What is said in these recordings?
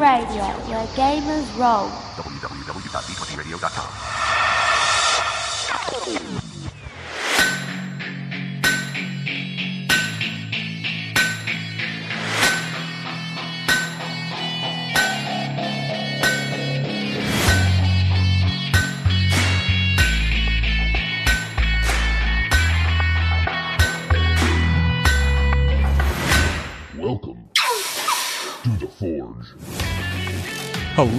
Radio, where gamers roll. www.d20radio.com.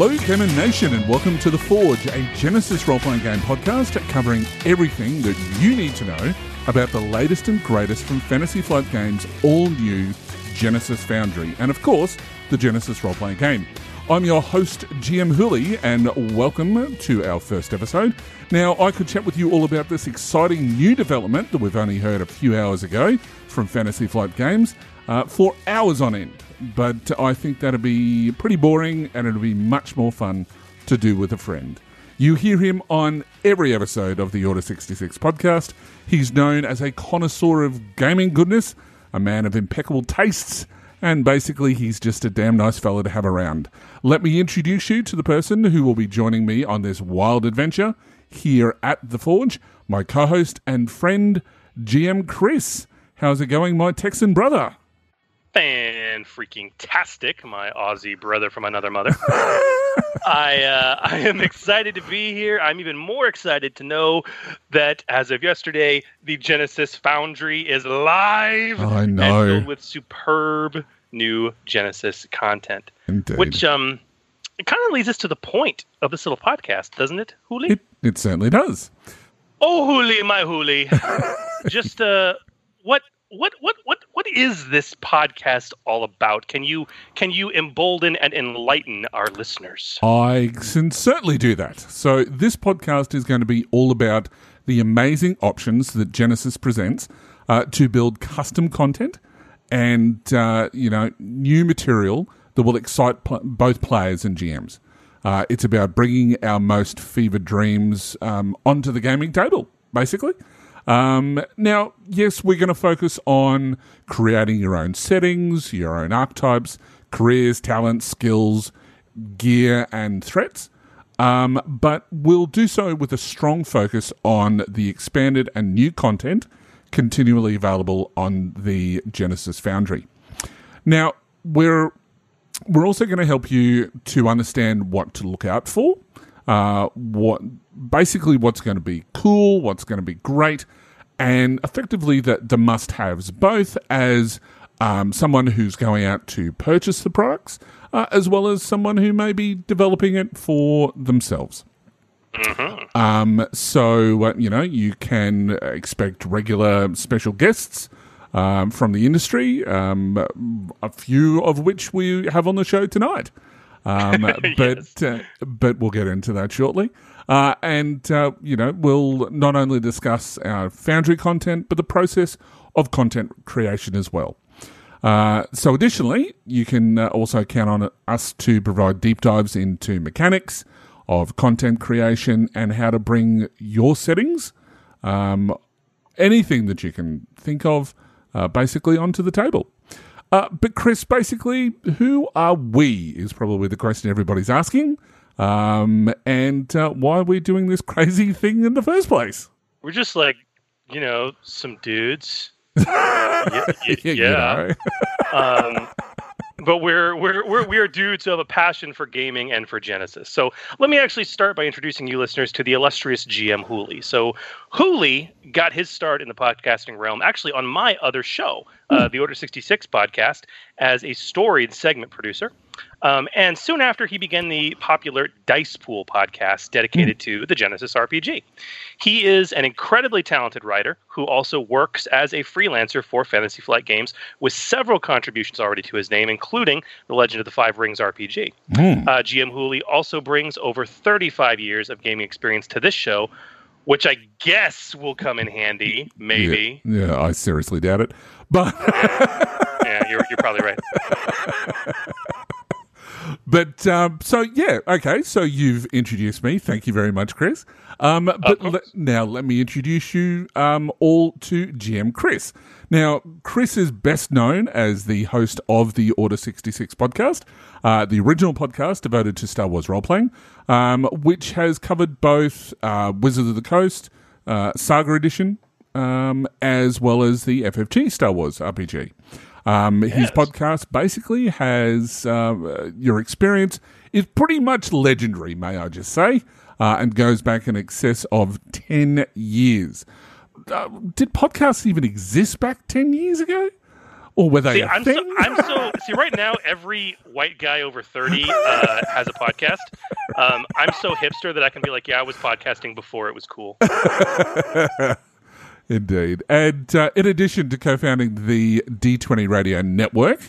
Hello, Gamer Nation, and welcome to The Forge, a Genesys role playing game podcast covering everything that you need to know about the latest and greatest from Fantasy Flight Games' all new Genesys Foundry, and of course, the Genesys role playing game. I'm your host, GM Hooly, and welcome to our first episode. Now, I could chat with you all about this exciting new development that we've only heard a few hours ago from Fantasy Flight Games uh, for hours on end, but I think that'd be pretty boring and it'd be much more fun to do with a friend. You hear him on every episode of the Order 66 podcast. He's known as a connoisseur of gaming goodness, a man of impeccable tastes, and basically he's just a damn nice fella to have around. Let me introduce you to the person who will be joining me on this wild adventure here at The Forge, my co host and friend, GM Chris. How's it going, my Texan brother? Fan freaking tastic, my Aussie brother from another mother. I uh, I am excited to be here. I'm even more excited to know that as of yesterday, the Genesys Foundry is live I and filled with superb new Genesys content. Indeed. Which um, it kind of leads us to the point of this little podcast, doesn't it, Hooly? It, it certainly does. Oh, Hooly, my Hooly. Just uh, what what what what what is this podcast all about? Can you can you embolden and enlighten our listeners? I can certainly do that. So, this podcast is going to be all about the amazing options that Genesys presents uh, to build custom content and, uh, you know, new material that will excite pl- both players and GMs. Uh, it's about bringing our most fevered dreams um, onto the gaming table, basically. Um, now, yes, we're going to focus on creating your own settings, your own archetypes, careers, talents, skills, gear, and threats. Um, but we'll do so with a strong focus on the expanded and new content continually available on the Genesys Foundry. Now, we're we're also going to help you to understand what to look out for, uh, what basically what's going to be cool, what's going to be great, and effectively the the must haves, both as um, someone who's going out to purchase the products, uh, as well as someone who may be developing it for themselves. Um, so uh, you know you can expect regular special guests um, from the industry, um, a few of which we have on the show tonight. Um, but uh, but we'll get into that shortly. Uh, and uh, you know we'll not only discuss our Foundry content, but the process of content creation as well. Uh, so, additionally, you can uh, also count on us to provide deep dives into mechanics of content creation and how to bring your settings, um, anything that you can think of, uh, basically onto the table. Uh, but, Chris, basically, who are we is probably the question everybody's asking. Um, and uh, why are we doing this crazy thing in the first place? We're just like, you know, some dudes. yeah, y- You yeah. know? um, but we're, we're we're we are dudes who have a passion for gaming and for Genesys. So let me actually start by introducing you listeners to the illustrious GM Hooly. So Hooly got his start in the podcasting realm actually on my other show, uh, the Order 66 podcast, as a storied segment producer. Um, and soon after, he began the popular Dice Pool podcast dedicated to the Genesys RPG. He is an incredibly talented writer who also works as a freelancer for Fantasy Flight Games with several contributions already to his name, including the Legend of the Five Rings RPG. Uh, GM Hooly also brings over 35 years of gaming experience to this show, which I guess will come in handy, maybe. Yeah, yeah, I seriously doubt it. But Yeah, you're, you're probably right. But um, so yeah, okay. So you've introduced me. Thank you very much, Chris. Um, but le- now let me introduce you um, all to GM Chris. Now, Chris is best known as the host of the Order 66 podcast, uh, the original podcast devoted to Star Wars role playing, um, which has covered both uh, Wizards of the Coast, uh, Saga Edition, um, as well as the FFG Star Wars RPG. Um, His podcast basically has uh, your experience is pretty much legendary, may I just say, uh, and goes back in excess of 10 years. Uh, did podcasts even exist back 10 years ago? Or were they See, a I'm thing? so, I'm so see right now. Every white guy over thirty uh, has a podcast. Um, I'm so hipster that I can be like, yeah, I was podcasting before it was cool. Indeed. And uh, in addition to co founding the D20 Radio Network,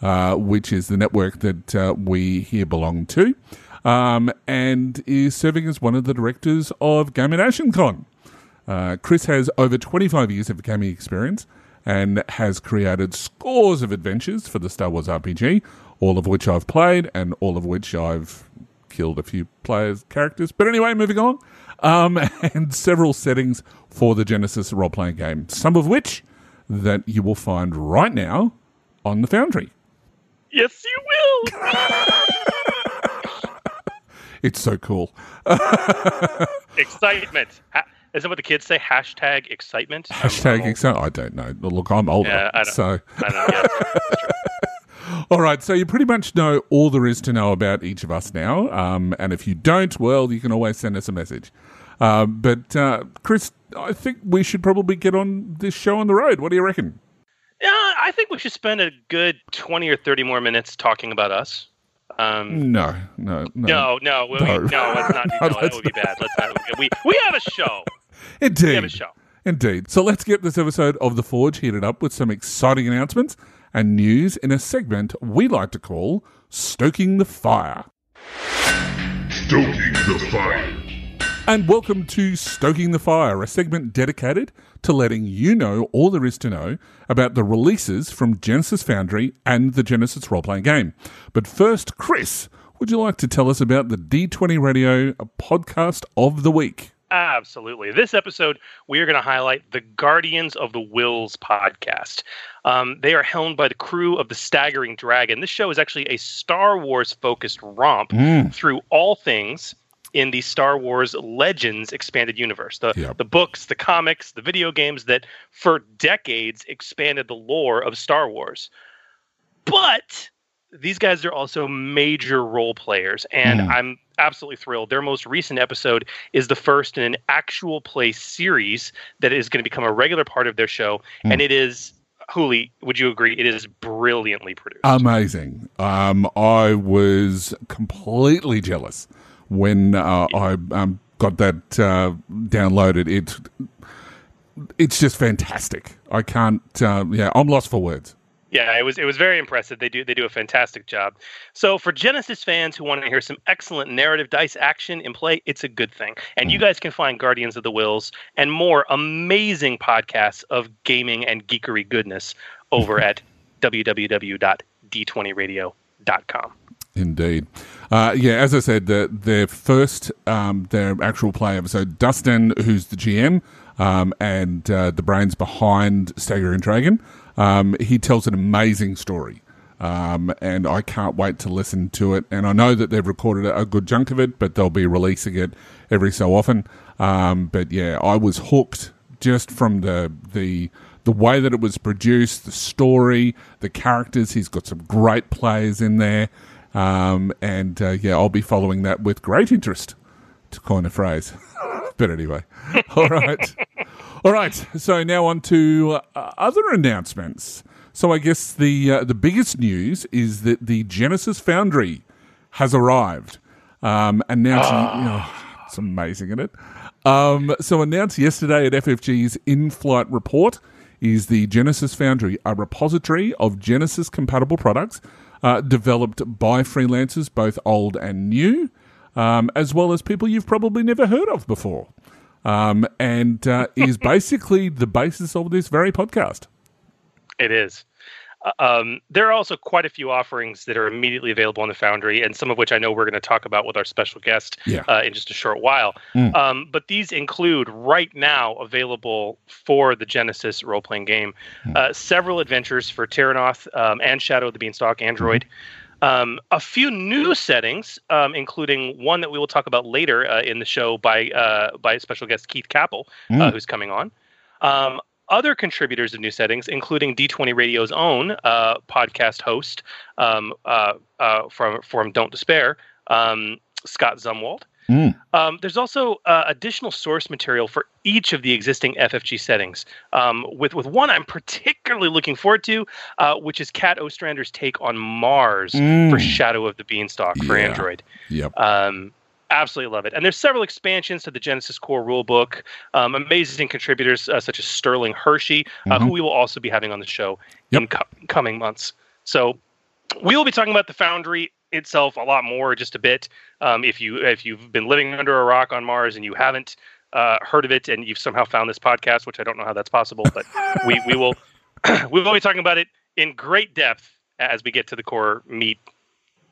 uh, which is the network that uh, we here belong to, um, and is serving as one of the directors of Action Con. Uh, Chris has over 25 years of gaming experience and has created scores of adventures for the Star Wars RPG, all of which I've played and all of which I've killed a few players' characters. But anyway, moving on. Um, and several settings for the Genesys role playing game, some of which that you will find right now on the Foundry. yes, you will. It's so cool. excitement. Ha- is that what the kids say? Hashtag excitement. Hashtag excited. I don't know. Look, I'm older. Yeah, I don't- so, I don't know. Yeah. all right. So you pretty much know all there is to know about each of us now. Um, and if you don't, well, you can always send us a message. Um, but uh, Chris, I think we should probably get on this show on the road. What do you reckon? Yeah, I think we should spend a good twenty or thirty more minutes talking about us. Um, No, no, no. no, no, we, No. no, let's not. Do, No, no, that let's would be bad. Let's not. We we have a show. Indeed. We have a show. Indeed. So let's get this episode of The Forge heated up with some exciting announcements and news in a segment we like to call Stoking the Fire. Stoking the fire. And welcome to Stoking the Fire, a segment dedicated to letting you know all there is to know about the releases from Genesys Foundry and the Genesys role playing game. But first, Chris, would you like to tell us about the D20 Radio podcast of the week? Absolutely. This episode, we are going to highlight the Guardians of the Whills podcast. Um, they are helmed by the crew of the Staggering Dragon. This show is actually a Star Wars focused romp through all things in the Star Wars Legends expanded universe. The, Yep. the books, the comics, the video games that for decades expanded the lore of Star Wars. But these guys are also major role players, and Mm. I'm absolutely thrilled. Their most recent episode is the first in an actual play series that is going to become a regular part of their show, and it is. Hooly, would you agree? It is brilliantly produced. Amazing. Um, I was completely jealous when uh, I um, got that uh, downloaded. It it's just fantastic. I can't. Uh, yeah, I'm lost for words. Yeah, it was it was very impressive. They do they do a fantastic job. So for Genesys fans who want to hear some excellent narrative dice action in play, it's a good thing. And you guys can find Guardians of the Whills and more amazing podcasts of gaming and geekery goodness over at www.d20radio.com. Indeed. Uh, yeah, as I said, the, their first, um, their actual play episode, Dustin, who's the GM um, and uh, the brains behind Staggering Dragon, um, he tells an amazing story. Um, and I can't wait to listen to it. And I know that they've recorded a, good chunk of it, but they'll be releasing it every so often. Um, but yeah, I was hooked just from the the the way that it was produced, the story, the characters. He's got some great players in there, um, and uh, yeah, I'll be following that with great interest. To coin a phrase, but anyway, all right, all right. So now on to uh, other announcements. So I guess the uh, the biggest news is that the Genesys Foundry has arrived. Um, announcing, you know, it's amazing, isn't it? Um, so announced yesterday at FFG's in-flight report is the Genesys Foundry, a repository of Genesys compatible products uh, developed by freelancers, both old and new, um, as well as people you've probably never heard of before, um, and uh, is basically the basis of this very podcast. It is. Um, there are also quite a few offerings that are immediately available on the Foundry, and some of which I know we're going to talk about with our special guest Yeah. uh, in just a short while. Mm. Um, but these include right now available for the Genesys role playing game uh, several adventures for Terrinoth um, and Shadow of the Beanstalk Android. Um, a few new settings, um, including one that we will talk about later uh, in the show by uh, by special guest Keith Kappel, uh, Mm. who's coming on. Um, other contributors of new settings, including D20 Radio's own uh, podcast host um, uh, uh, from from Don't Despair, um, Scott Zumwalt. Mm. Um, there's also uh, additional source material for each of the existing FFG settings. Um, with with one I'm particularly looking forward to, uh, which is Kat Ostrander's take on Mars for Mm. Shadow of the Beanstalk for Yeah. Android. Yep. Absolutely love it. And there's several expansions to the Genesys Core rulebook. Um, amazing contributors uh, such as Sterling Hershey, uh, Mhm. who we will also be having on the show in co- coming months. So we will be talking about the Foundry itself a lot more, just a bit. Um, if you if you've been living under a rock on Mars and you haven't uh, heard of it, and you've somehow found this podcast, which I don't know how that's possible, but we we will we will be talking about it in great depth as we get to the core meat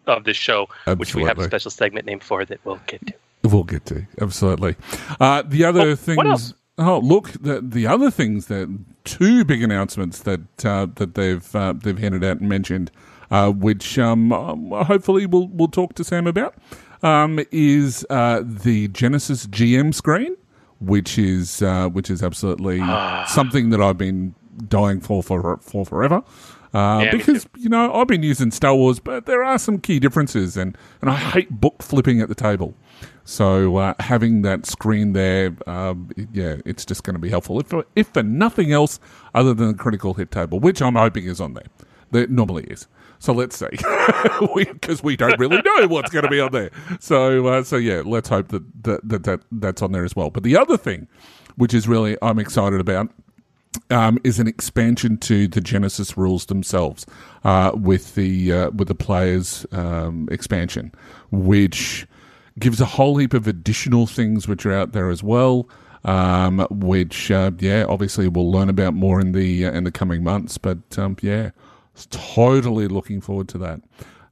of this show, which we have a special segment named for that we'll get to. We'll get to absolutely. Uh, the other Oh, things. Oh, look! The the other things that two big announcements that uh, that they've uh, they've handed out and mentioned, uh, which um, um, hopefully we'll we'll talk to Sam about, um, is uh, the Genesys GM screen, which is uh, which is absolutely Ah. something that I've been dying for for for forever. Uh, Yeah, because you know I've been using Star Wars, but there are some key differences, and, and I hate book flipping at the table. So uh, having that screen there, um, yeah, it's just going to be helpful. If for, if for nothing else other than the critical hit table, which I'm hoping is on there, that normally is. So let's see, because we, don't really know what's going to be on there. So uh, so yeah, let's hope that, that that that that's on there as well. But the other thing, which is really I'm excited about, um, is an expansion to the Genesys rules themselves uh, with the uh, with the players um, expansion, which gives a whole heap of additional things which are out there as well. Um, which uh, yeah, obviously we'll learn about more in the uh, in the coming months. But um, yeah, totally looking forward to that.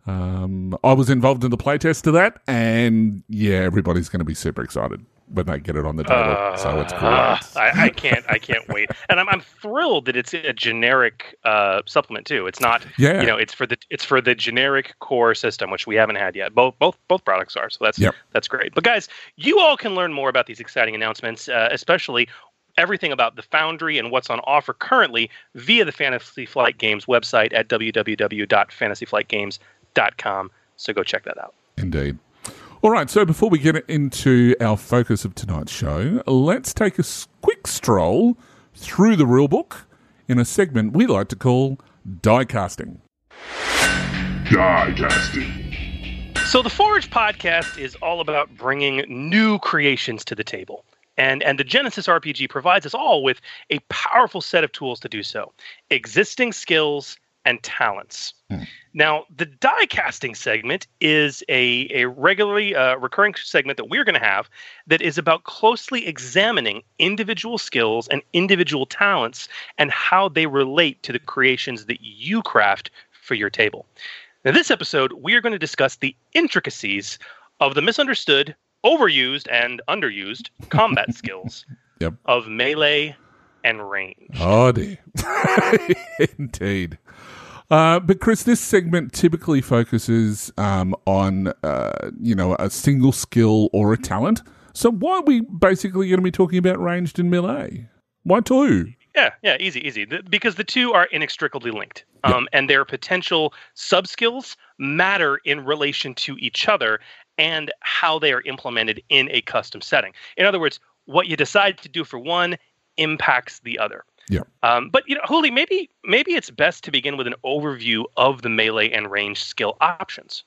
Um, I was involved in the playtest of that, and yeah, everybody's going to be super excited when they get it on the table. so it's cool. great. I, I can't I can't wait, and I'm I'm thrilled that it's a generic uh, supplement too. It's not Yeah. you know it's for the it's for the generic core system, which we haven't had yet. Both both both products are, so that's Yep. that's great. But guys, you all can learn more about these exciting announcements, uh, especially everything about the Foundry and what's on offer currently via the Fantasy Flight Games website at www.fantasyflightgames.com. So go check that out. Indeed. All right, so before we get into our focus of tonight's show, let's take a quick stroll through the rulebook in a segment we like to call die casting. Die casting. So the Forge podcast is all about bringing new creations to the table. And, and the Genesys RPG provides us all with a powerful set of tools to do so existing skills and talents. Now, the die casting segment is a, a regularly uh, recurring segment that we're going to have that is about closely examining individual skills and individual talents and how they relate to the creations that you craft for your table. Now, this episode, we are going to discuss the intricacies of the misunderstood, overused, and underused combat skills Yep. of melee and range. Oh. Indeed. Uh, but Chris, this segment typically focuses um, on uh, you know a single skill or a talent. So why are we basically going to be talking about ranged and melee? Why two? Yeah, yeah, easy, easy. The, because the two are inextricably linked, um, and their potential subskills matter in relation to each other and how they are implemented in a custom setting. In other words, what you decide to do for one impacts the other. Yeah. Um, but you know, Hooly, maybe maybe it's best to begin with an overview of the melee and range skill options.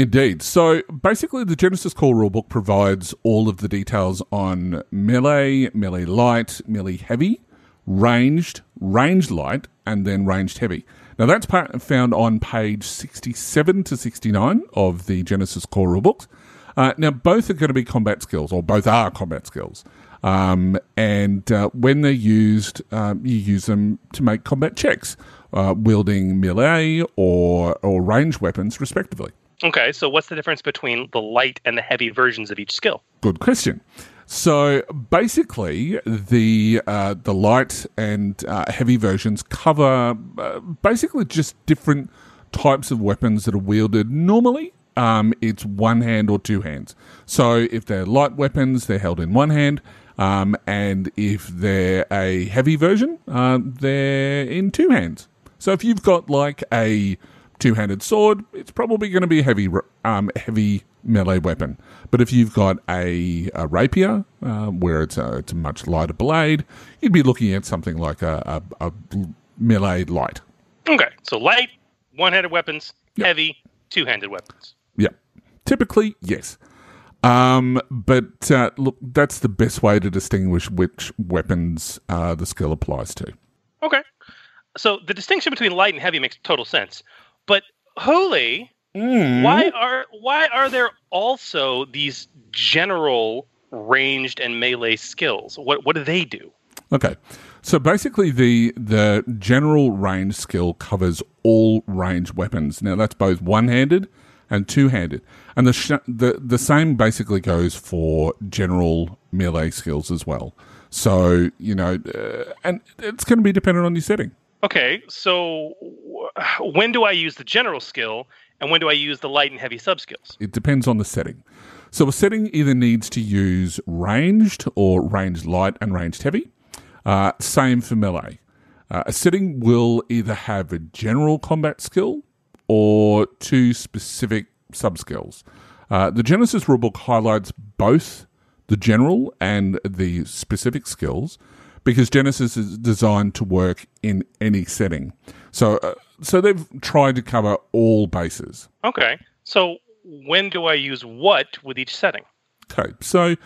Indeed. So basically, the Genesys Core rulebook provides all of the details on melee, melee light, melee heavy, ranged, ranged light, and then ranged heavy. Now that's found on page 67 to 69 of the Genesys Core rulebooks. Uh, now both are going to be combat skills, or both are combat skills. Um, and uh, when they're used, um, you use them to make combat checks, uh, wielding melee or or range weapons, respectively. Okay, so what's the difference between the light and the heavy versions of each skill? Good question. So basically, the uh, the light and uh, heavy versions cover uh, basically just different types of weapons that are wielded normally. Um, it's one hand or two hands. So if they're light weapons, they're held in one hand, um, and if they're a heavy version, uh, they're in two hands. So if you've got like a two-handed sword, it's probably going to be a heavy, um, heavy melee weapon. But if you've got a, a rapier, uh, where it's a, it's a much lighter blade, you'd be looking at something like a, a, a melee light. Okay, so light, one-handed weapons, yep. heavy, two-handed weapons. Yeah, typically yes. Um, but uh, look, that's the best way to distinguish which weapons uh, the skill applies to. Okay, so the distinction between light and heavy makes total sense. But Hooly, mm. why are why are there also these general ranged and melee skills? What what do they do? Okay. So basically the the general range skill covers all range weapons. Now that's both one-handed and two-handed. And the sh- the the same basically goes for general melee skills as well. So, you know, uh, and it's going to be dependent on your setting. Okay, so when do I use the general skill and when do I use the light and heavy sub skills? It depends on the setting. So a setting either needs to use ranged or ranged light and ranged heavy. Uh, same for melee. Uh, a setting will either have a general combat skill or two specific sub skills. Uh, the Genesys rulebook highlights both the general and the specific skills because Genesys is designed to work in any setting. So, uh, so they've tried to cover all bases. Okay. So, when do I use what with each setting? Okay. So,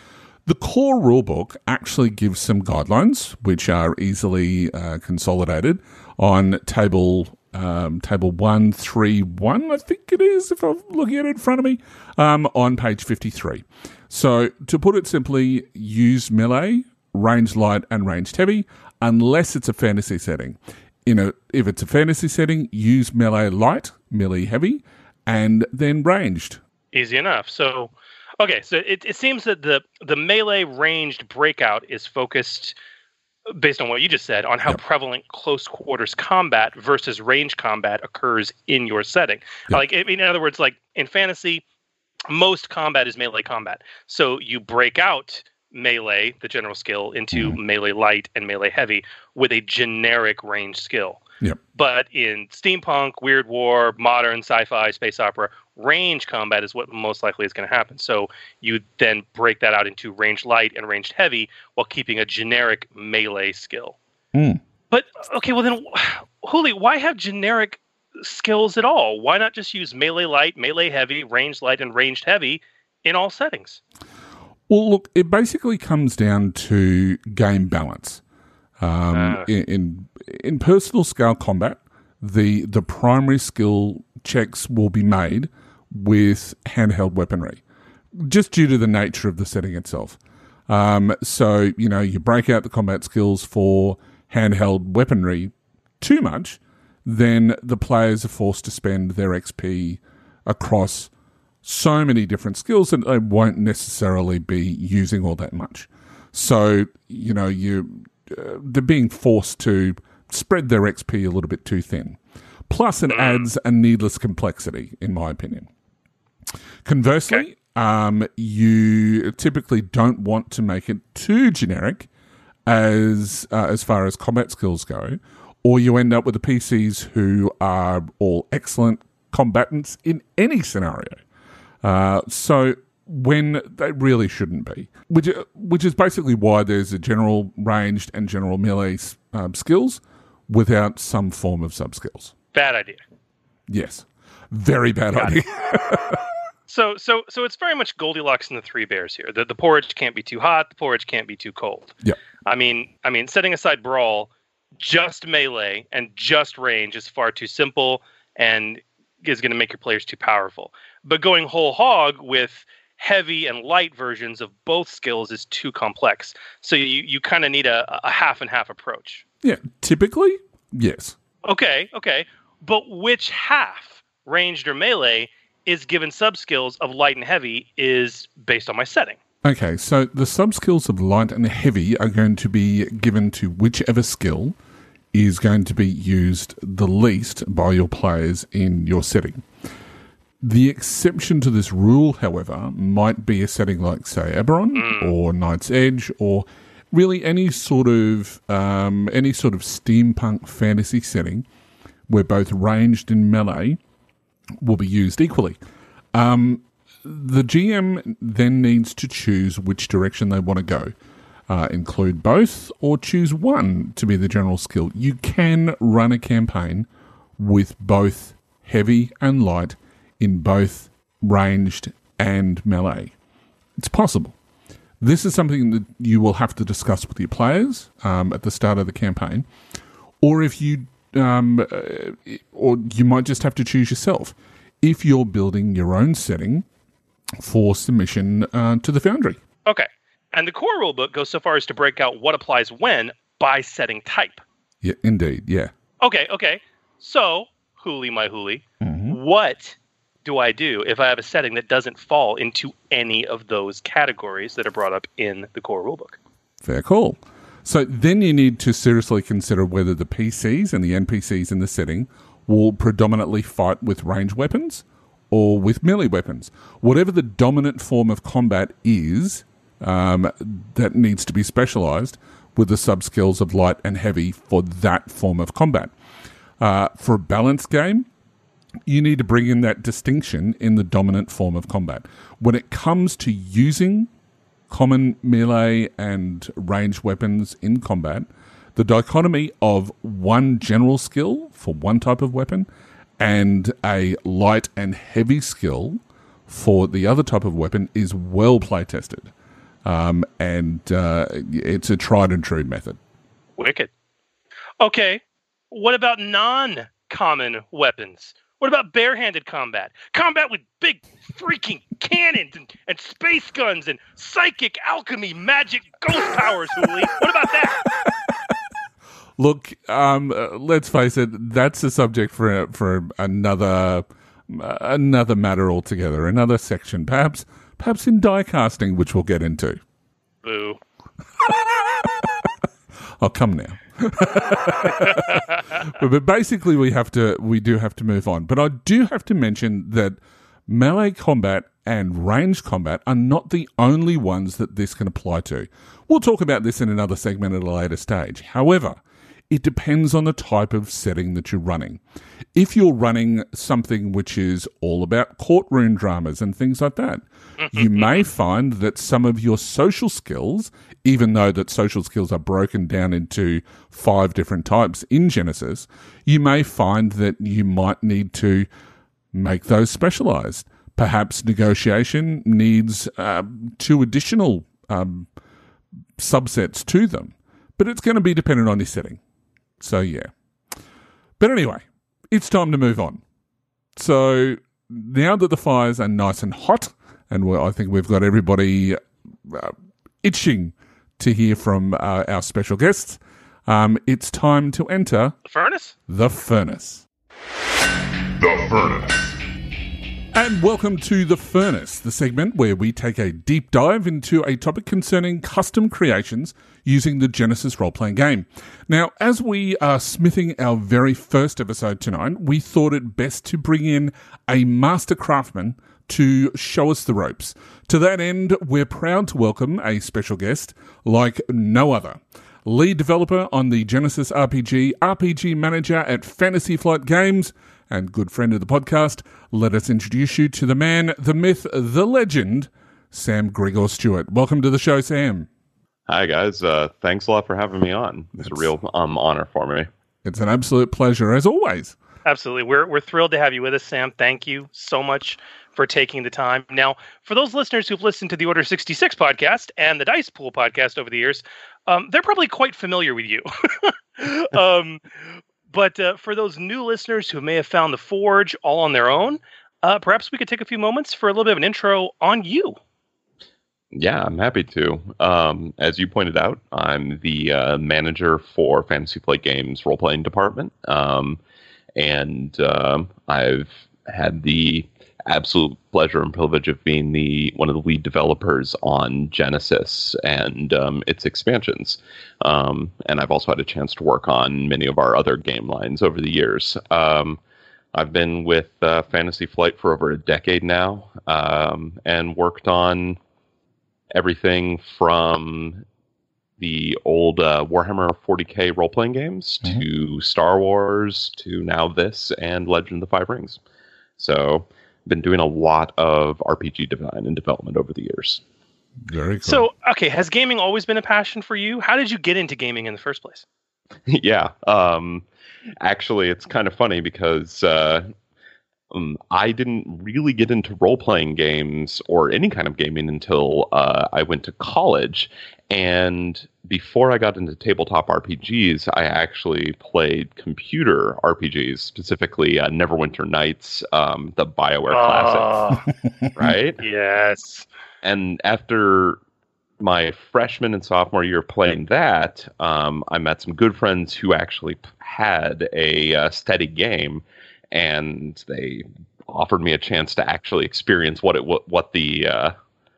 the core rulebook actually gives some guidelines, which are easily uh, consolidated on table um, table one three one. I think it is, if I'm looking at it in front of me, um, on page fifty three. So, to put it simply, use melee ranged light and ranged heavy, unless it's a fantasy setting. You know, if it's a fantasy setting, use melee light, melee heavy, and then ranged. Easy enough. So, okay, so it, it seems that the the melee ranged breakout is focused based on what you just said on how yep. prevalent close quarters combat versus range combat occurs in your setting. Yep. Like, I mean, in other words, like in fantasy, most combat is melee combat. So you break out melee, the general skill, into mm melee light and melee heavy with a generic range skill. Yep. But in steampunk, weird war, modern sci-fi, space opera, range combat is what most likely is going to happen. So you then break that out into range light and ranged heavy while keeping a generic melee skill. Mm. But okay, well then, Hooly, why have generic skills at all? Why not just use melee light, melee heavy, ranged light, and ranged heavy in all settings? Well, look, it basically comes down to game balance. Um, uh. in, in, in personal scale combat, the the primary skill checks will be made with handheld weaponry, just due to the nature of the setting itself. Um, so you know, you break out the combat skills for handheld weaponry too much, then the players are forced to spend their XP across so many different skills that they won't necessarily be using all that much. So, you know, you uh, they're being forced to spread their XP a little bit too thin. Plus, it mm. adds a needless complexity, in my opinion. Conversely, okay. um, you typically don't want to make it too generic as uh, as far as combat skills go, or you end up with the PCs who are all excellent combatants in any scenario. Uh, so when they really shouldn't be, which which is basically why there's a general ranged and general melee um, skills without some form of sub skills. Bad idea. Yes, very bad Got idea. so so so it's very much Goldilocks and the Three Bears here. The the porridge can't be too hot. The porridge can't be too cold. Yeah. I mean I mean setting aside brawl, just melee and just range is far too simple and is going to make your players too powerful. But going whole hog with heavy and light versions of both skills is too complex. So you, you kind of need a, a half and half approach. Yeah, typically, yes. Okay, okay. But which half, ranged or melee, is given sub skills of light and heavy is based on my setting. Okay, so the sub skills of light and heavy are going to be given to whichever skill is going to be used the least by your players in your setting. The exception to this rule, however, might be a setting like, say, Eberron or Knight's Edge, or really any sort of um, any sort of steampunk fantasy setting where both ranged and melee will be used equally. Um, the GM then needs to choose which direction they want to go. Uh, include both or choose one to be the general skill. You can run a campaign with both heavy and light in both ranged and melee. It's possible. This is something that you will have to discuss with your players um, at the start of the campaign, or if you, um, uh, or you might just have to choose yourself if you're building your own setting for submission uh, to the Foundry. Okay. And the core rulebook goes so far as to break out what applies when by setting type. Yeah, indeed. Yeah. Okay, okay. So, Hooly, my Hooly, what do I do if I have a setting that doesn't fall into any of those categories that are brought up in the core rulebook? Fair call. So then you need to seriously consider whether the PCs and the NPCs in the setting will predominantly fight with ranged weapons or with melee weapons. Whatever the dominant form of combat is, um, that needs to be specialized with the sub skills of light and heavy for that form of combat. Uh, for a balanced game, you need to bring in that distinction in the dominant form of combat. When it comes to using common melee and ranged weapons in combat, the dichotomy of one general skill for one type of weapon and a light and heavy skill for the other type of weapon is well play tested. Um, and uh, it's a tried and true method. Wicked. Okay. What about non common weapons? What about barehanded combat? Combat with big freaking cannons and, and space guns and psychic alchemy, magic, ghost powers, Hooly. What about that? Look, um, uh, let's face it, that's a subject for for another uh, another matter altogether, another section, perhaps perhaps in die casting, which we'll get into. Boo. Oh, come now. but, but basically, we have to, we do have to move on. But I do have to mention that melee combat and range combat are not the only ones that this can apply to. We'll talk about this in another segment at a later stage. However, it depends on the type of setting that you're running. If you're running something which is all about courtroom dramas and things like that, you may find that some of your social skills, even though that social skills are broken down into five different types in Genesys, you may find that you might need to make those specialized. Perhaps negotiation needs uh, two additional um, subsets to them, but it's going to be dependent on your setting. So, yeah. But anyway, it's time to move on. So, now that the fires are nice and hot, and we I think we've got everybody uh, itching to hear from uh, our special guests, um, it's time to enter The furnace? the furnace. The Furnace. And welcome to The Furnace, the segment where we take a deep dive into a topic concerning custom creations using the Genesys role playing game. Now, as we are smithing our very first episode tonight, we thought it best to bring in a master craftsman to show us the ropes. To that end, we're proud to welcome a special guest like no other. Lead developer on the Genesys RPG, RPG manager at Fantasy Flight Games, and good friend of the podcast, let us introduce you to the man, the myth, the legend, Sam Gregor-Stewart. Welcome to the show, Sam. Hi guys, uh, thanks a lot for having me on. It's a real um, honor for me. It's an absolute pleasure, as always. Absolutely. We're, we're thrilled to have you with us, Sam. Thank you so much for taking the time. Now, for those listeners who've listened to the Order 66 podcast and the Dice Pool podcast over the years, um, they're probably quite familiar with you. um, but uh, for those new listeners who may have found the Forge all on their own, uh, perhaps we could take a few moments for a little bit of an intro on you. Yeah, I'm happy to. Um, as you pointed out, I'm the uh, manager for Fantasy Flight Games role playing department, um, and um, I've had the absolute pleasure and privilege of being the one of the lead developers on Genesys and um, its expansions. Um, and I've also had a chance to work on many of our other game lines over the years. Um, I've been with uh, Fantasy Flight for over a decade now, um, and worked on everything from the old uh, Warhammer 40k role playing games Mhm. to Star Wars to now this and Legend of the Five Rings. So, been doing a lot of RPG design and development over the years. Very cool. So, okay, has gaming always been a passion for you? How did you get into gaming in the first place? yeah. Um, actually, it's kind of funny because uh, um, I didn't really get into role playing games or any kind of gaming until uh, I went to college. And before I got into tabletop RPGs, I actually played computer RPGs, specifically uh, Neverwinter Nights, um, the BioWare classic, Ah, right? yes. and after my freshman and sophomore year playing that, um, I met some good friends who actually had a uh, steady game, and they offered me a chance to actually experience what it what, what the uh,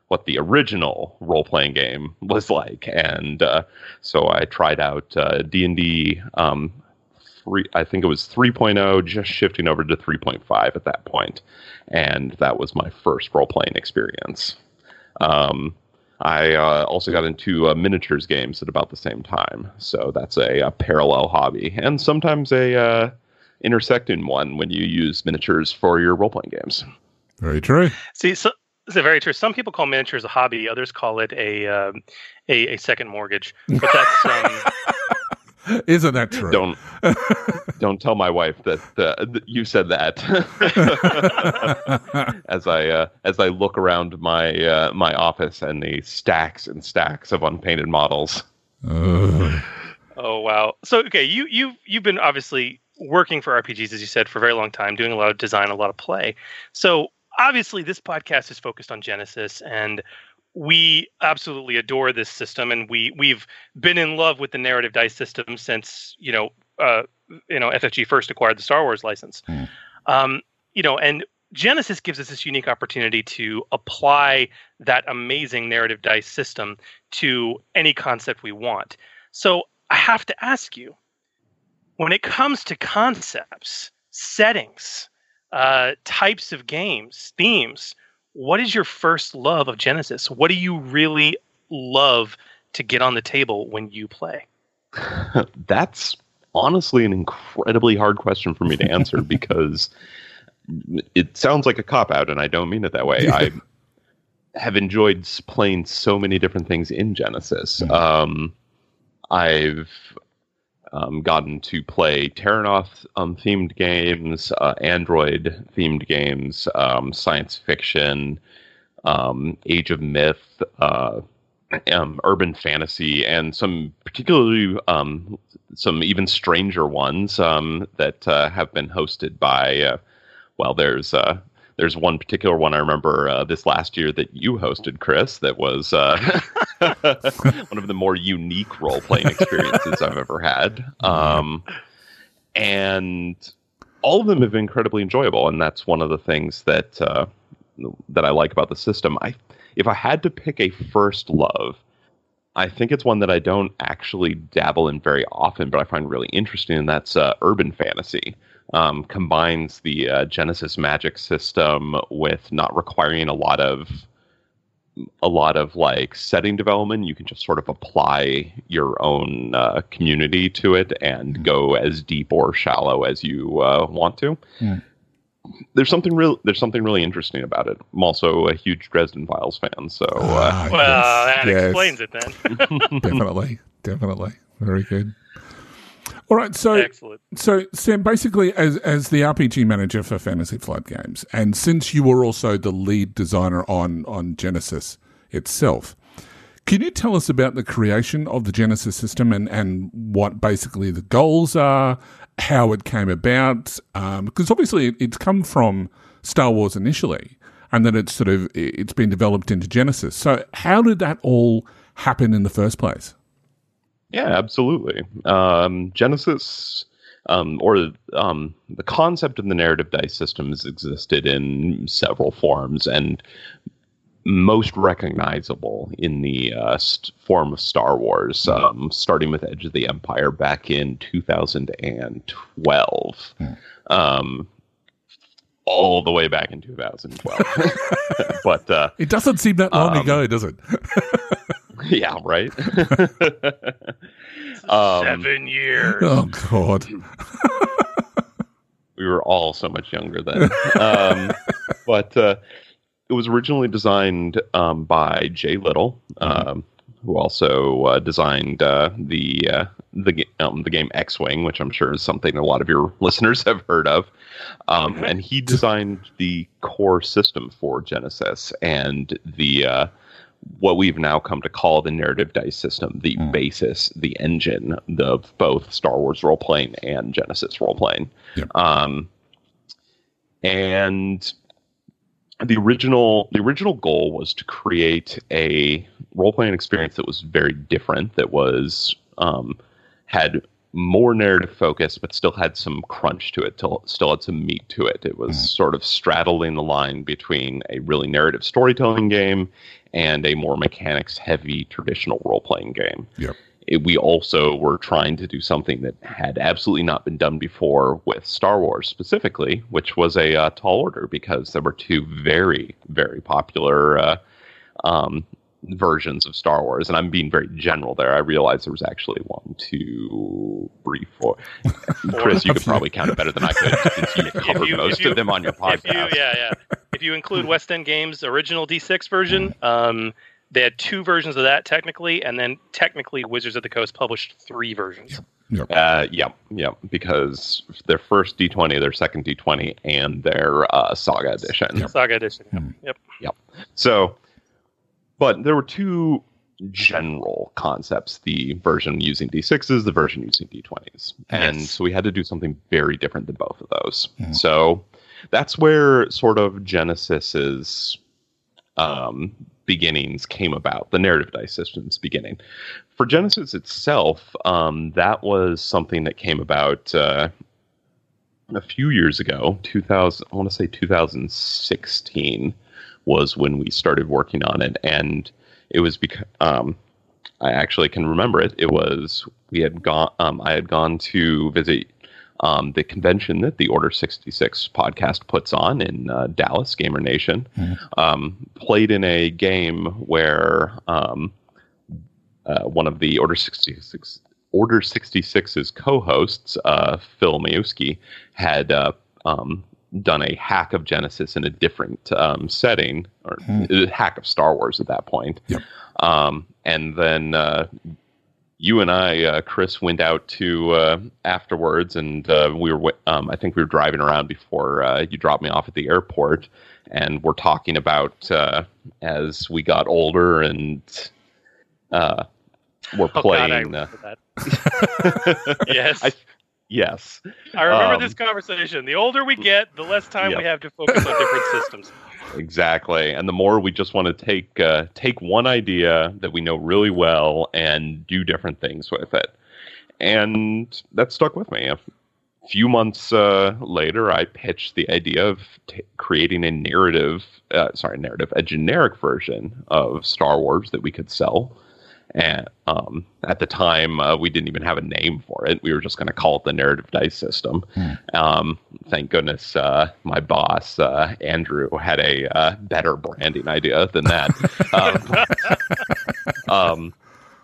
what the original role playing game was like, and uh, so I tried out uh, D and D. Um, three, I think it was 3.0, just shifting over to 3.5 at that point, and that was my first role playing experience. Um, I uh, also got into uh, miniatures games at about the same time, so that's a, a parallel hobby, and sometimes a uh, intersecting one when you use miniatures for your role playing games. Very true. See, so, so very true. Some people call miniatures a hobby. Others call it a um, a, a second mortgage. But that's um, Isn't that true? Don't don't tell my wife that uh, that you said that. as I uh, as I look around my uh, my office and the stacks and stacks of unpainted models. Ugh. oh wow. So okay, you you you've been obviously working for RPGs as you said for a very long time, doing a lot of design, a lot of play. So obviously this podcast is focused on Genesys and we absolutely adore this system and we we've been in love with the narrative dice system since you know uh, you know FFG first acquired the Star Wars license. Hmm. Um, you know, and Genesys gives us this unique opportunity to apply that amazing narrative dice system to any concept we want. So I have to ask you, when it comes to concepts, settings, uh, types of games, themes, what is your first love of Genesys? What do you really love to get on the table when you play? That's honestly an incredibly hard question for me to answer because it sounds like a cop out, and I don't mean it that way. I have enjoyed playing so many different things in Genesys. Um, I've um, gotten to play Terrinoth um, themed games, uh, Android themed games, um, science fiction, um, Age of Myth, uh, um, urban fantasy, and some particularly um, some even stranger ones um, that uh, have been hosted by. Uh, well, there's uh, there's one particular one I remember uh, this last year that you hosted, Chris. That was uh, one of the more unique role playing experiences I've ever had. Um, and all of them have been incredibly enjoyable, and that's one of the things that uh, that I like about the system. I if I had to pick a first love, I think it's one that I don't actually dabble in very often, but I find really interesting, and that's uh, urban fantasy. Um, combines the uh, Genesys magic system with not requiring a lot of a lot of like setting development. You can just sort of apply your own uh, community to it and go as deep or shallow as you uh, want to. Yeah. There's something real. There's something really interesting about it. I'm also a huge Dresden Files fan, so uh, Ah, Well, yes, that yes. explains it then. definitely, definitely. Very good. All right, so Excellent. so Sam, basically, as as the RPG manager for Fantasy Flight Games, and since you were also the lead designer on on Genesys itself, can you tell us about the creation of the Genesys system and and what basically the goals are, how it came about? Um, because obviously, it, it's come from Star Wars initially. and then it's sort of it's been developed into Genesys. So how did that all happen in the first place? Yeah, absolutely. Um, Genesys, um, or um, the concept of the narrative dice system has existed in several forms, and most recognizable in the uh, st- form of Star Wars, um, starting with Edge of the Empire back in 2012. Um, all the way back in 2012. but uh, It doesn't seem that long Um, ago, does it? yeah, right. um, Seven years. oh God! we were all so much younger then. um, but uh, it was originally designed um, by Jay Little, um, who also uh, designed uh, the uh, the um, the game X Wing, which I'm sure is something a lot of your listeners have heard of. Um, and he designed the core system for Genesys and the uh, what we've now come to call the narrative dice system, the basis, the engine of both Star Wars role playing and Genesys role playing. Yep. Um, and the original the original goal was to create a role playing experience that was very different, that was um, had more narrative focus, but still had some crunch to it, till, still had some meat to it. It was sort of straddling the line between a really narrative storytelling game and a more mechanics heavy traditional role playing game Yep. it, we also were trying to do something that had absolutely not been done before with Star Wars specifically, which was a uh, tall order because there were two very, very popular uh, um, versions of Star Wars. And I'm being very general there. I realize there was actually one, two, three, four. Chris, you could probably count it better than I could since you covered you- most you- of them on your If podcast. you, yeah, yeah. If you include West End Games' original D6 version, um, they had two versions of that technically, and then technically Wizards of the Coast published three versions. Yep. Uh, yeah, yeah, because their first D20, their second D20, and their uh, Saga edition. Saga edition. Yep. Hmm. yep. Yep. So, but there were two general concepts the version using D6s, the version using D20s. And Yes. so we had to do something very different than both of those. So that's where sort of Genesys's um, beginnings came about, the narrative dice system's beginning. For Genesys itself, um, that was something that came about. Uh, a few years ago, 2000, I want to say 2016 was when we started working on it, and it was because um, I actually can remember it. It was we had gone, um, I had gone to visit um, the convention that the Order 66 podcast puts on in uh, Dallas, Gamer Nation. Um, played in a game where um, uh, one of the Order 66 Order 66's co-hosts, uh, Phil Maiewski, had uh, um, done a hack of Genesys in a different um, setting, or a hack of Star Wars at that point. Yep. Um, and then uh, you and I, uh, Chris, went out to uh, afterwards, and uh, we were. Um, I think we were driving around before uh, you dropped me off at the airport, and we're talking about uh, as we got older and uh, we're Oh, God, I playing. uh, that. yes. I, yes. I remember Um, this conversation. The older we get, the less time we have to focus on different systems. Exactly, and the more we just want to take uh, take one idea that we know really well and do different things with it, and that stuck with me. A few months uh, later, I pitched the idea of t- creating a narrative, uh, sorry, narrative, a generic version of Star Wars that we could sell. And um, at the time, uh, we didn't even have a name for it. We were just going to call it the narrative dice system. Um, thank goodness uh, my boss, uh, Andrew, had a uh, better branding idea than that. um,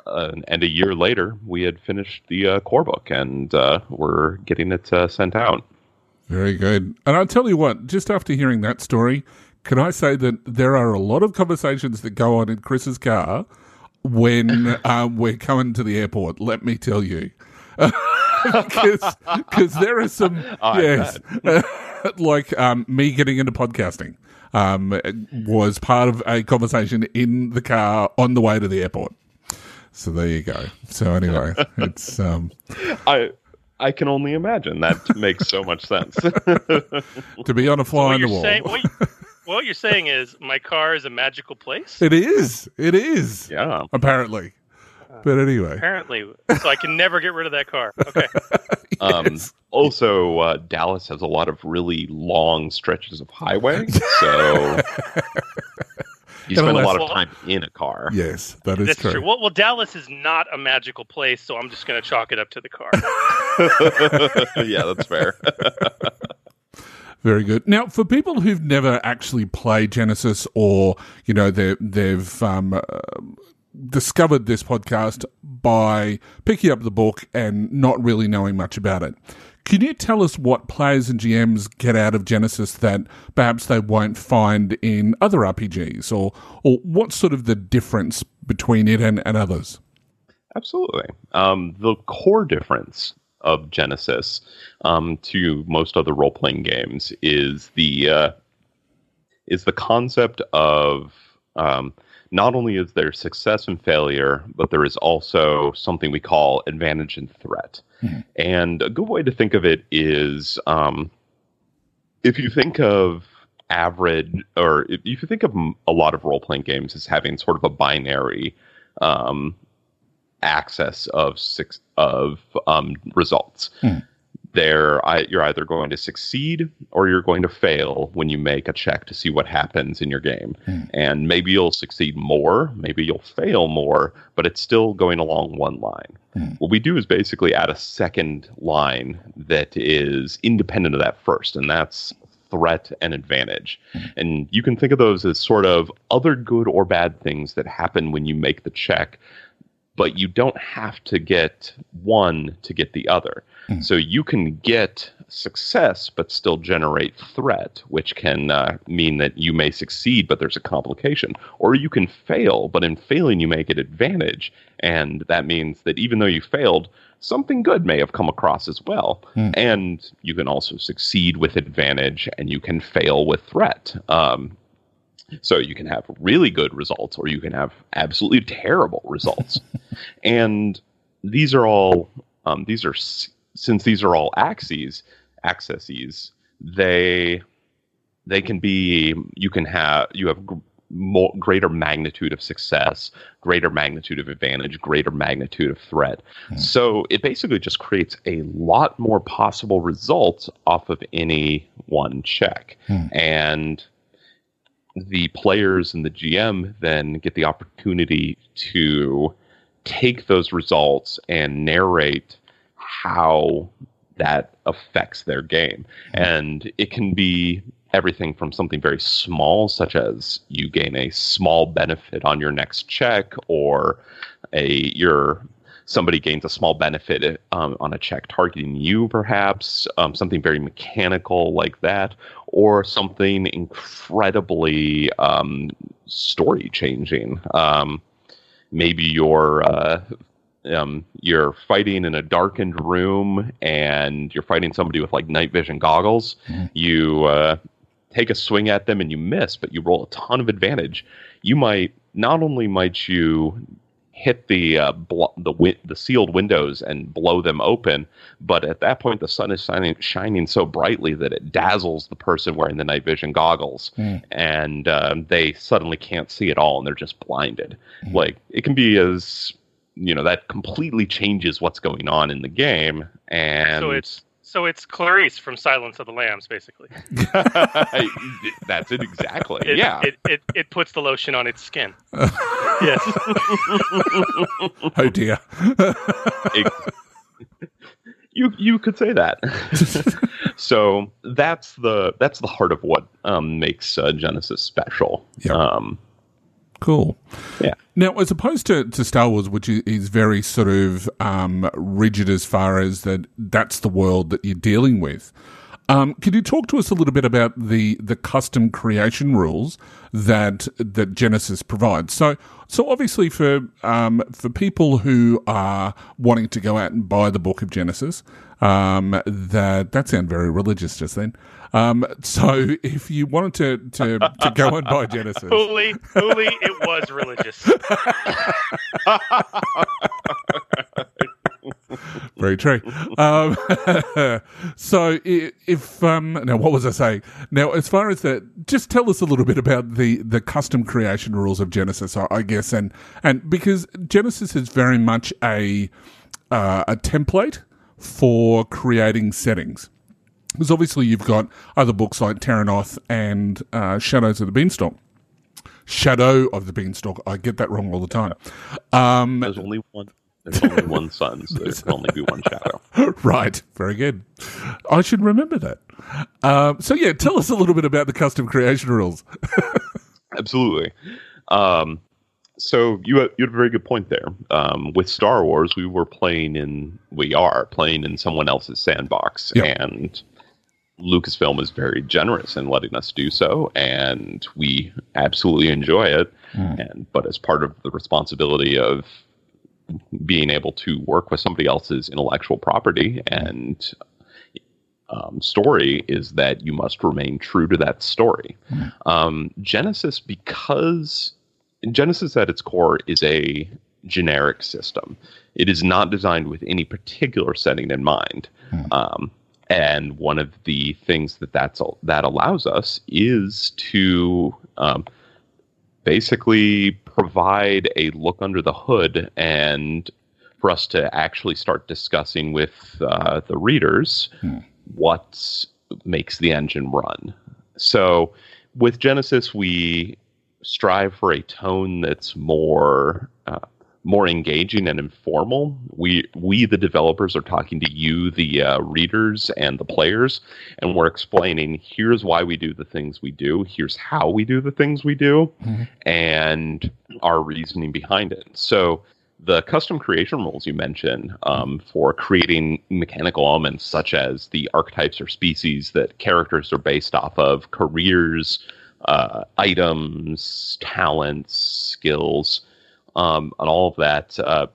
um, and a year later, we had finished the uh, core book and uh, we're getting it uh, sent out. Very good. And I'll tell you what, just after hearing that story, can I say that there are a lot of conversations that go on in Chris's car when um, we're coming to the airport, let me tell you. Because there are some, I yes, like um, me getting into podcasting um, was part of a conversation in the car on the way to the airport. So there you go. So anyway, it's um, I I can only imagine. That makes so much sense. to be on a fly on the wall. saying, what, what you're saying is my car is a magical place. It is. It is. Yeah. Apparently. But anyway. Apparently, so I can never get rid of that car. Okay. Um, Yes. Also, uh, Dallas has a lot of really long stretches of highway, so you spend a lot of time in a car. Yes, that is That's true. true. Well, well, Dallas is not a magical place, so I'm just going to chalk it up to the car. yeah, that's fair. Very good. Now, for people who've never actually played Genesys, or you know, they they've um, uh, discovered this podcast by picking up the book and not really knowing much about it, can you tell us what players and GMs get out of Genesys that perhaps they won't find in other RPGs, or or what's sort of the difference between it and, and others? Absolutely. Um, the core difference of Genesys um, to most other role playing games is the uh, is the concept of um, not only is there success and failure, but there is also something we call advantage and threat. And a good way to think of it is um, if you think of average, or if you think of a lot of role playing games as having sort of a binary um, access of six of um, results. Hmm. There, I, you're either going to succeed or you're going to fail when you make a check to see what happens in your game. Hmm. And maybe you'll succeed more, maybe you'll fail more, but it's still going along one line. Hmm. What we do is basically add a second line that is independent of that first, and that's threat and advantage. And you can think of those as sort of other good or bad things that happen when you make the check but you don't have to get one to get the other. So you can get success, but still generate threat, which can uh, mean that you may succeed, but there's a complication. Or you can fail, but in failing, you may get advantage. And that means that even though you failed, something good may have come across as well. And you can also succeed with advantage, and you can fail with threat. Um, so you can have really good results or you can have absolutely terrible results. and these are all um, these are since these are all axes accesses they they can be you can have you have gr- more, greater magnitude of success greater magnitude of advantage greater magnitude of threat. So it basically just creates a lot more possible results off of any one check. And the players and the GM then get the opportunity to take those results and narrate how that affects their game. Hmm. And it can be everything from something very small, such as you gain a small benefit on your next check, or a your somebody gains a small benefit um, on a check targeting you, perhaps um, something very mechanical like that, or something incredibly um, story changing. Um, maybe you're uh, um, you're fighting in a darkened room and you're fighting somebody with like night vision goggles. You uh, take a swing at them and you miss, but you roll a ton of advantage. You might not only might you hit the uh, blo- the win- the sealed windows and blow them open, but at that point the sun is shining shining so brightly that it dazzles the person wearing the night vision goggles, and um, they suddenly can't see at all and they're just blinded. Like it can be as you know that completely changes what's going on in the game, and so it's so it's Clarice from Silence of the Lambs, basically. that's it exactly. It, yeah. It, it it puts the lotion on its skin. yes. Oh dear. It- you you could say that. so that's the that's the heart of what um, makes uh, Genesys special. Yeah. Um, Cool. Yeah. Now, as opposed to, to Star Wars, which is, is very sort of um, rigid as far as that that's the world that you're dealing with, um, could you talk to us a little bit about the, the custom creation rules that that Genesys provides? So, so obviously for um, for people who are wanting to go out and buy the book of Genesys, um, that that sound very religious just then. Um, so, if you wanted to to, to go and buy Genesys, Holy, holy, it was religious. Very true. um, so, if um, now, what was I saying? Now, as far as that, just tell us a little bit about the the custom creation rules of Genesys, I, I guess, and and because Genesys is very much a uh, a template for creating settings. Because obviously, you've got other books like Terrinoth and uh, Shadows of the Beanstalk. Shadow of the Beanstalk. I get that wrong all the time. Um, There's only one. There's only one sun, so there can only be one shadow. right. Very good. I should remember that. Um, so, yeah, tell us a little bit about the custom creation rules. Absolutely. Um, so you had, you had a very good point there. Um, with Star Wars, we were playing in we are playing in someone else's sandbox, and Lucasfilm is very generous in letting us do so, and we absolutely enjoy it. And but as part of the responsibility of being able to work with somebody else's intellectual property and um, story is that you must remain true to that story. Um, Genesys, because Genesys at its core is a generic system, it is not designed with any particular setting in mind. Um, and one of the things that that's that allows us is to um, basically provide a look under the hood and for us to actually start discussing with uh, the readers what makes the engine run. So with Genesys, we strive for a tone that's more uh, more engaging and informal. We we the developers are talking to you, the uh, readers and the players, and we're explaining here's why we do the things we do, here's how we do the things we do, and our reasoning behind it. So the custom creation rules you mentioned um, for creating mechanical elements such as the archetypes or species that characters are based off of, careers, uh, items, talents, skills, um, and all of that. Uh,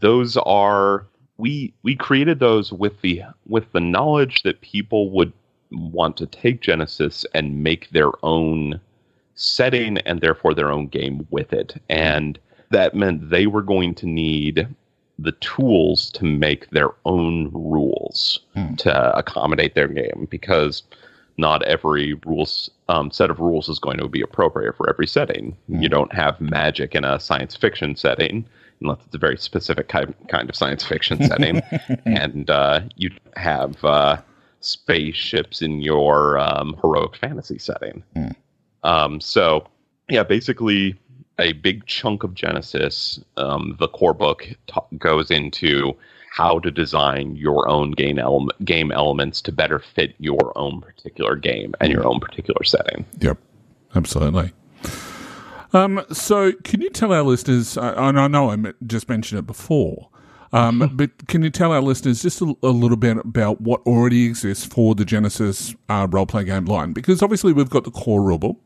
those are we we created those with the with the knowledge that people would want to take Genesys and make their own setting and therefore their own game with it. And that meant they were going to need the tools to make their own rules to accommodate their game because not every rules um, set of rules is going to be appropriate for every setting. You don't have magic in a science fiction setting unless it's a very specific kind kind of science fiction setting, and uh, you have uh, spaceships in your um, heroic fantasy setting. Um, so, yeah, basically, a big chunk of Genesys, um, the core book, ta goes into how to design your own game, ele- game elements to better fit your own particular game and your own particular setting. Yep, absolutely. Um, so, can you tell our listeners? uh, And I know I just mentioned it before, um, but can you tell our listeners just a, a little bit about what already exists for the Genesys uh, role play game line? Because obviously we've got the core rulebook,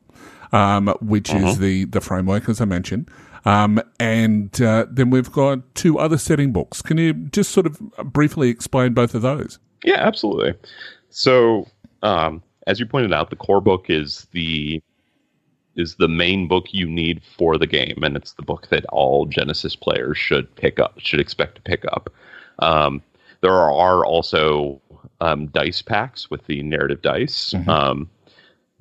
um, which is the the framework as I mentioned, um, and uh, then we've got two other setting books. Can you just sort of briefly explain both of those? Yeah, absolutely. So, um, as you pointed out, the core book is the is the main book you need for the game, and it's the book that all Genesys players should pick up, should expect to pick up. Um, there are also um, dice packs with the narrative dice. Um,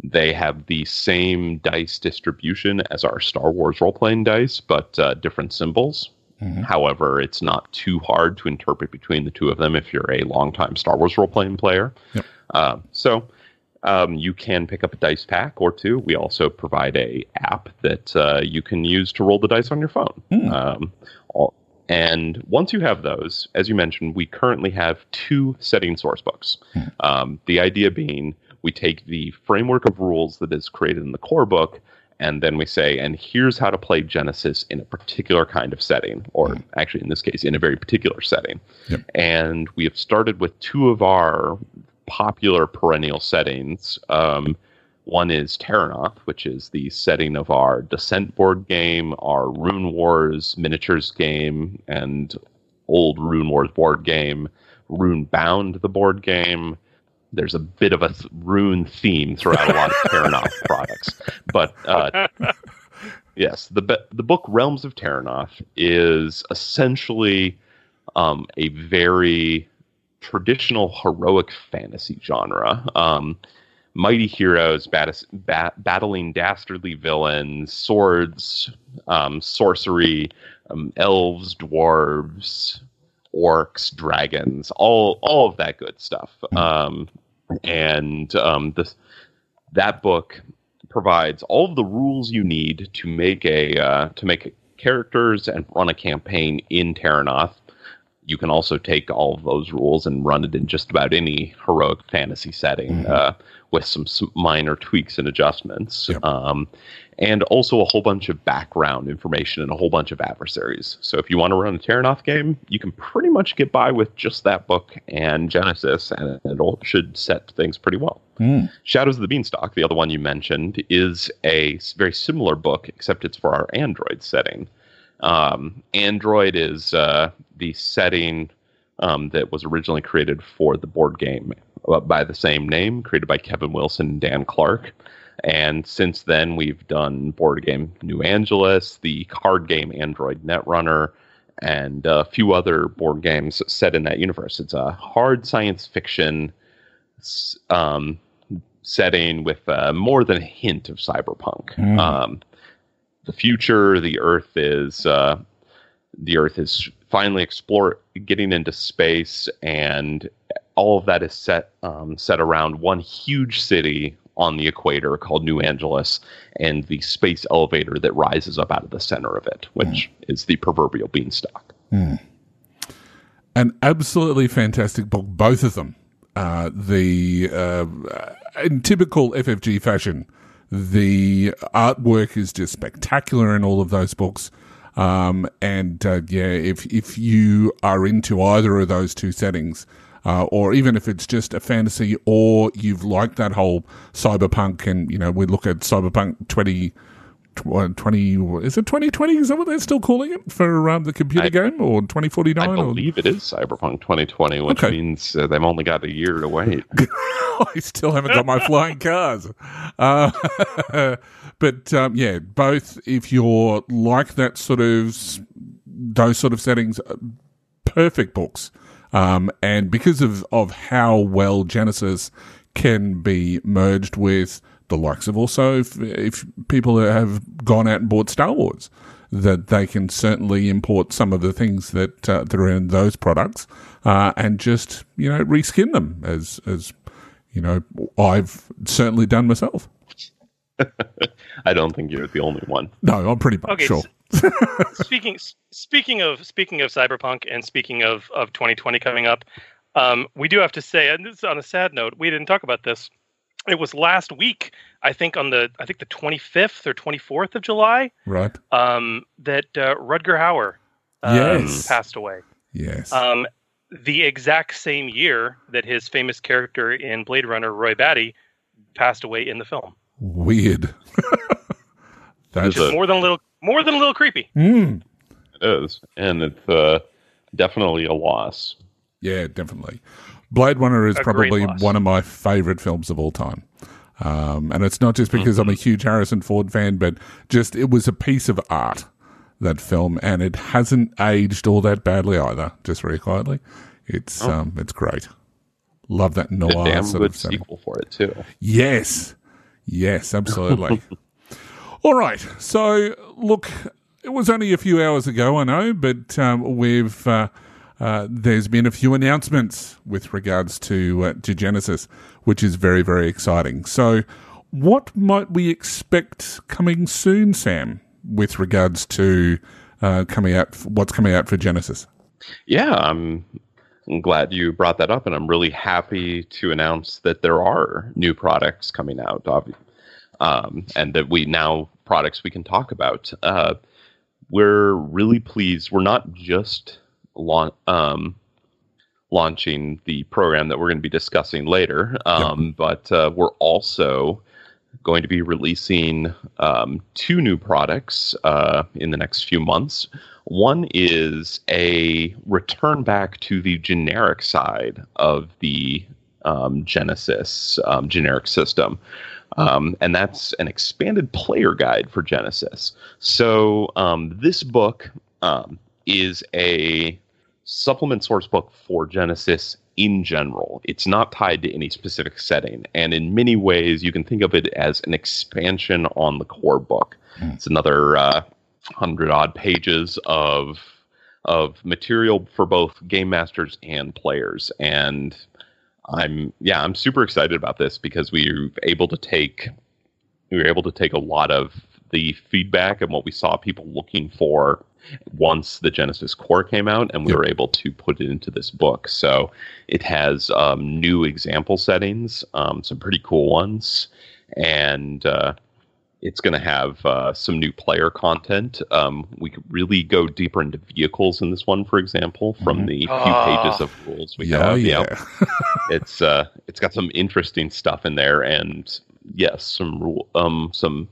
they have the same dice distribution as our Star Wars role playing dice, but uh, different symbols. However, it's not too hard to interpret between the two of them if you're a longtime Star Wars role playing player. Yep. Uh, so um, you can pick up a dice pack or two. We also provide a app that uh, you can use to roll the dice on your phone. Um, all, and once you have those, as you mentioned, we currently have two setting source books. Um, the idea being we take the framework of rules that is created in the core book, and then we say, and here's how to play Genesys in a particular kind of setting, or actually in this case, in a very particular setting. Yep. And we have started with two of our popular perennial settings. Um, one is Terrinoth, which is the setting of our Descent board game, our Rune Wars miniatures game, and old Rune Wars board game, Runebound, the board game. There's a bit of a th- rune theme throughout a lot of Terrinoth products, but uh, yes, the be- the book Realms of Terrinoth is essentially um, a very traditional heroic fantasy genre. Um, mighty heroes bat- bat- battling dastardly villains, swords, um, sorcery, um, elves, dwarves, orcs, dragons, all all of that good stuff. Um, and um, this that book provides all of the rules you need to make a uh, to make characters and run a campaign in Terrinoth. You can also take all of those rules and run it in just about any heroic fantasy setting uh, with some, some minor tweaks and adjustments. Yep. Um, and also a whole bunch of background information and a whole bunch of adversaries. So if you want to run a Terrinoth game, you can pretty much get by with just that book and Genesys, and it all should set things pretty well. Shadows of the Beanstalk, the other one you mentioned, is a very similar book, except it's for our Android setting. Um, Android is uh, the setting um, that was originally created for the board game uh, by the same name, created by Kevin Wilson and Dan Clark. And since then, we've done board game New Angeles, the card game Android Netrunner, and a few other board games set in that universe. It's a hard science fiction um, setting with uh, more than a hint of cyberpunk. Um, the future, the Earth is uh, the Earth is finally explore getting into space, and all of that is set um, set around one huge city on the equator called New Angeles, and the space elevator that rises up out of the center of it, which is the proverbial beanstalk. An absolutely fantastic book, both of them. Uh, the uh, in typical FFG fashion, the artwork is just spectacular in all of those books. Um, and uh, yeah, if if you are into either of those two settings, uh, or even if it's just a fantasy, or you've liked that whole cyberpunk, and you know we look at cyberpunk twenty. uh, 20 is it 2020 is that what they're still calling it for um, the computer I- game or 2049 I or believe it is Cyberpunk 2020, which Okay. means uh, they've only got a year to wait. I still haven't got my flying cars. Uh, but um, yeah, both if you're like that sort of those sort of settings, uh, perfect books. Um, and because of of how well Genesys can be merged with the likes of also if, if people have gone out and bought Star Wars, that they can certainly import some of the things that uh, that are in those products uh, and just you know reskin them as as you know I've certainly done myself. I don't think you're the only one. No, I'm pretty much Okay, sure. speaking speaking of speaking of cyberpunk and speaking of of 2020 coming up, um, we do have to say, and this is on a sad note, we didn't talk about this. It was last week, I think on the I think the 25th or 24th of July, Right? um, that uh, Rutger Hauer um, Yes. passed away. Yes. Um, the exact same year that his famous character in Blade Runner, Roy Batty, passed away in the film. Weird. That's Is it- More than a little, more than a little creepy. Mm. It is, and it's uh, definitely a loss. Yeah, definitely. Blade Runner is A probably one of my favorite films of all time. Um, and it's not just because I'm a huge Harrison Ford fan, but just it was a piece of art, that film, and it hasn't aged all that badly either, just very quietly. It's um, it's great. Love that A noir damn sort good of setting. sequel for it too. Yes. Yes, absolutely. All right. So, look, it was only a few hours ago, I know, but um, we've uh, uh, there's been a few announcements with regards to uh, to Genesys, which is very very exciting. So, what might we expect coming soon, Sam, with regards to uh, coming out? What's coming out for Genesys? Yeah, I'm, I'm glad you brought that up, and I'm really happy to announce that there are new products coming out, um, and that we now products we can talk about. Uh, we're really pleased. We're not just laun- um, launching the program that we're going to be discussing later, um, but uh, we're also going to be releasing um, two new products uh, in the next few months. One is a return back to the generic side of the um, Genesys um, generic system. Um, and that's an expanded player guide for Genesys. So um, this book um, is a supplement source book for Genesys in general. It's not tied to any specific setting, and in many ways, you can think of it as an expansion on the core book. It's another uh, hundred odd pages of of material for both game masters and players, and I'm yeah, I'm super excited about this because we were able to take we were able to take a lot of the feedback and what we saw people looking for once the Genesys Core came out, and we were able to put it into this book. So it has um, new example settings, um, some pretty cool ones, and uh, it's going to have uh, some new player content. Um, we could really go deeper into vehicles in this one, for example, from the few Ah. pages of rules we yeah, have. yeah. it's uh, it's got some interesting stuff in there, and yes, some rule, um, some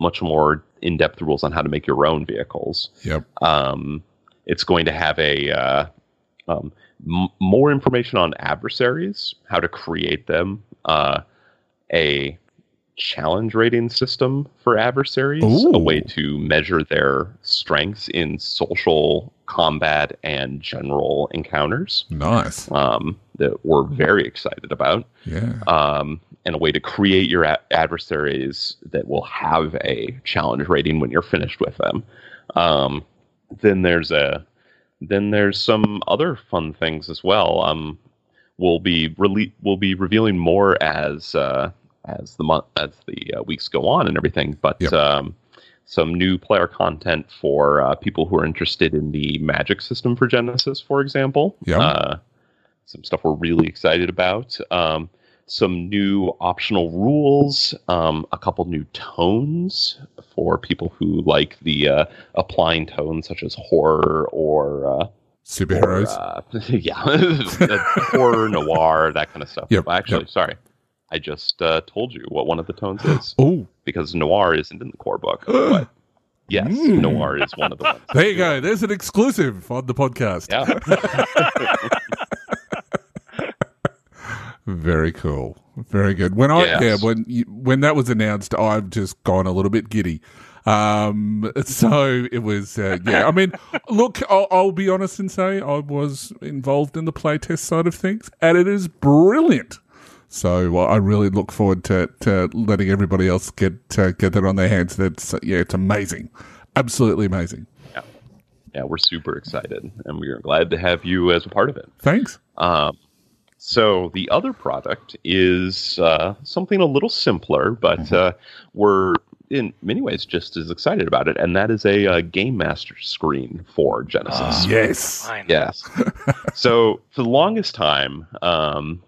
much more in-depth rules on how to make your own vehicles. Yep. Um, it's going to have a uh, um, m- more information on adversaries, how to create them, uh, a challenge rating system for adversaries, Ooh. a way to measure their strengths in social combat and general encounters Nice. um, that we're very excited about Yeah. um, and a way to create your a- adversaries that will have a challenge rating when you're finished with them. Um, then there's a then there's some other fun things as well. Um, we'll be rele- we'll be revealing more as uh, as the month as the uh, weeks go on and everything. But Yep. um, some new player content for uh, people who are interested in the magic system for Genesys, for example. Yep. Uh, some stuff we're really excited about. Um, some new optional rules, um, a couple new tones for people who like the uh, applying tones such as horror or, uh, Superheroes. or, uh, yeah, horror, noir, that kind of stuff. Yep, Well, actually, yep. sorry, I just uh, told you what one of the tones is oh, because noir isn't in the core book. but yes, Mm. noir is one of the ones. there you go. There's an exclusive on the podcast. Yeah. Very cool. Very good. When I Yes. yeah when you, when that was announced, I've just gone a little bit giddy. Um, so it was uh, yeah. I mean, look, I'll, I'll be honest and say I was involved in the playtest side of things, and it is brilliant. So uh, I really look forward to, to letting everybody else get uh, get that on their hands. That's yeah, it's amazing, absolutely amazing. yeah, we're super excited, and we are glad to have you as a part of it. Thanks. Um, so the other product is uh, something a little simpler, but uh, we're in many ways just as excited about it, and that is a, uh game master screen for Genesys. Yes. Yes. so for the longest time, um,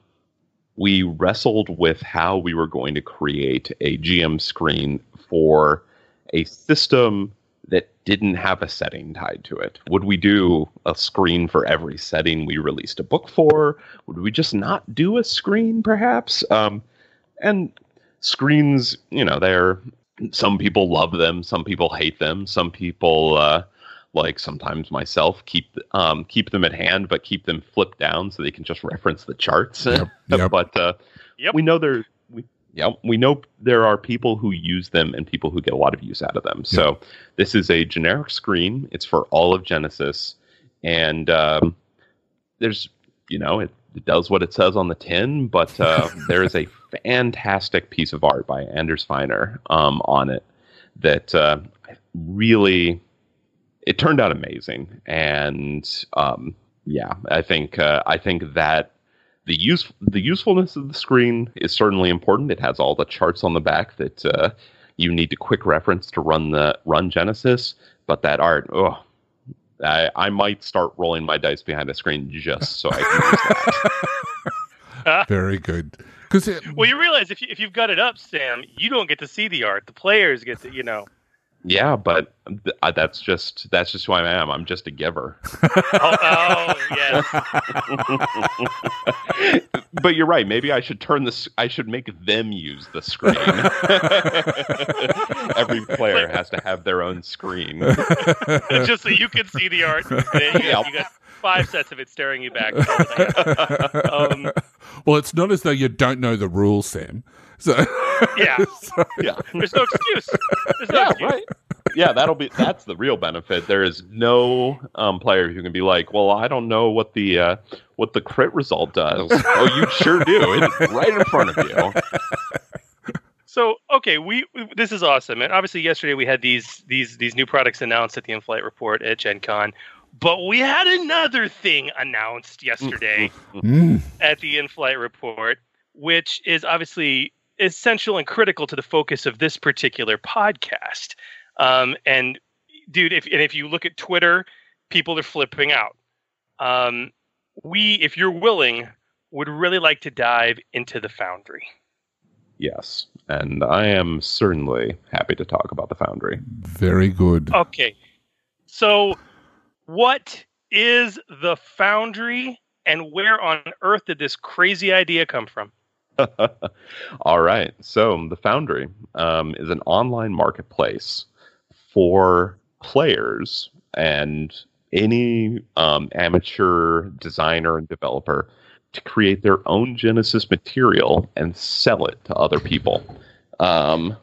we wrestled with how we were going to create a GM screen for a system that didn't have a setting tied to it. Would we do a screen for every setting we released a book for? Would we just not do a screen, perhaps? Um, and screens, you know, they're some people love them, some people hate them, some people uh, like sometimes myself keep um, keep them at hand, but keep them flipped down so they can just reference the charts. Yep, yep. but uh, Yep. we know there we yeah we know there are people who use them and people who get a lot of use out of them. So this is a generic screen. It's for all of Genesys, and um, there's you know it, it does what it says on the tin, but uh, there is a fantastic piece of art by Anders Finér um, on it that uh, really it turned out amazing, and um, yeah, I think uh, I think that the use the usefulness of the screen is certainly important. It has all the charts on the back that uh, you need to quick reference to run the run Genesys, but that art, oh. I, I might start rolling my dice behind a screen just so I can use that. Very good. Because Well, you realize if you, if you've got it up, Sam, you don't get to see the art. The players get to, you know. Yeah, but th- that's just that's just who I am. I'm just a giver. Oh, oh yes. but you're right. Maybe I should turn this. I should make them use the screen. Every player has to have their own screen. just so you can see the art. And then you, Yep. you got five sets of it staring you back. um, well, it's not as though you don't know the rules, Sam. So yeah, Yeah, there's no excuse. There's no yeah, excuse. right. yeah, that'll be that's the real benefit. There is no um, player who can be like, well, I don't know what the uh, what the crit result does. oh, you sure do. It's right in front of you. So okay, we this is awesome, and obviously yesterday we had these these these new products announced at the in-flight report at Gen Con, but we had another thing announced yesterday Mm. at the in-flight report, which is obviously essential and critical to the focus of this particular podcast. Um, and dude, if and if you look at Twitter, people are flipping out. Um, we, if you're willing, would really like to dive into the Foundry. Yes, and I am certainly happy to talk about the Foundry. Very good. Okay. So, what is the Foundry and where on earth did this crazy idea come from? All right. So the Foundry um, is an online marketplace for players and any um, amateur designer and developer to create their own Genesys material and sell it to other people. Um,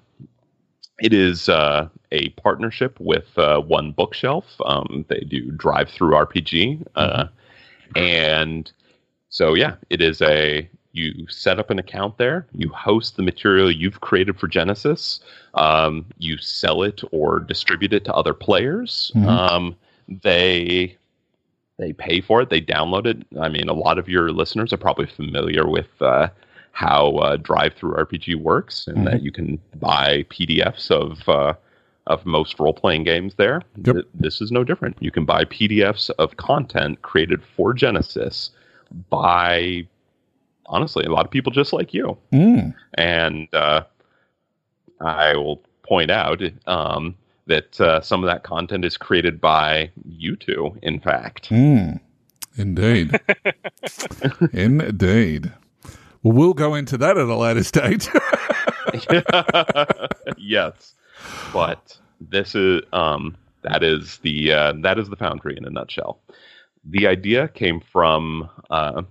it is uh, a partnership with uh, One Bookshelf. Um, they do DriveThruRPG. Uh, and so, yeah, it is a you set up an account there, you host the material you've created for Genesys, um, you sell it or distribute it to other players. Mhm. Um, they they pay for it, they download it. I mean, a lot of your listeners are probably familiar with uh, how uh, DriveThruRPG works, and that you can buy PDFs of uh, of most role playing games there. Yep. Th- This is no different. You can buy PDFs of content created for Genesys by honestly a lot of people just like you. Mm. And uh, I will point out um, that uh, some of that content is created by you two, in fact. Mm. Indeed. Indeed. Well, we'll go into that at a later stage. yes, but this is um, that is the uh, that is the Foundry in a nutshell. The idea came from. Uh,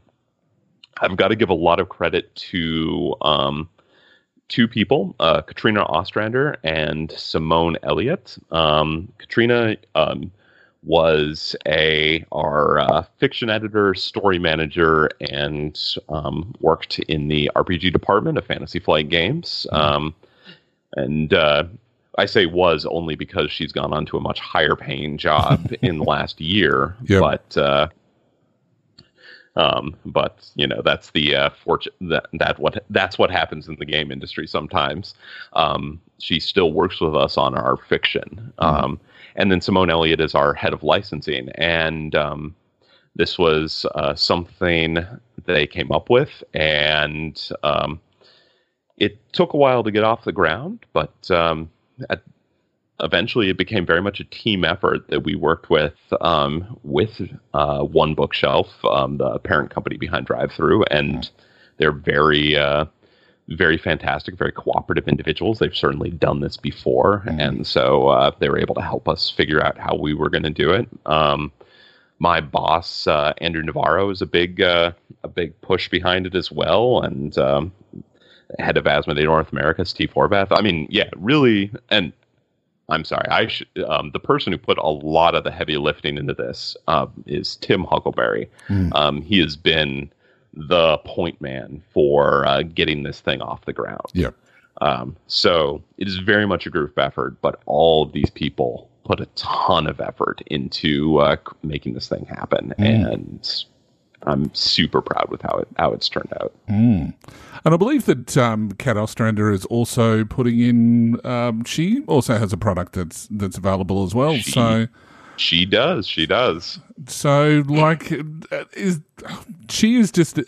I've got to give a lot of credit to um, two people, uh, Katrina Ostrander and Simone Elliott. Um, Katrina um, was a our uh, fiction editor, story manager, and um, worked in the RPG department of Fantasy Flight Games. Um, and uh, I say was only because she's gone on to a much higher paying job in the last year. Yep. But uh, um, but you know that's the uh, fortune that that what that's what happens in the game industry sometimes. Um, she still works with us on our fiction, um, and then Simone Elliott is our head of licensing, and um, this was uh, something they came up with, and um, it took a while to get off the ground, but um, at, eventually it became very much a team effort that we worked with um, with uh, One Bookshelf, um, the parent company behind DriveThru, and they're very uh, very fantastic, very cooperative individuals. They've certainly done this before, and so uh, they were able to help us figure out how we were going to do it. Um, my boss uh, Andrew Navarro is a big uh, a big push behind it as well, and um, head of Asmodee North America, Steve Horvath. I mean, yeah, really, and I'm sorry, I should. Um, the person who put a lot of the heavy lifting into this um, is Tim Huckelbery. Um, he has been the point man for uh, getting this thing off the ground. yep. Um, so it is very much a group effort, but all of these people put a ton of effort into uh, making this thing happen, and I'm super proud with how it how it's turned out. Mm. And I believe that um, Kat Ostrander is also putting in. Um, she also has a product that's that's available as well. She- so, She does, she does. so like, is she is just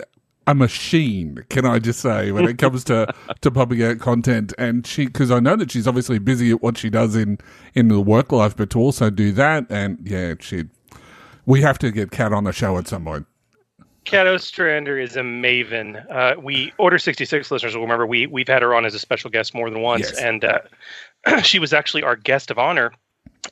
a machine? Can I just say when it comes to to pumping out content? And she, because I know that she's obviously busy at what she does in in the work life, but to also do that, and yeah, she. We have to get Kat on the show at some point. Kat Ostrander is a maven. Uh, we Order sixty six listeners will remember we we've had her on as a special guest more than once, Yes. and uh, she was actually our guest of honor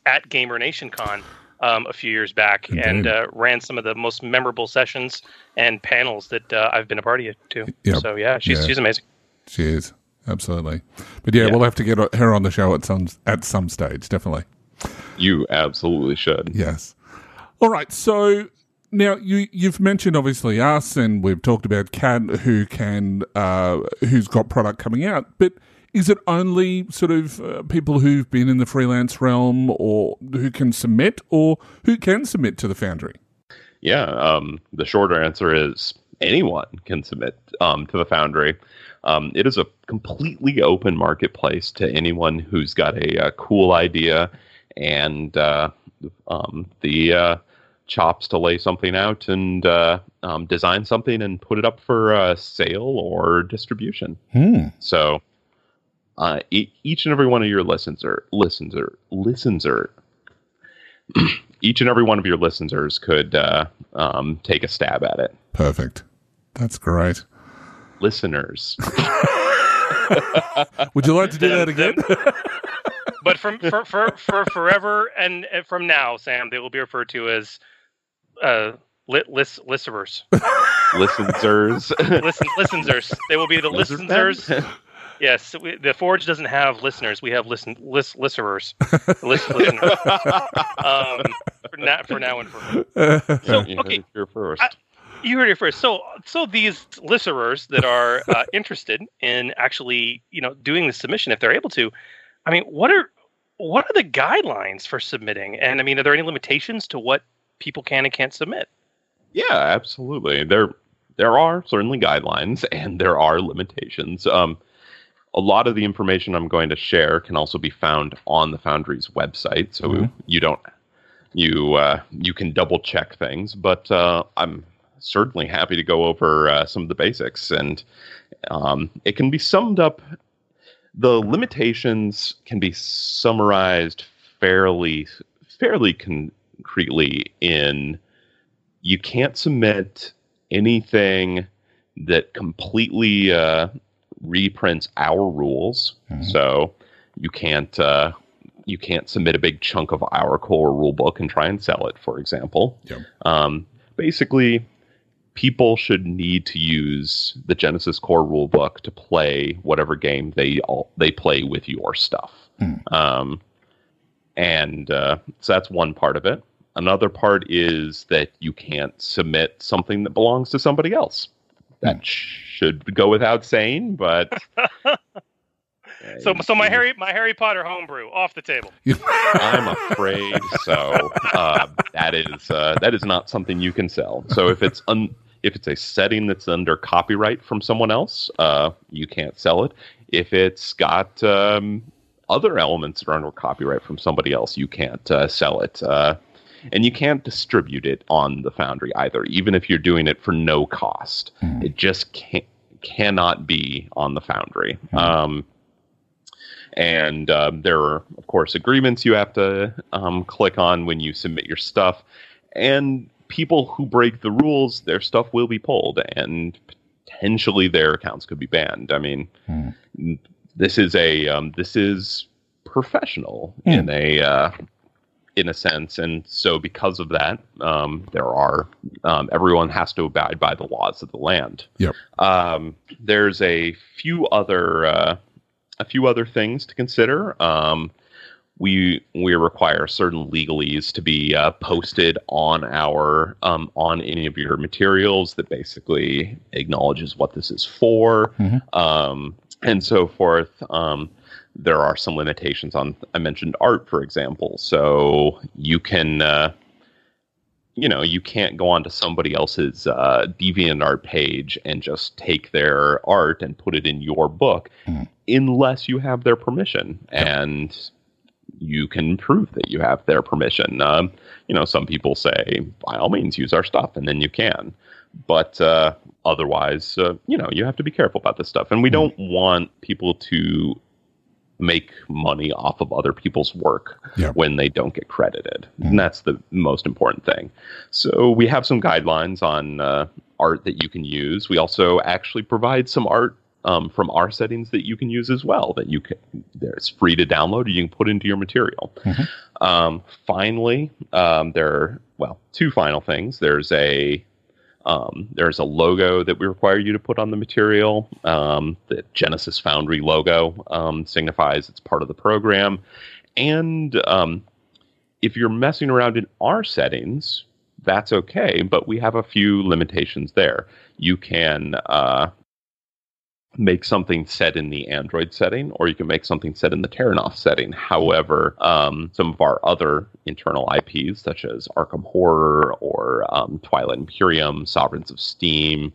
at Gamer Nation Con um, a few years back, Indeed. and uh, ran some of the most memorable sessions and panels that uh, I've been a party to. Yep. So yeah, she's Yeah. she's amazing. She is. absolutely. But yeah, Yeah. we'll have to get her on the show at some at some stage, definitely. You absolutely should. Yes. All right. So now you you've mentioned obviously us, and we've talked about Kat, who can uh, who's got product coming out, but. Is it only sort of uh, people who've been in the freelance realm or who can submit or who can submit to the Foundry? Yeah, um, the shorter answer is anyone can submit um, to the Foundry. Um, it is a completely open marketplace to anyone who's got a, uh cool idea and uh, um, the uh, chops to lay something out and uh, um, design something and put it up for uh, sale or distribution. Hmm. So uh, e- each and every one of your listener listener listener each and every one of your listeners could uh, um, take a stab at it. Perfect. That's great. Listeners, Would you like to do that again? But from for, for, for forever and and from now, Sam, they will be referred to as uh, lit, lis, listeners. listeners, Listen, listeners. They will be the listeners. Yes, we, the Forge doesn't have listeners. We have listen, lis, listeners. List, listeners. um, for, now, for now and for So, You heard okay. here first. I- you heard it first. So, so these listeners that are uh, interested in actually, you know, doing the submission, if they're able to, I mean, what are what are the guidelines for submitting? And I mean, are there any limitations to what people can and can't submit? Yeah, absolutely. There there are certainly guidelines and there are limitations. Um, a lot of the information I'm going to share can also be found on the Foundry's website, so Mhm. you don't you uh, you can double check things. But uh, I'm certainly happy to go over uh, some of the basics, and um, it can be summed up. The limitations can be summarized fairly fairly concretely in you can't submit anything that completely uh, reprints our rules. Mhm. So you can't uh, you can't submit a big chunk of our core rule book and try and sell it, for example. Yep. Um, basically, people should need to use the Genesys core rule book to play whatever game they all they play with your stuff. Hmm. Um, and uh, so that's one part of it. Another part is that you can't submit something that belongs to somebody else. That should go without saying, but So, so my Harry, my Harry Potter homebrew off the table. I'm afraid so. Uh, that is uh, that is not something you can sell. So if it's un- if it's a setting that's under copyright from someone else, uh, you can't sell it. If it's got um, other elements that are under copyright from somebody else, you can't uh, sell it. And you can't distribute it on the Foundry either, even if you're doing it for no cost. Hmm. It just can't cannot be on the Foundry. Um, and um, there are, of course, agreements you have to um, click on when you submit your stuff. And people who break the rules, their stuff will be pulled, and potentially their accounts could be banned. I mean, Hmm. this is a um, this is professional Hmm. in a uh, in a sense, and so because of that, um, there are um, everyone has to abide by the laws of the land. Yep. Um, there's a few other uh, a few other things to consider. Um, we we require certain legalese to be uh, posted on our um, on any of your materials that basically acknowledges what this is for, Mhm. um, and so forth. Um, there are some limitations on. I mentioned art, for example, so you can. Uh, you know, you can't go onto somebody else's uh, DeviantArt page and just take their art and put it in your book Mhm. unless you have their permission. And you can prove that you have their permission. Um, you know, some people say, by all means, use our stuff, and then you can. But uh, otherwise, uh, you know, you have to be careful about this stuff. And we don't want people to make money off of other people's work Yeah. when they don't get credited. And that's the most important thing. So we have some guidelines on uh, art that you can use. We also actually provide some art um, from our settings that you can use as well. That you can, there's free to download. Or you can put into your material. Mhm. Um, finally, um, there are well two final things. There's a Um, there's a logo that we require you to put on the material. Um, the Genesys Foundry logo um, signifies it's part of the program. And um, if you're messing around in our settings, that's okay, but we have a few limitations there. You can uh, make something set in the Android setting, or you can make something set in the Terrinoth setting. However, um, some of our other internal IPs, such as Arkham Horror or um, Twilight Imperium, Sovereigns of Steam,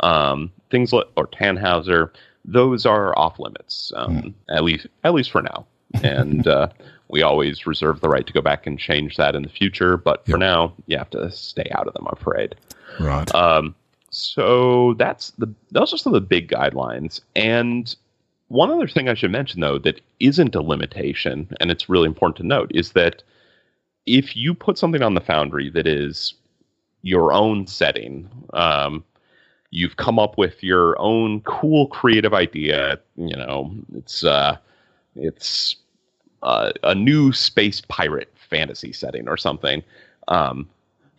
um, things like or Tannhauser, those are off limits, um, at least at least for now. And uh, we always reserve the right to go back and change that in the future. But for Yep. now, you have to stay out of them. I'm afraid. Right. Um, so that's the those are some of the big guidelines. And one other thing I should mention, though, that isn't a limitation, and it's really important to note, is that if you put something on the Foundry that is your own setting, um, you've come up with your own cool creative idea. You know, it's uh, it's uh, a new space pirate fantasy setting or something. Um,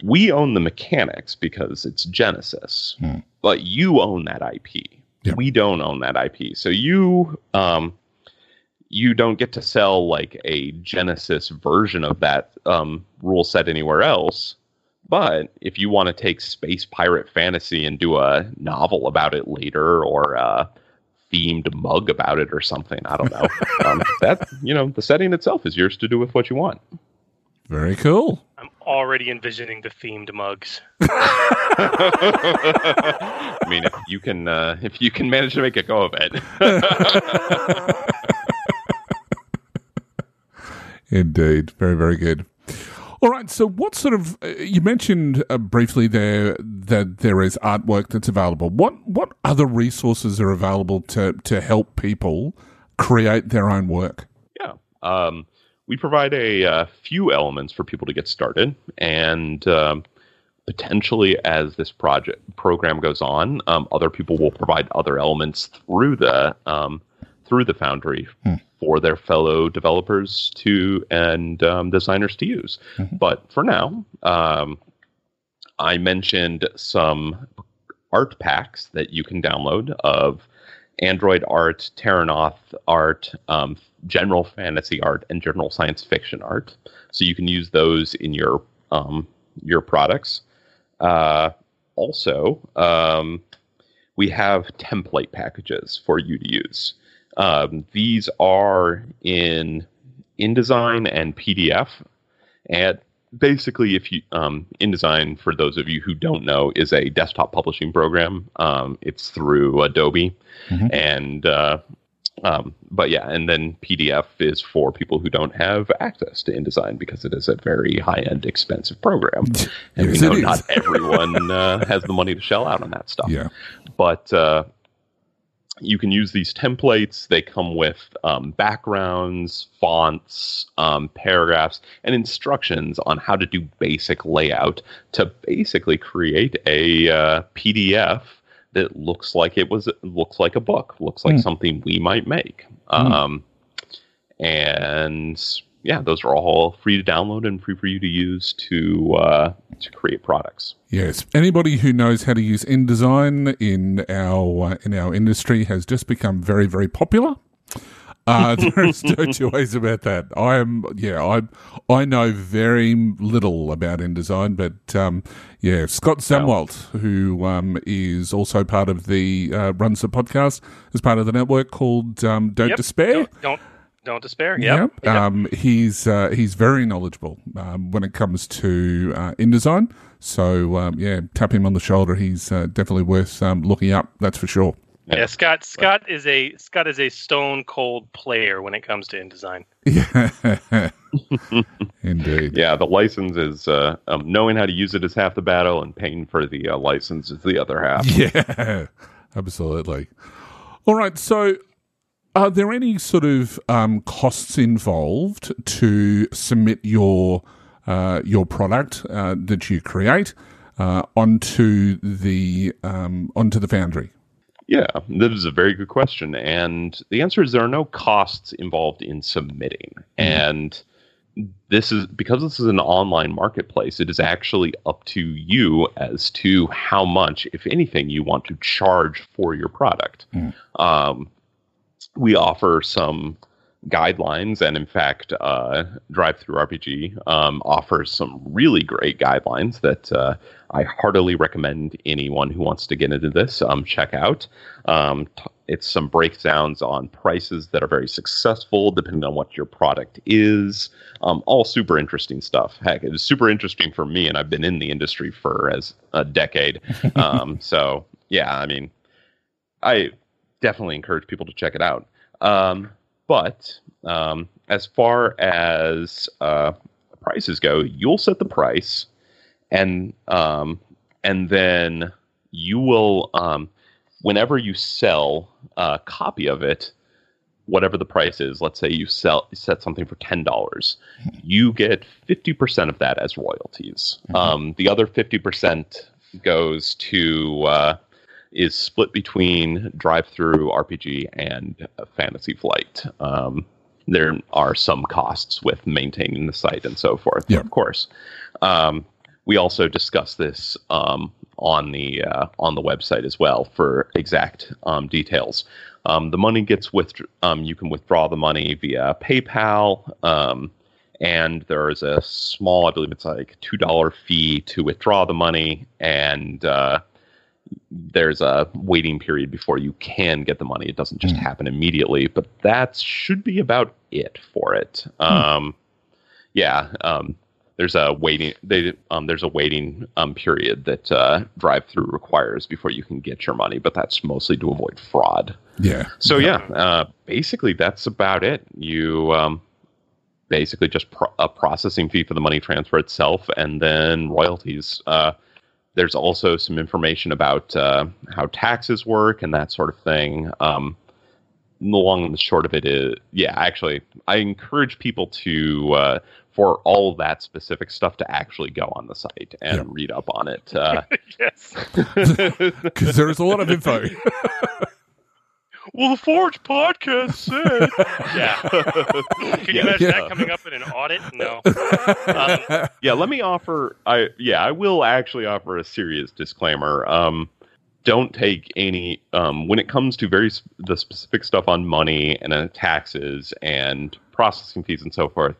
we own the mechanics because it's Genesys, Hmm. but you own that IP. Yeah. We don't own that IP, so you um, you don't get to sell like a Genesys version of that um, rule set anywhere else. But if you want to take space pirate fantasy and do a novel about it later, or a themed mug about it, or something, I don't know. um, that you know, the setting itself is yours to do with what you want. Very cool. I'm already envisioning the themed mugs. I mean, if you can, uh, if you can manage to make a go of it, Indeed. Very, very good. All right. So, what sort of uh, you mentioned uh, briefly there that there is artwork that's available. What what other resources are available to to help people create their own work? yeah. Um, we provide a uh, few elements for people to get started, and um, potentially as this project program goes on, um, other people will provide other elements through the um, through the Foundry for their fellow developers to and um, designers to use. But for now, um, I mentioned some art packs that you can download of Android art, Terrinoth art, um, general fantasy art, and general science fiction art. So you can use those in your um, your products. Uh, also, um, we have template packages for you to use. Um, these are in InDesign and PDF, and basically, if you um, InDesign, for those of you who don't know, is a desktop publishing program. Um, it's through Adobe, and uh, um, but yeah, and then PDF is for people who don't have access to InDesign because it is a very high-end, expensive program, and Yes, we know not everyone uh, has the money to shell out on that stuff Yeah. but uh, you can use these templates. They come with um, backgrounds, fonts, um, paragraphs, and instructions on how to do basic layout to basically create a uh, PDF that looks like it was looks like a book, looks like something we might make. Um, and yeah, those are all free to download and free for you to use to uh, to create products. Yes, anybody who knows how to use InDesign in our uh, in our industry has just become very very popular. Uh, there's no two ways about that. I am, yeah, I I know very little about InDesign, but um, yeah, Scott Zumwalt, who um, is also part of the uh, runs the podcast is part of the network called um, Don't Yep. Despair. Don't don't, don't despair. Yep. Yep. Um, he's uh, he's very knowledgeable um, when it comes to uh, InDesign. So um, yeah, tap him on the shoulder. He's uh, definitely worth um, looking up. That's for sure. Yeah, Scott. Scott is a Scott is a stone cold player when it comes to InDesign. Yeah, indeed. Yeah, the license is uh, um, knowing how to use it is half the battle, and paying for the uh, license is the other half. Yeah, absolutely. All right. So, are there any sort of um, costs involved to submit your uh, your product uh, that you create uh, onto the um, onto the Foundry? Yeah, that is a very good question, and the answer is there are no costs involved in submitting, and this is because this is an online marketplace. It is actually up to you as to how much, if anything, you want to charge for your product. Mm. Um, we offer some guidelines, and in fact, uh, DriveThruRPG um, offers some really great guidelines that uh, I heartily recommend anyone who wants to get into this um, check out. Um, t- it's some breakdowns on prices that are very successful, depending on what your product is. Um, all super interesting stuff. Heck, it was super interesting for me, and I've been in the industry for as a decade. um, so yeah, I mean, I definitely encourage people to check it out. Um, but um, as far as uh, prices go, you'll set the price, and um, and then you will, um, whenever you sell a copy of it, whatever the price is. Let's say you sell set something for ten dollars, you get fifty percent of that as royalties. Um, the other fifty percent goes to uh, is split between DriveThruRPG and Fantasy Flight. Um, there are some costs with maintaining the site and so forth, Yeah. of course. Um, we also discuss this um, on the uh, on the website as well for exact um, details. Um, the money gets with um, you can withdraw the money via PayPal, um, and there is a small, I believe it's like two dollar fee to withdraw the money, and uh, there's a waiting period before you can get the money. It doesn't just happen immediately, but that should be about it for it. Um, yeah, um, there's a waiting. They, um, there's a waiting um, period that uh, DriveThru requires before you can get your money, but that's mostly to avoid fraud. Yeah. So yeah, uh, basically that's about it. You um, basically just pro- a processing fee for the money transfer itself, and then royalties. Uh, there's also some information about uh, how taxes work and that sort of thing. Um, the long and the short of it is, yeah, actually, I encourage people to, uh, for all of that specific stuff, to actually go on the site and Yeah. read up on it. Uh, yes. Because there is a lot of info. Well, the Forge podcast said. yeah. Can you Yeah. imagine Yeah. that coming up in an audit? No. Um, yeah let me offer i yeah i will actually offer a serious disclaimer um don't take any um when it comes to very sp- the specific stuff on money and uh, taxes and processing fees and so forth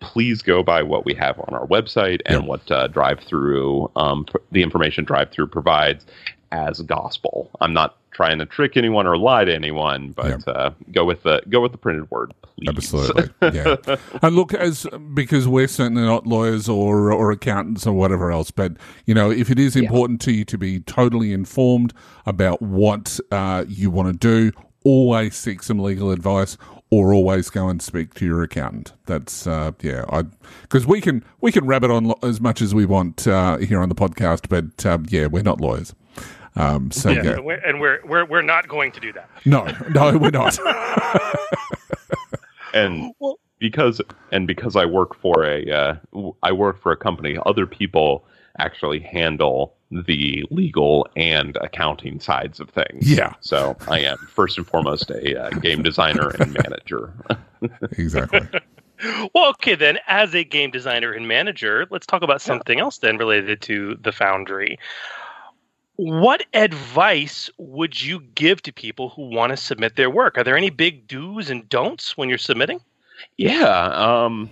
please go by what we have on our website and Yeah. what uh, DriveThru um pr- the information DriveThru provides as gospel i'm not trying to trick anyone or lie to anyone but uh go with the go with the printed word please Absolutely. Yeah. And look, as because we're certainly not lawyers or or accountants or whatever else, but you know, if it is important to you to be totally informed about what uh, you want to do, always seek some legal advice. Or always go and speak to your accountant. That's uh, yeah, I because we can we can rabbit on lo- as much as we want uh, here on the podcast, but um, yeah, we're not lawyers. Um, so yeah, yeah, and, we're, and we're we're we're not going to do that. no, no, we're not. and because and because I work for a uh, w- I work for a company, other people actually handle the legal and accounting sides of things. Yeah. So I am first and foremost a uh, game designer and manager. exactly. Well, okay, then, as a game designer and manager, let's talk about something else then related to the Foundry. What advice would you give to people who want to submit their work? Are there any big do's and don'ts when you're submitting? Yeah. Um,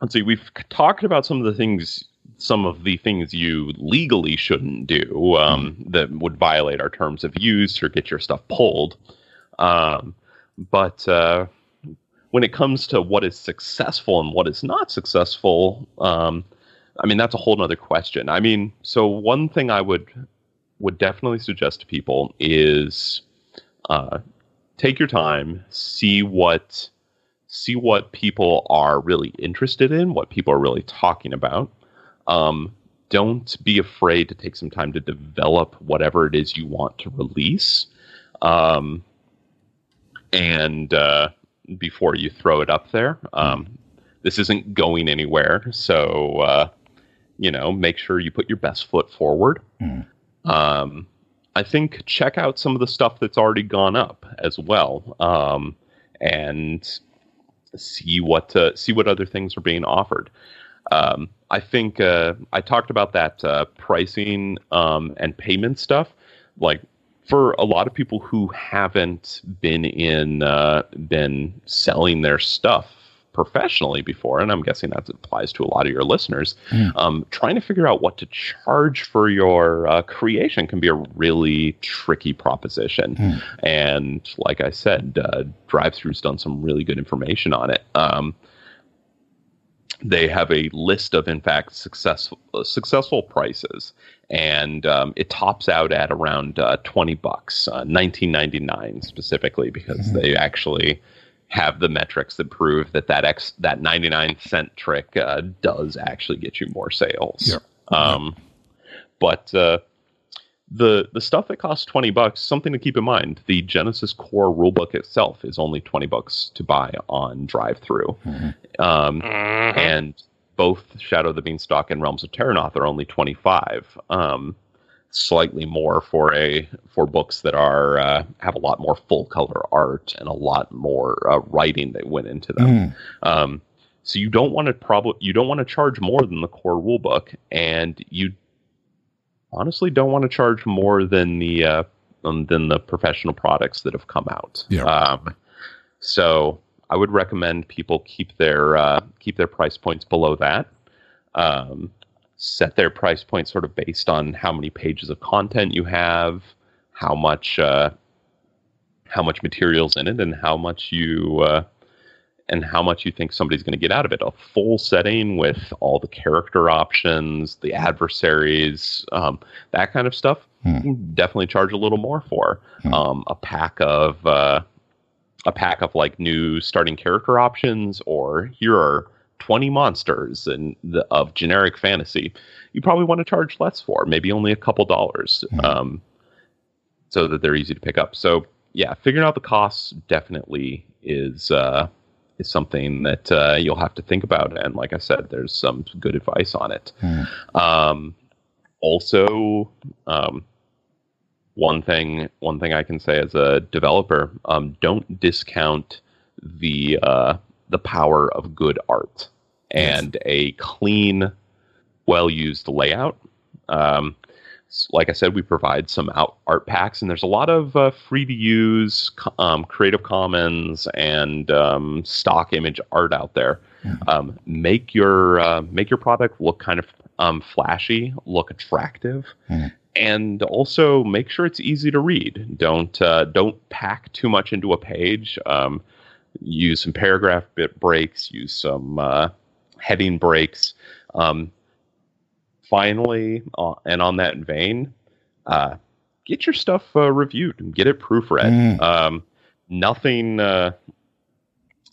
let's see. We've talked about some of the things, some of the things you legally shouldn't do um, that would violate our terms of use or get your stuff pulled. Um, but uh, when it comes to what is successful and what is not successful, um, I mean that's a whole nother question. I mean, so one thing I would would definitely suggest to people is uh, take your time, see what see what people are really interested in, what people are really talking about. Um, don't be afraid to take some time to develop whatever it is you want to release. Um, and uh, before you throw it up there, um, this isn't going anywhere. So, uh, you know, make sure you put your best foot forward. Um, I think check out some of the stuff that's already gone up as well. Um, and see what uh, see what other things are being offered. Um, I think uh, I talked about that uh, pricing um, and payment stuff. Like for a lot of people who haven't been in uh, been selling their stuff professionally before, and I'm guessing that applies to a lot of your listeners, um, trying to figure out what to charge for your uh, creation can be a really tricky proposition. And like I said, uh, DriveThru's done some really good information on it. Um, they have a list of, in fact, successful uh, successful prices, and um, it tops out at around uh, twenty bucks, uh, nineteen ninety nine specifically, because they actually have the metrics that prove that that X that ninety nine cent trick uh, does actually get you more sales. Yep. Um, but uh, the the stuff that costs 20 bucks something to keep in mind the Genesys core rulebook itself is only 20 bucks to buy on DriveThru um, Mhm. and both shadow of the beanstalk and realms of Terrinoth are only 25 um, slightly more for a for books that are uh, have a lot more full color art and a lot more uh, writing that went into them um, so you don't want to probably you don't want to charge more than the core rulebook, and you honestly don't want to charge more than the uh, um, than the professional products that have come out. Yeah. Um, so I would recommend people keep their uh, keep their price points below that. Um, set their price point sort of based on how many pages of content you have, how much uh, how much materials in it, and how much you uh, and how much you think somebody's going to get out of it. A full setting with all the character options, the adversaries, um, that kind of stuff. you Definitely charge a little more for um, a pack of uh, a pack of like new starting character options, or here are twenty monsters and the, of generic fantasy. You probably want to charge less for, maybe only a couple dollars, um, so that they're easy to pick up. So yeah, figuring out the costs definitely is uh, is something that uh, you'll have to think about. And like I said, there's some good advice on it. Um, also, um, one thing one thing I can say as a developer, um, don't discount the uh, the power of good art and a clean, well used layout. Um, like I said, we provide some out art packs, and there's a lot of uh, free to use um, Creative Commons and um, stock image art out there. Um, make your uh, make your product look kind of um, flashy, look attractive, and also make sure it's easy to read. Don't uh, don't pack too much into a page. Use some paragraph bit breaks. Use some uh, heading breaks. Um, finally, uh, and on that vein, uh, get your stuff uh, reviewed and get it proofread. Um, nothing. Uh,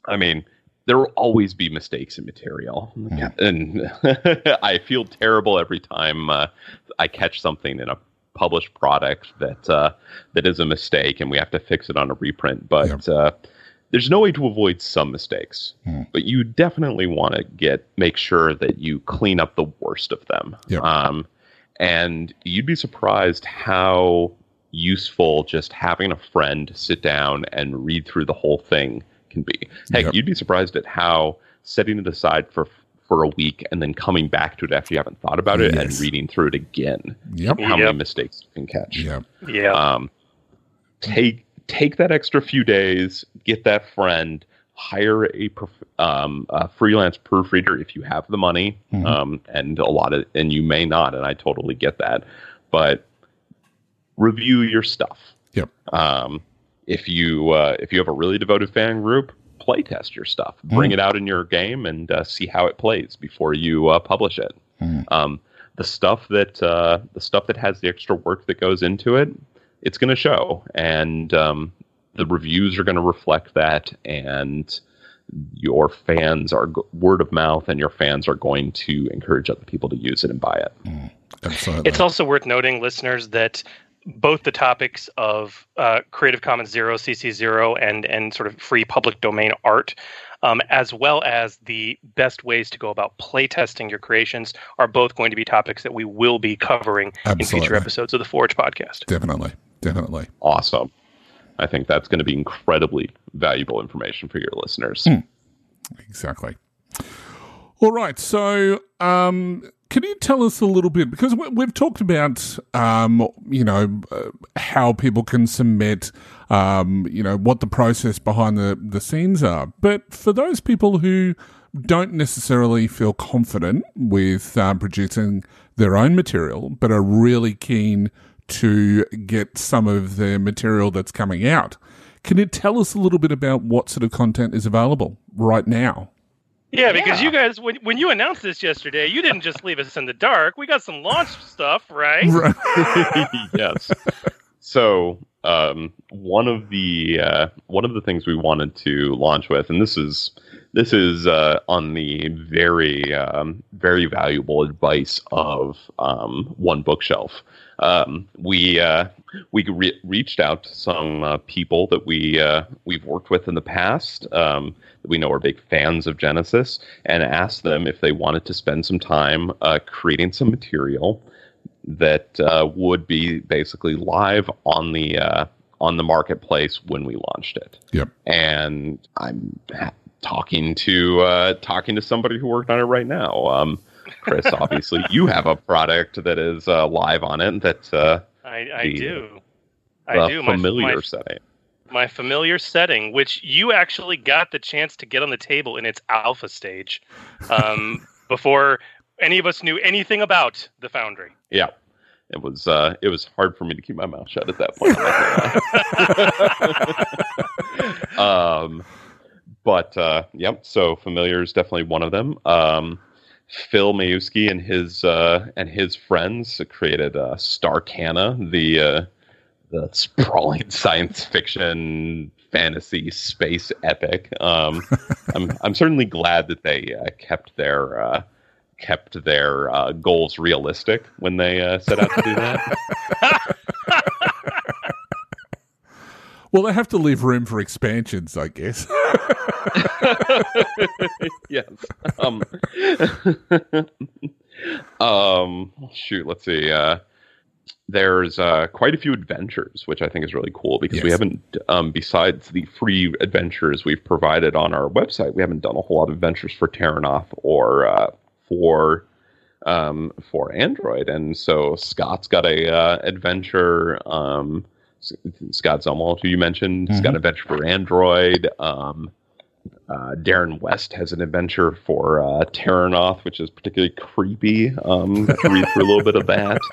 I mean, there will always be mistakes in material, and I feel terrible every time uh, I catch something in a published product that uh, that is a mistake, and we have to fix it on a reprint. But uh, there's no way to avoid some mistakes. But you definitely want to get make sure that you clean up the worst of them. Yep. Um, and you'd be surprised how useful just having a friend sit down and read through the whole thing can be. Heck, Yep. you'd be surprised at how setting it aside for for a week and then coming back to it after you haven't thought about it and reading through it again. Yep. How many mistakes you can catch. Yeah. Yeah. Um, take take that extra few days, get that friend, hire a, um, a freelance proofreader if you have the money, um, and a lot of, and you may not, and I totally get that, but review your stuff. Yep. Um, if you uh, if you have a really devoted fan group, play test your stuff, bring it out in your game, and uh, see how it plays before you uh, publish it. Um, the stuff that uh, the stuff that has the extra work that goes into it, it's going to show, and um, the reviews are going to reflect that, and your fans are word of mouth, and your fans are going to encourage other people to use it and buy it. Absolutely. It's also worth noting, listeners, that both the topics of uh, Creative Commons Zero, CC Zero, and and sort of free public domain art, um, as well as the best ways to go about playtesting your creations, are both going to be topics that we will be covering in future episodes of the Forge podcast. Definitely. Definitely. Awesome. I think that's going to be incredibly valuable information for your listeners. Exactly. All right. So, um, can you tell us a little bit because we, we've talked about, um, you know, uh, how people can submit, um, you know, what the process behind the the scenes are. But for those people who don't necessarily feel confident with uh, producing their own material, but are really keen to get some of the material that's coming out. Can you tell us a little bit about what sort of content is available right now? Yeah, because you guys, when, when you announced this yesterday, you didn't just leave us in the dark. We got some launch stuff, right? yes. So um, one of the uh, one of the things we wanted to launch with, and this is this is uh, on the very um, very valuable advice of um, OneBookShelf. Um, we uh, we re- reached out to some uh, people that we uh, we've worked with in the past um, that we know are big fans of Genesys, and asked them if they wanted to spend some time uh, creating some material that uh, would be basically live on the uh, on the marketplace when we launched it. Yep. And I'm talking to uh, talking to somebody who worked on it right now. Um, Chris, obviously, you have a product that is uh, live on it that uh, I, I The- do. I do. My- familiar my, setting. my familiar setting, which you actually got the chance to get on the table in its alpha stage, um, before any of us knew anything about the Foundry. Yeah. It was uh, it was hard for me to keep my mouth shut at that point. I'm not gonna lie. um, but uh, yep. So familiar is definitely one of them. Um, Phil Maiewski and his uh, and his friends created uh, Starcana, the uh, the sprawling science fiction fantasy space epic. Um, I'm I'm certainly glad that they uh, kept their uh, kept their uh, goals realistic when they uh, set out to do that. Well, they have to leave room for expansions, I guess. yes. Um, um, shoot, let's see. Uh, there's uh, quite a few adventures, which I think is really cool because we haven't, um, besides the free adventures we've provided on our website, we haven't done a whole lot of adventures for Terrinoth or uh, for um, for Android. And so Scott's got a uh, adventure. Um, Scott Zumwalt, who you mentioned, has got an adventure for Android. Um, uh, Darren West has an adventure for uh, Terrinoth, which is particularly creepy. Um, got to read through a little bit of that.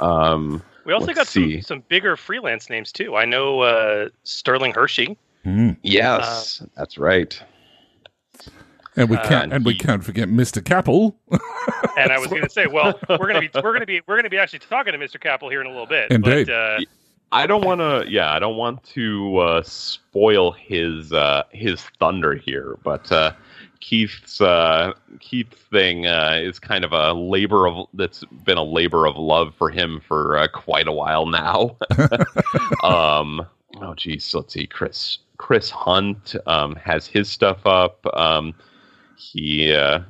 Um, We also got some, some bigger freelance names too. I know uh, Sterling Hershey. Mm. yes, that's right. And we Uh, can't, and we he- can't forget Mr. Kappel. And I was going to say, well, we're going to be we're going to be we're going to be actually talking to Mr. Kappel here in a little bit. Indeed. But, uh, I don't want to. Yeah, I don't want to uh, spoil his uh, his thunder here, but uh, Keith's uh, Keith's thing uh, is kind of a labor of that's been a labor of love for him for uh, quite a while now. um, oh, geez, let's see. Chris Chris Hunt um, has his stuff up. Um, he uh,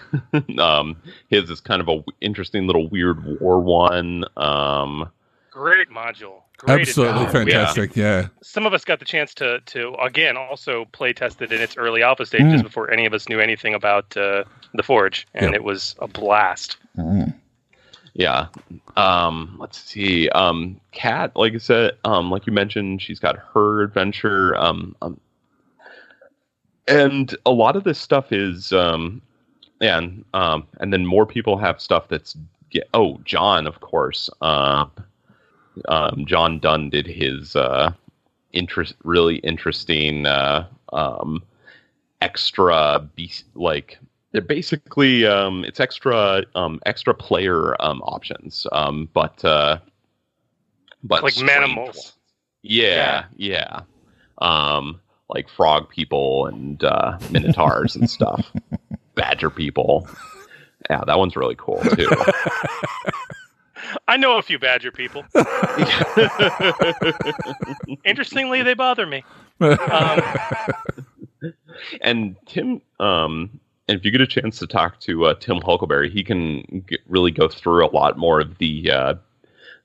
um, his is kind of a w- interesting little weird war one. Um, great module. Great Absolutely adventure. fantastic. Yeah. Some of us got the chance to to again also play test it in its early alpha stages Mm. before any of us knew anything about uh, the Forge, and Yeah. it was a blast. Mm. Yeah. Um, let's see. Um, Kat, like I said, um, like you mentioned, she's got her adventure. Um, um, and a lot of this stuff is, um, and um, and then more people have stuff that's. Get, oh, John, of course. Um, um, John Dunn did his uh, interest, really interesting uh, um, extra beast like they're basically um, it's extra um, extra player um, options, um, but uh, but Like strange Manimals. ones. Yeah, yeah, Um, like frog people and uh, minotaurs and stuff, badger people. Yeah, that one's really cool too. I know a few Badger people. Interestingly, they bother me. Um, and Tim, um, and if you get a chance to talk to uh, Tim Huckelbery, he can g really go through a lot more of the uh,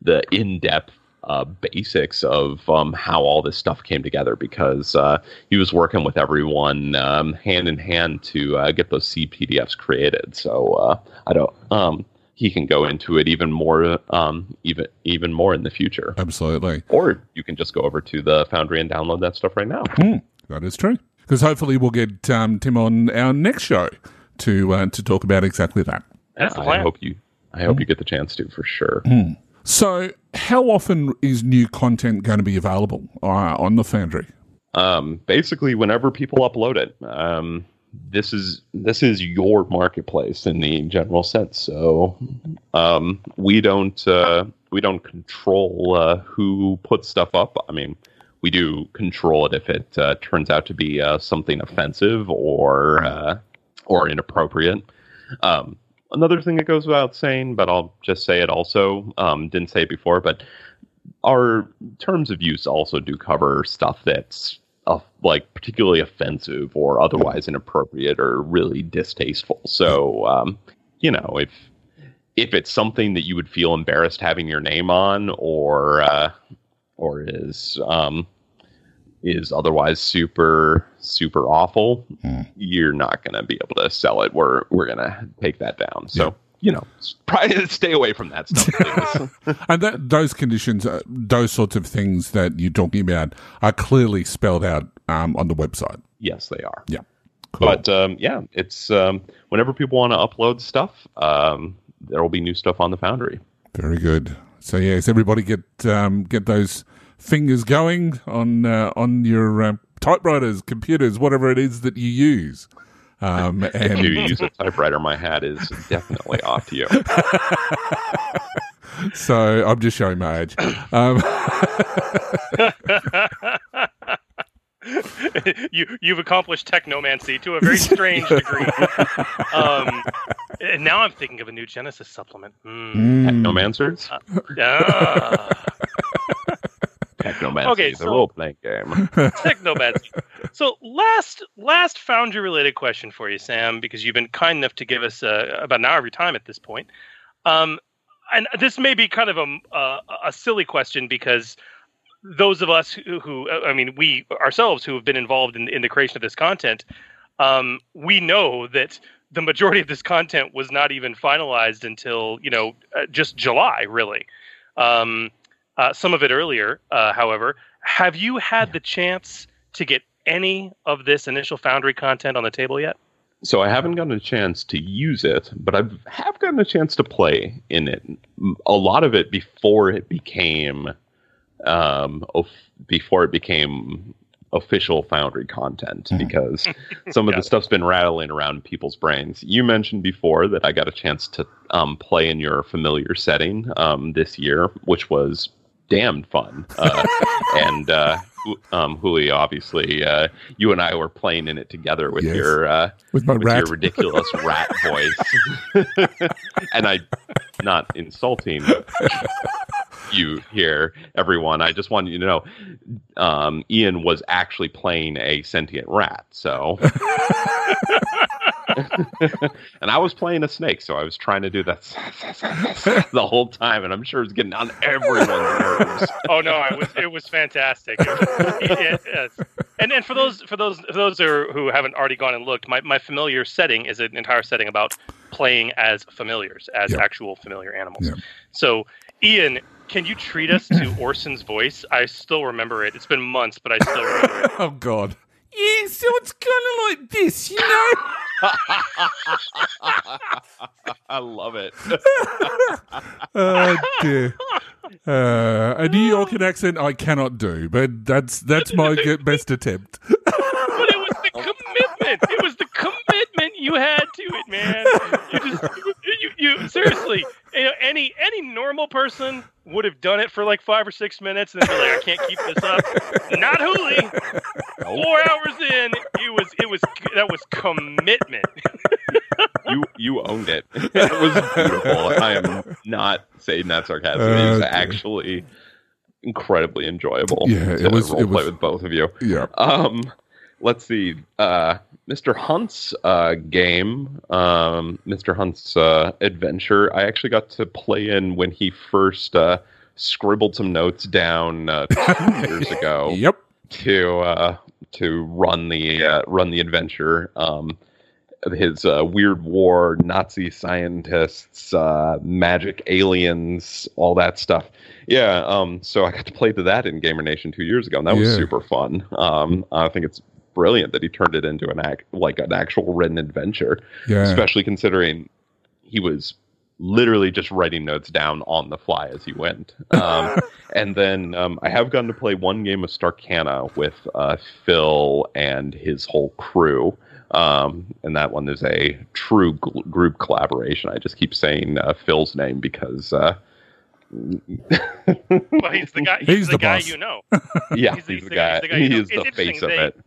the in depth uh, basics of um, how all this stuff came together because uh, he was working with everyone um, hand in hand to uh, get those C PDFs created. So uh, I don't. Um, he can go into it even more, um, even even more in the future. Absolutely. Or you can just go over to the Foundry and download that stuff right now. Hmm, that is true. Because hopefully we'll get um, Tim on our next show to uh, to talk about exactly that. That's the I hope you. I hope you get the chance to for sure. So, how often is new content going to be available uh, on the Foundry? Um, basically, whenever people upload it, um, this is this is your marketplace in the general sense. So um, we don't uh, we don't control uh, who puts stuff up. I mean, we do control it if it uh, turns out to be uh, something offensive or uh, or inappropriate. Um, another thing that goes without saying, but I'll just say it also. Um, didn't say it before, but our terms of use also do cover stuff that's uh, like particularly offensive or otherwise inappropriate or really distasteful. So, um, you know, if if it's something that you would feel embarrassed having your name on, or uh, or is um, is otherwise super super awful, you're not going to be able to sell it. We're we're going to take that down. So. Yeah. You know, probably stay away from that stuff. And that, those conditions, uh, those sorts of things that you're talking about, are clearly spelled out um, on the website. yes, they are. Yeah, cool. But um, yeah, it's um, whenever people want to upload stuff, um, there will be new stuff on the Foundry. Very good. So yes, everybody get um, get those fingers going on uh, on your uh, typewriters, computers, whatever it is that you use. Um, If and you use a typewriter, my hat is definitely off to you. so I'm just showing my age. Um, you you've accomplished technomancy to a very strange degree. um, and now I'm thinking of a new Genesys supplement. Mm. Technomancers, Ah, Technomancy, Okay, so- role playing game. technomancy. So last last Foundry related question for you, Sam, because you've been kind enough to give us uh, about an hour of your time at this point. Um, and this may be kind of a uh, a silly question because those of us who, who I mean, we ourselves who have been involved in, in the creation of this content, um, we know that the majority of this content was not even finalized until you know uh, just July, really. Um, uh, some of it earlier, uh, however. Have you had the chance to get any of this initial Foundry content on the table yet? So I haven't gotten a chance to use it, but I have gotten a chance to play in it. A lot of it before it became, um, of, before it became official Foundry content, because some of the it. stuff's been rattling around people's brains. You mentioned before that I got a chance to um, play in your familiar setting um, this year, which was damned fun. Uh, and uh, um, Hooly, obviously, uh, you and I were playing in it together with Yes. your. Uh, with my with rat. your ridiculous rat voice. and I, not insulting you here, everyone. I just wanted you to know, um, Ian was actually playing a sentient rat. So, and I was playing a snake, so I was trying to do that the whole time, and I'm sure it's getting on everyone's nerves. Oh no, it was it was fantastic. It was- it- yes. And and for those for those for those who are- who haven't already gone and looked, my, my familiar setting is an entire setting about playing as familiars, as Yeah. actual familiar animals. Yeah. So, Ian, can you treat us to Orson's voice? I still remember it. It's been months, but I still remember it. oh God. Yeah, so it's kind of like this, you know. I love it. oh dear. Uh, a New Yorker accent I cannot do, but that's that's my best attempt. But it was the commitment. It was the commitment you had to it, man. You just, you, you seriously, you know, any any normal person would have done it for like five or six minutes and then be like, I can't keep this up. Not Hooly. Four hours in, it was it was that was commitment. you you owned it. It was beautiful. I am not saying that sarcastically. it was actually incredibly enjoyable. Yeah, it was- role it play was- with both of you. Yeah. Um, let's see. Uh, Mr. Hunt's uh, game, um, Mr. Hunt's uh, adventure. I actually got to play in when he first uh, scribbled some notes down uh, two years ago Yep. to uh, to run the uh, run the adventure. Um, his uh, weird war, Nazi scientists, uh, magic aliens, all that stuff. Yeah, um, so I got to play to that in Gamer Nation two years ago, and that was Yeah. super fun. Um, I think it's brilliant that he turned it into an act like an actual written adventure, Yeah. especially considering he was literally just writing notes down on the fly as he went. Um, and then um, I have gotten to play one game of Starcana with uh, Phil and his whole crew. Um, and that one is a true gl- group collaboration. I just keep saying uh, Phil's name because, uh, Well, he's the guy. He's, He's the, the guy boss. you know. yeah, He's he's, the- the, he's the- guy. he's the guy He know. is It's the face of it.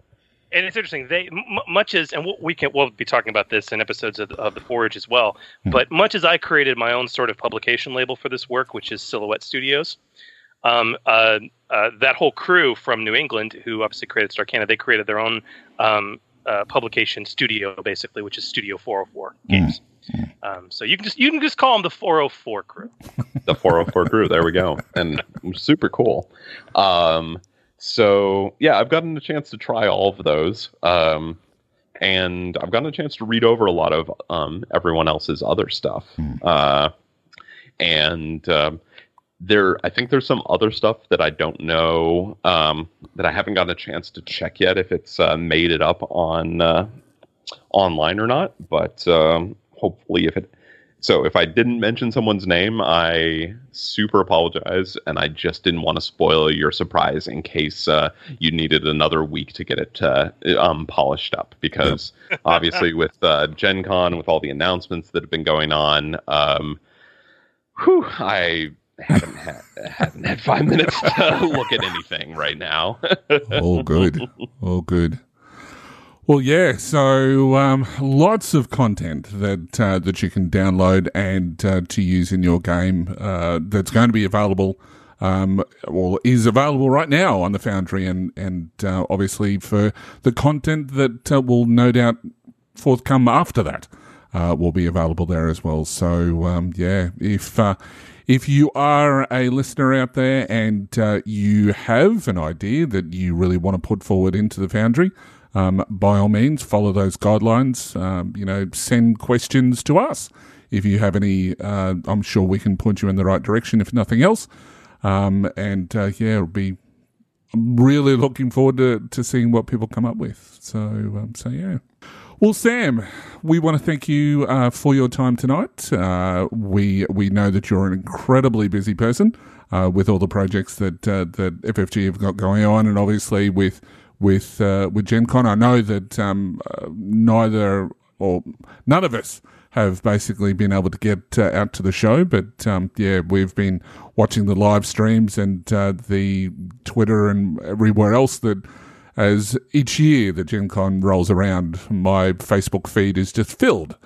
And it's interesting. They m- much as and we can we'll be talking about this in episodes of, of the Forge as well. Hmm. But much as I created my own sort of publication label for this work, which is Silhouette Studios, um, uh, uh, that whole crew from New England, who obviously created Starcana, they created their own um, uh, publication studio, basically, which is Studio 404 Games. Um, so you can just you can just call them the 404 crew. the 404 crew. There we go. And super cool. Um, so yeah, I've gotten a chance to try all of those. Um, and I've gotten a chance to read over a lot of um, everyone else's other stuff. Uh, and um, there, I think there's some other stuff that I don't know um, that I haven't gotten a chance to check yet if it's uh, made it up on uh, online or not. But um, hopefully, if it so if I didn't mention someone's name, I super apologize, and I just didn't want to spoil your surprise in case uh, you needed another week to get it uh, um, polished up. Because obviously, with uh, Gen Con, with all the announcements that have been going on, um, whew, I haven't had, haven't had five minutes to look at anything right now. oh, good. Oh, good. Well, yeah. So um, lots of content that uh, that you can download and uh, to use in your game. Uh, that's going to be available. Um, is available right now on the Foundry, and and uh, obviously for the content that uh, will no doubt forthcome after that uh, will be available there as well. So um, yeah, if if you are a listener out there and you have an idea that you really want to put forward into the Foundry, um, by all means follow those guidelines. Um, you know, send questions to us if you have any. Uh, I'm sure we can point you in the right direction if nothing else. Um, and uh, yeah, it'll be really looking forward to, to seeing what people come up with. So, um, so yeah. Well, Sam, we want to thank you uh, for your time tonight. Uh, we we know that you're an incredibly busy person uh, with all the projects that uh, that FFG have got going on, and obviously with with uh, with Gen Con. I know that um, uh, neither or none of us have basically been able to get uh, out to the show, but um, yeah, we've been watching the live streams and uh, the Twitter and everywhere else that as each year that Gen Con rolls around, my Facebook feed is just filled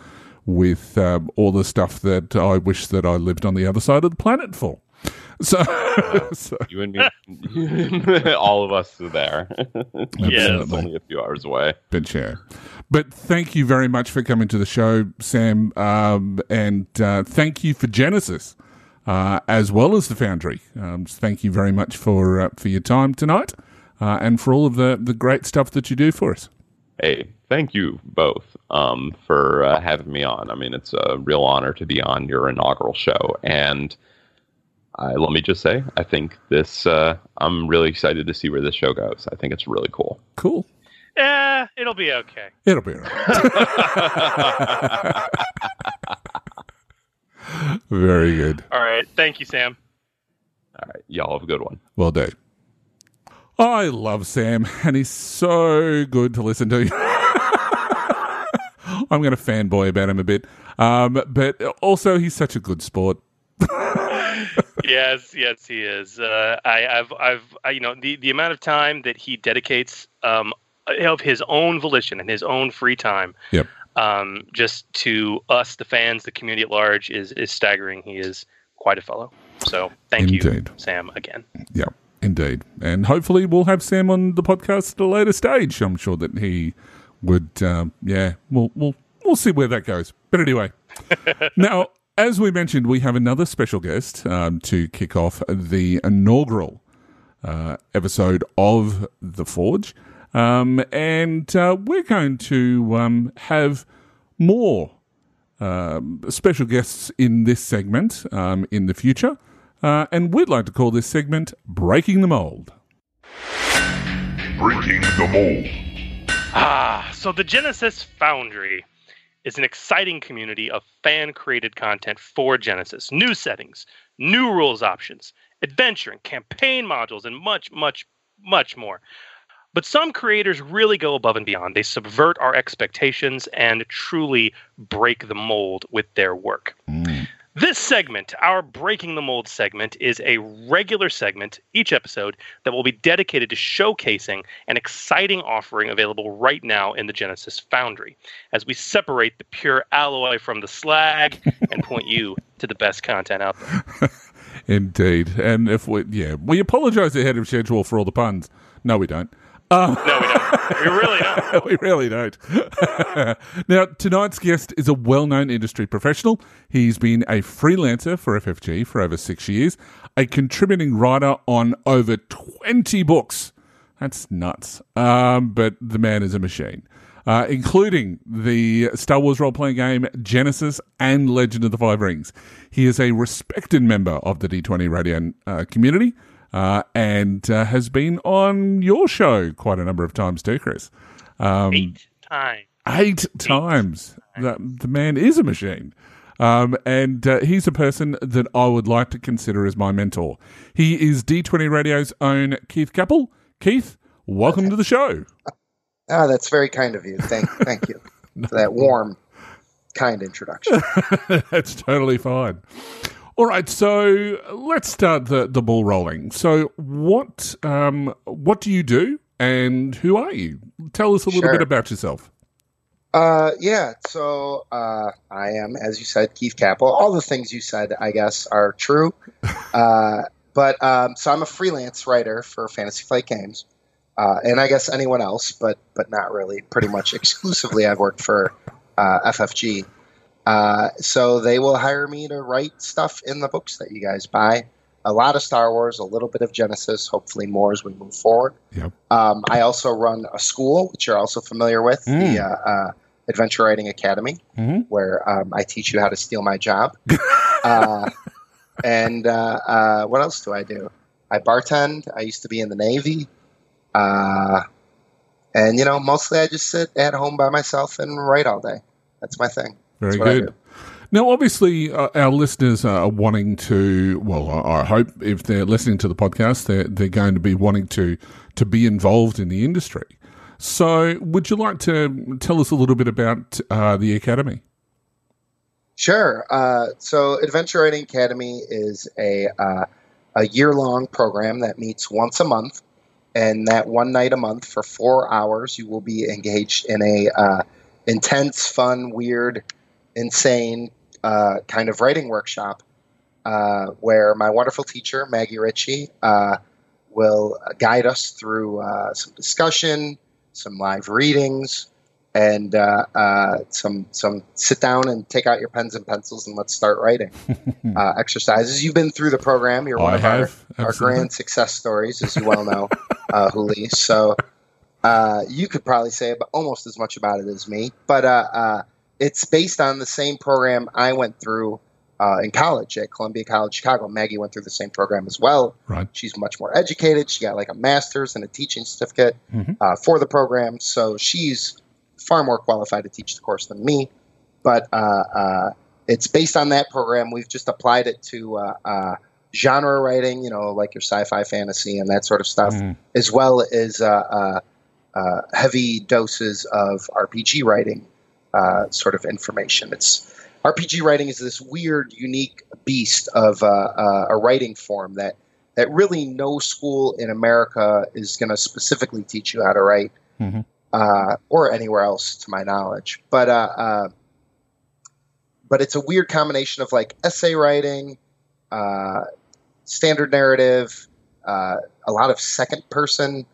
with um, all the stuff that I wish that I lived on the other side of the planet for. So, so you and me, all of us are there. It's only a few hours away. but yeah. But thank you very much for coming to the show, Sam, um, and uh, thank you for Genesys uh, as well as the Foundry. Um, thank you very much for uh, for your time tonight uh, and for all of the the great stuff that you do for us. Hey, thank you both um, for uh, having me on. I mean, it's a real honor to be on your inaugural show. And I, let me just say, I think this, uh, I'm really excited to see where this show goes. I think it's really cool. Cool. Eh, it'll be okay. It'll be all right. Very good. All right. Thank you, Sam. All right. Y'all have a good one. Well done. I love Sam, and he's so good to listen to. I'm going to fanboy about him a bit, um, but also he's such a good sport. yes, yes, he is. Uh, I, I've, I've, I, you know, the, the amount of time that he dedicates um, of his own volition and his own free time, Yep. um, just to us, the fans, the community at large, is is staggering. He is quite a fellow. So thank you, Sam, again. Yeah, indeed. And hopefully we'll have Sam on the podcast at a later stage. I'm sure that he would. Um, yeah, we'll we'll we'll see where that goes. But anyway, now as we mentioned, we have another special guest um, to kick off the inaugural uh, episode of The Forge. Um, and uh, we're going to um, have more um, special guests in this segment um, in the future. Uh, and we'd like to call this segment Breaking the Mold. Breaking the mold. Ah, so the Genesys Foundry is an exciting community of fan created content for Genesys. New settings, new rules options, adventure and campaign modules, and much, much, much more. But some creators really go above and beyond. They subvert our expectations and truly break the mold with their work. Mm. This segment, our Breaking the Mold segment, is a regular segment each episode that will be dedicated to showcasing an exciting offering available right now in the Genesys Foundry as we separate the pure alloy from the slag and point you to the best content out there. Indeed. And if we, yeah, we apologize ahead of schedule for all the puns. No, we don't. No, we don't. We really don't. we really don't. now, tonight's guest is a well known industry professional. He's been a freelancer for FFG for over six years, a contributing writer on over 20 books. That's nuts. Um, but the man is a machine. Uh, including the Star Wars role playing game Genesys and Legend of the Five Rings. He is a respected member of the D20 radio uh, community uh, and uh, has been on your show quite a number of times too, Chris. Um, Eight times. eight times. The, the man is a machine. Um, and uh, he's a person that I would like to consider as my mentor. He is D20 Radio's own Keith Kappel. Keith, welcome to the show. Ah, that's very kind of you. Thank, thank you for that warm, kind introduction. That's totally fine. All right, so let's start the, the ball rolling. So, what um, what do you do, and who are you? Tell us a little Sure. bit about yourself. Uh, yeah. So uh, I am, as you said, Keith Kappel. All the things you said, I guess, are true. Uh, but um, so I'm a freelance writer for Fantasy Flight Games, uh, and I guess anyone else, but but not really. Pretty much exclusively, I've worked for uh, FFG. Uh, so they will hire me to write stuff in the books that you guys buy. A lot of Star Wars, a little bit of Genesys, hopefully more as we move forward. Yep. Um, I also run a school, which you're also familiar with, Mm. the uh, uh, Adventure Writing Academy, Mhm. where um, I teach you how to steal my job. uh, and uh, uh, what else do I do? I bartend. I used to be in the Navy. Uh, and, you know, mostly I just sit at home by myself and write all day. That's my thing. Very That's what I good. Now, obviously, uh, our listeners are wanting to. Well, I I hope if they're listening to the podcast, they're they're going to be wanting to to be involved in the industry. So, would you like to tell us a little bit about uh, the academy? Sure. Uh, so, Adventure Writing Academy is a uh, a year long program that meets once a month, and that one night a month for four hours, you will be engaged in a uh, intense, fun, weird, insane uh, kind of writing workshop, uh, where my wonderful teacher Maggie Ritchie uh, will guide us through uh, some discussion, some live readings and uh, uh, some some sit down and take out your pens and pencils and let's start writing uh, exercises. You've been through the program. You're one I of our, have, our absolutely. grand success stories, as you well know, uh, Hooly. So uh, you could probably say about, almost as much about it as me. But uh, uh, it's based on the same program I went through uh, in college at Columbia College Chicago. Maggie went through the same program as well. Right. She's much more educated. She got like a master's and a teaching certificate Mhm. uh, for the program, so she's far more qualified to teach the course than me. But uh, uh, it's based on that program. We've just applied it to uh, uh, genre writing, you know, like your sci-fi, fantasy, and that sort of stuff, Mm. as well as uh, uh, uh, heavy doses of RPG writing uh, sort of information. It's RPG writing is this weird, unique beast of uh, uh, a writing form that that really no school in America is going to specifically teach you how to write, Mhm. uh, or anywhere else, to my knowledge. But uh, uh, but it's a weird combination of like essay writing, uh, standard narrative, uh, a lot of second person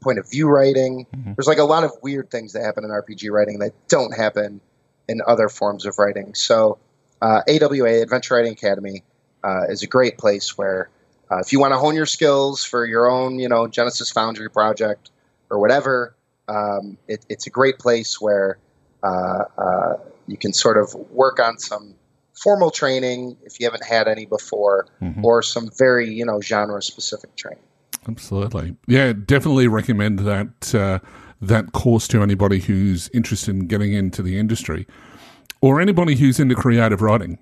point of view writing. Mhm. There's like a lot of weird things that happen in RPG writing that don't happen in other forms of writing. So uh, AWA Adventure Writing Academy uh, is a great place where uh, if you want to hone your skills for your own, you know, Genesys Foundry project or whatever, um, it, it's a great place where uh, uh, you can sort of work on some formal training if you haven't had any before, Mhm. or some very, you know, genre specific training. Absolutely. Yeah, definitely recommend that uh, that course to anybody who's interested in getting into the industry or anybody who's into creative writing.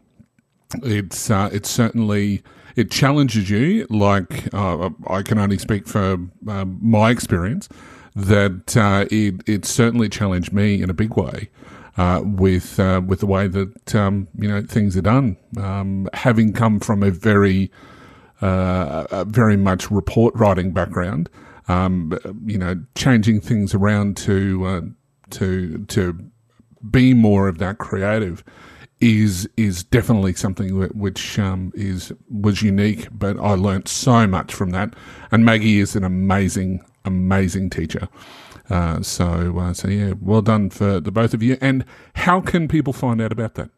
It's uh, it's certainly it challenges you. Like uh, I can only speak for uh, my experience that uh, it it certainly challenged me in a big way. Uh, with uh, with the way that um, you know things are done, um, having come from a very uh, very much report writing background. Um, you know, changing things around to uh, to to be more of that creative is is definitely something which um, is was unique. But I learnt so much from that, and Maggie is an amazing amazing teacher. Uh, so uh, so yeah, well done for the both of you. And how can people find out about that?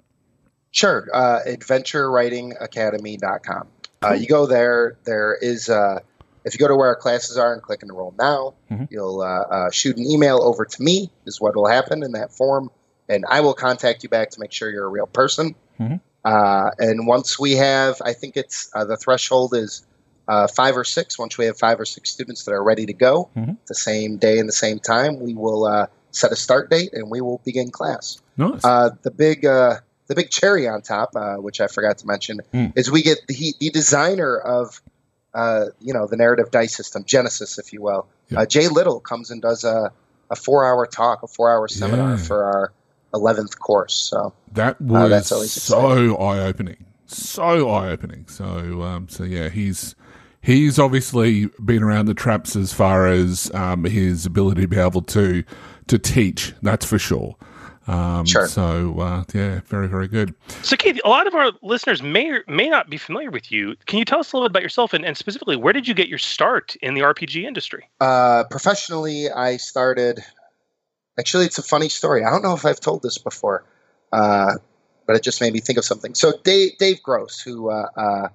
Sure. Uh, AdventureWritingAcademy.com. Uh, you go there. There is, uh, if you go to where our classes are and click enroll now, Mhm. you'll uh, uh, shoot an email over to me, is what will happen in that form. And I will contact you back to make sure you're a real person. Mhm. Uh, and once we have, I think it's uh, the threshold is uh, five or six. Once we have five or six students that are ready to go Mhm. the same day and the same time, we will uh, set a start date and we will begin class. Nice. Uh, the big uh, the big cherry on top, uh, which I forgot to mention, Mm. is we get the, the designer of uh, you know the narrative dice system, Genesys, if you will. Yeah. Uh, Jay Little comes and does a, a four hour talk, a four hour seminar Yeah. for our eleventh course. So That Uh, was that's always so eye opening, so eye opening. So, um, so yeah, he's he's obviously been around the traps as far as um, his ability to be able to to teach. That's for sure. Um, Sure. So, uh, yeah, very very good. So, Keith, a lot of our listeners may or may not be familiar with you. Can you tell us a little bit about yourself and, and specifically where did you get your start in the RPG industry? uh, professionally, I started. Actually, it's a funny story. I don't know if I've told this before, uh, but it just made me think of something. So Dave, Dave Gross, who uh, uh,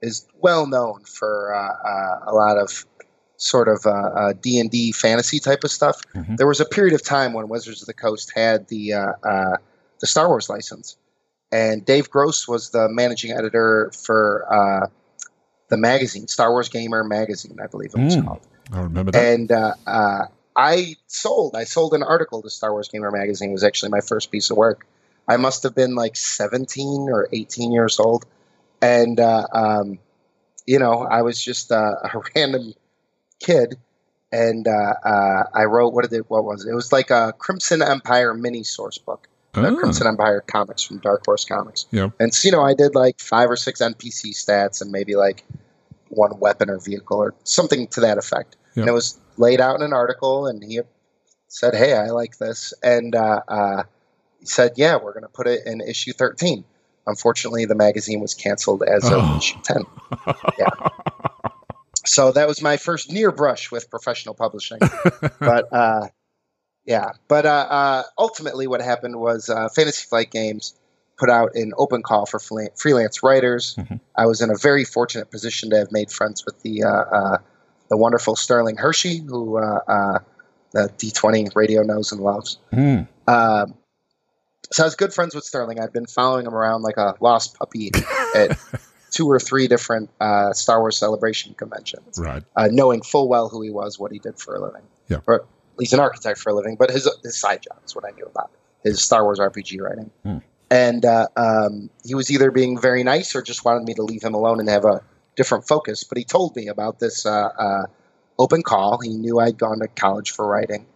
is well known for uh, uh, a lot of sort of uh, uh, D and D fantasy type of stuff. Mhm. There was a period of time when Wizards of the Coast had the uh, uh, the Star Wars license, and Dave Gross was the managing editor for uh, the magazine, Star Wars Gamer magazine, I believe it was Mm. called. I remember that. And uh, uh, I sold. I sold an article to Star Wars Gamer magazine. It was actually my first piece of work. I must have been like 17 or 18 years old, and uh, um, you know, I was just uh, a random kid, and uh, uh, I wrote what did it? What was it? It was like a Crimson Empire mini source book. Ah, Crimson Empire comics from Dark Horse Comics. Yeah. And so, you know, I did like five or six NPC stats and maybe like one weapon or vehicle or something to that effect. Yeah. And it was laid out in an article, and he said, "Hey, I like this," and uh, uh, he said, "Yeah, we're going to put it in issue 13." Unfortunately, the magazine was canceled as of Oh. issue 10. Yeah. So that was my first near brush with professional publishing but uh, yeah, but uh, uh, ultimately, what happened was uh, Fantasy Flight Games put out an open call for fle- freelance writers. Mhm. I was in a very fortunate position to have made friends with the uh, uh, the wonderful Sterling Hershey, who uh, uh, the D20 radio knows and loves. Mm. Um, so I was good friends with Sterling. I'd been following him around like a lost puppy at two or three different uh, Star Wars celebration conventions Right. uh, knowing full well who he was, what he did for a living. Yeah. Or he's an architect for a living, but his his side job is what I knew about his Star Wars RPG writing. Hmm. And uh, um, he was either being very nice or just wanted me to leave him alone and have a different focus. But he told me about this uh, uh, open call. He knew I'd gone to college for writing.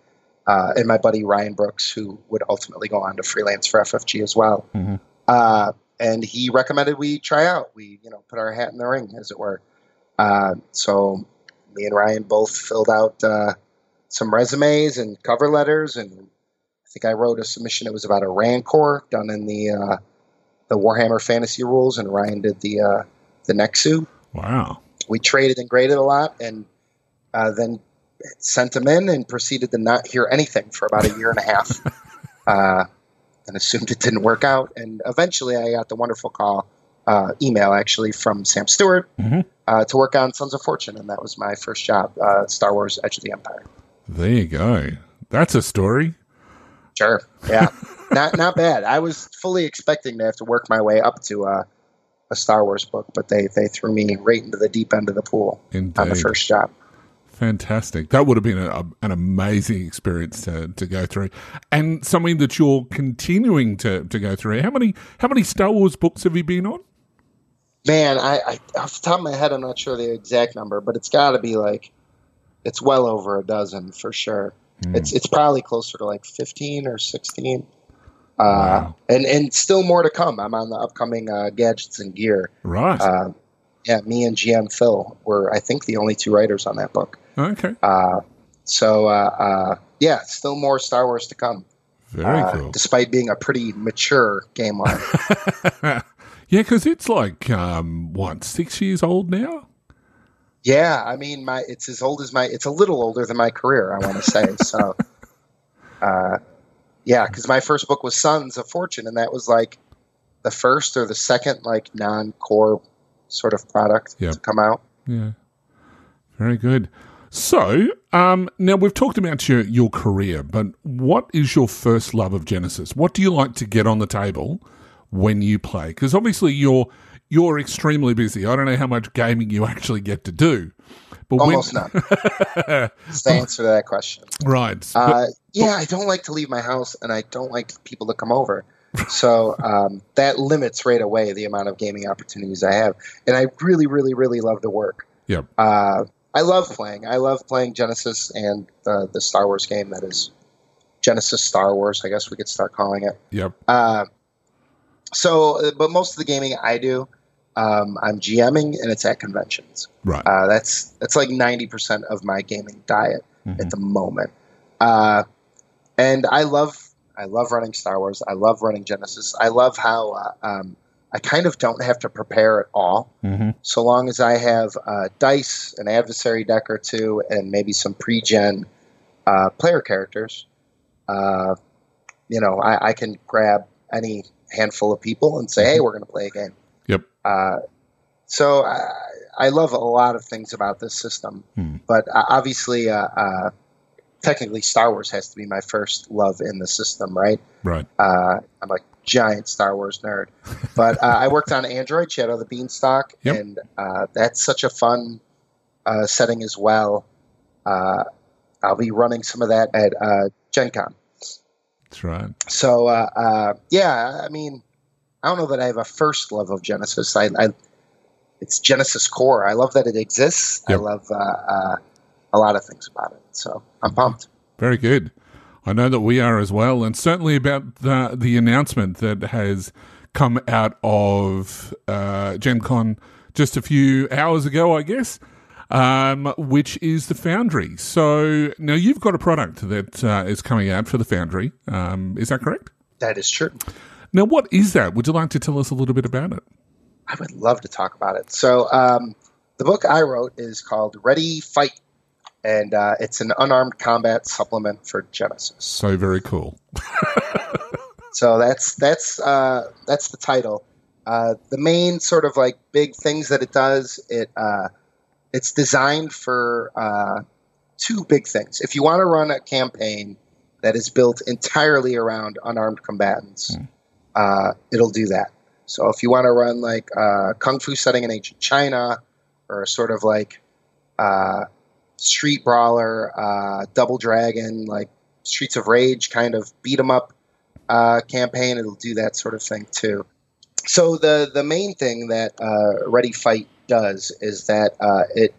Uh, and my buddy Ryan Brooks, who would ultimately go on to freelance for FFG as well. Mhm. Uh, and he recommended we try out. We, you know, put our hat in the ring, as it were. Uh, so me and Ryan both filled out uh, some resumes and cover letters, and I think I wrote a submission. It was about a Rancor done in the uh, the Warhammer Fantasy rules, and Ryan did the uh, the Nexu. Wow. We traded and graded a lot, and uh, then sent them in and proceeded to not hear anything for about a year and a half. and assumed it didn't work out. And eventually, I got the wonderful call, uh, email actually from Sam Stewart Mhm. uh, to work on Sons of Fortune, and that was my first job, uh, Star Wars: Edge of the Empire. There you go. That's a story. Sure, yeah, not not bad. I was fully expecting to have to work my way up to uh, a Star Wars book, but they they threw me right into the deep end of the pool on the first job. Fantastic. That would have been a, an amazing experience to, to go through, and something that you're continuing to, to go through. How many how many Star Wars books have you been on? Man, I, I off the top of my head, I'm not sure the exact number, but it's got to be like it's well over a dozen for sure. Hmm. It's it's probably closer to like 15 or 16. Uh, Wow. and and still more to come. I'm on the upcoming uh, gadgets and gear. Right. Uh, yeah, me and GM Phil were I think the only two writers on that book. okay. Uh, so uh, uh, yeah, still more Star Wars to come. Very uh, cool. Despite being a pretty mature game line. yeah, because it's like um, what six years old now. Yeah, I mean, my it's as old as my it's a little older than my career. I want to say so. Uh, yeah, because my first book was Sons of Fortune, and that was like the first or the second like non-core sort of product to come out. Yeah. Very good. So, um, now we've talked about your, your career, but what is your first love of Genesys? What do you like to get on the table when you play? Because obviously you're you're extremely busy. I don't know how much gaming you actually get to do, but Almost when, none. That's the answer to that question. right? but- Uh, yeah, I don't like to leave my house, and I don't like people to come over. So um, that limits right away the amount of gaming opportunities I have, and I really, really, really love to work. Yep. Uh, I love playing. I love playing Genesys and the the Star Wars game that is Genesys Star Wars. I guess we could start calling it. Yep. Uh, so, uh, but most of the gaming I do, um, I'm GMing, and it's at conventions. Right. Uh, that's that's like ninety percent of my gaming diet Mhm. at the moment. Uh, and I love I love running Star Wars. I love running Genesys. I love how uh, um, I kind of don't have to prepare at all, hmm so long as I have uh, dice, an adversary deck or two, and maybe some pre-gen uh, player characters. Uh, you know, I, I can grab any handful of people and say, "Hey, we're going to play a game." Yep. Uh, so I, I love a lot of things about this system, Hmm. but uh, obviously, uh, uh, technically, Star Wars has to be my first love in the system, right? Right. Uh, I'm a giant Star Wars nerd, but uh, I worked on Android Shadow the Beanstalk, Yep. and uh, that's such a fun uh, setting as well. Uh, I'll be running some of that at uh, Gen Con. That's right. So uh, uh, yeah, I mean, I don't know that I have a first love of Genesys. I, I it's Genesys core. I love that it exists. Yep. I love uh, uh, a lot of things about it. So I'm pumped. Very good. I know that we are as well, and certainly about the the announcement that has come out of uh, Gen Con just a few hours ago, I guess, um, which is the Foundry. So now you've got a product that uh, is coming out for the Foundry. Um, is that correct? That is true. Now, what is that? Would you like to tell us a little bit about it? I would love to talk about it. So um, the book I wrote is called Ready Fight, and uh, it's an unarmed combat supplement for Genesys. So very cool. So that's that's uh, that's the title. Uh, the main sort of like big things that it does it uh, it's designed for uh, two big things. If you want to run a campaign that is built entirely around unarmed combatants, uh, it'll do that. So if you want to run like uh, kung fu setting in ancient China, or sort of like uh, street brawler, uh, double dragon, like Streets of Rage kind of beat 'em up uh, campaign, it'll do that sort of thing too. So the the main thing that uh, Ready Fight does is that uh, it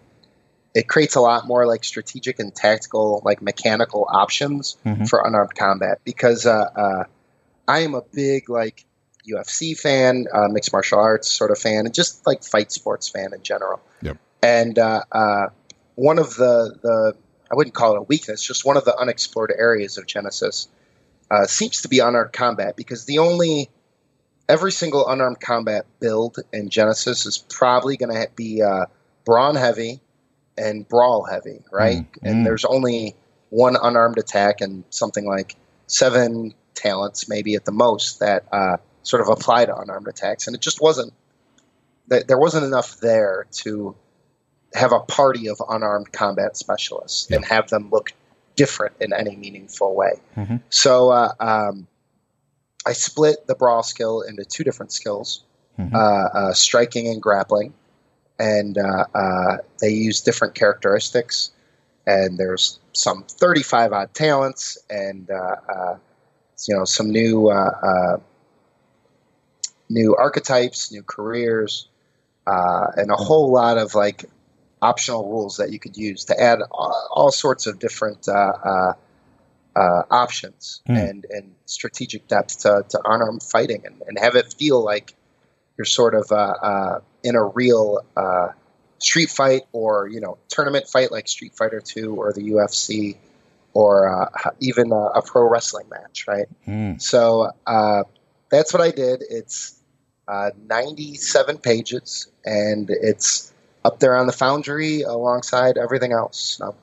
it creates a lot more like strategic and tactical, like mechanical options Mhm. for unarmed combat. Because uh, uh, I am a big like UFC fan, uh, mixed martial arts sort of fan, and just like fight sports fan in general. Yep. And uh, uh, one of the the I wouldn't call it a weakness, just one of the unexplored areas of Genesys uh, seems to be unarmed combat because the only every single unarmed combat build in Genesys is probably going to be uh, brawn heavy and brawl heavy, right? Mm, mm. And there's only one unarmed attack and something like seven, talents, maybe at the most, that uh, sort of apply to unarmed attacks, and it just wasn't. That there wasn't enough there to have a party of unarmed combat specialists and have them look different in any meaningful way. Mhm. So uh, um, I split the brawl skill into two different skills: Mhm. uh, uh, striking and grappling, and uh, uh, they use different characteristics. And there's some 35 odd talents, and uh, uh, you know some new uh, uh, new archetypes, new careers, uh, and a whole lot of like optional rules that you could use to add all, sorts of different uh, uh, uh, options Hmm. and, and strategic depth to, to unarmed fighting and, and have it feel like you're sort of uh, uh, in a real uh, street fight or you know tournament fight like Street Fighter Two or the UFC or uh, even a, a pro wrestling match, right? Mm. So uh, that's what I did. It's uh, 97 pages, and it's up there on the Foundry alongside everything else. So,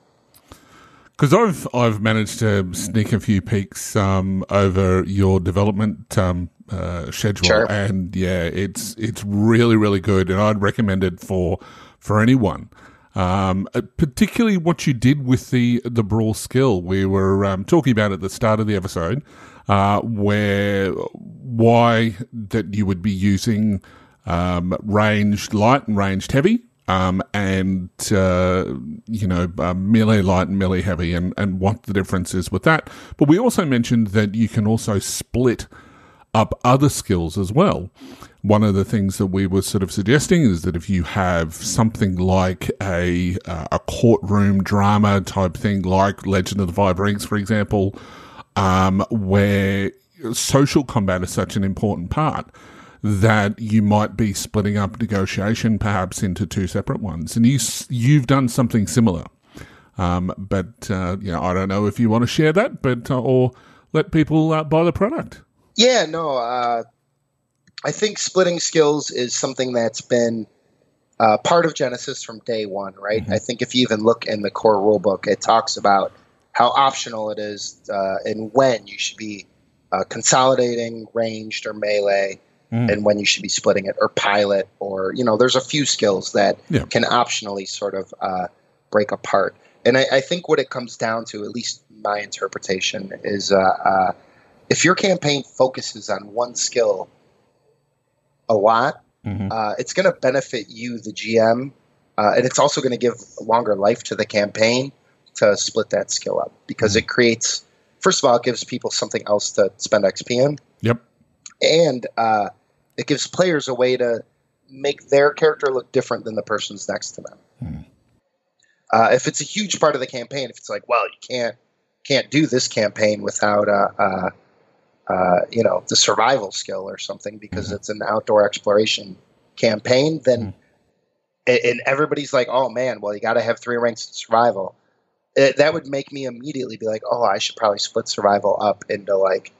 Because I've I've managed to sneak a few peeks um, over your development um, uh, schedule, Sure. and yeah, it's it's really really good, and I'd recommend it for for anyone. Um, uh, particularly what you did with the the brawl skill. We were um, talking about at the start of the episode, uh, where why that you would be using um, ranged light and ranged heavy, um, and uh, you know uh, melee light and melee heavy, and and what the difference is with that. But we also mentioned that you can also split up other skills as well. One of the things that we were sort of suggesting is that if you have something like a uh, a courtroom drama type thing, like Legend of the Five Rings, for example, um, where social combat is such an important part that you might be splitting up negotiation perhaps into two separate ones, and you, you've done something similar. Um, but uh, you know, I don't know if you want to share that, but uh, or let people uh, buy the product. yeah, no, uh, I think splitting skills is something that's been uh, part of Genesys from day one, right? I think if you even look in the core rulebook, it talks about how optional it is uh, and when you should be uh, consolidating ranged or melee Mm. and when you should be splitting it or pilot or you know there's a few skills that Yeah. can optionally sort of uh, break apart and I, I think what it comes down to at least my interpretation is uh, uh, if your campaign focuses on one skill a lot Mhm. uh, it's going to benefit you the gm uh, and it's also going to give longer life to the campaign to split that skill up because it creates first of all it gives people something else to spend xp in Yep. and uh, it gives players a way to make their character look different than the person's next to them. Hmm. Uh, if it's a huge part of the campaign, if it's like, well, you can't can't do this campaign without uh, uh, uh, you know the survival skill or something because Mhm. it's an outdoor exploration campaign, then and, and everybody's like, oh man, well you got to have three ranks in survival. It, that would make me immediately be like, oh, I should probably split survival up into like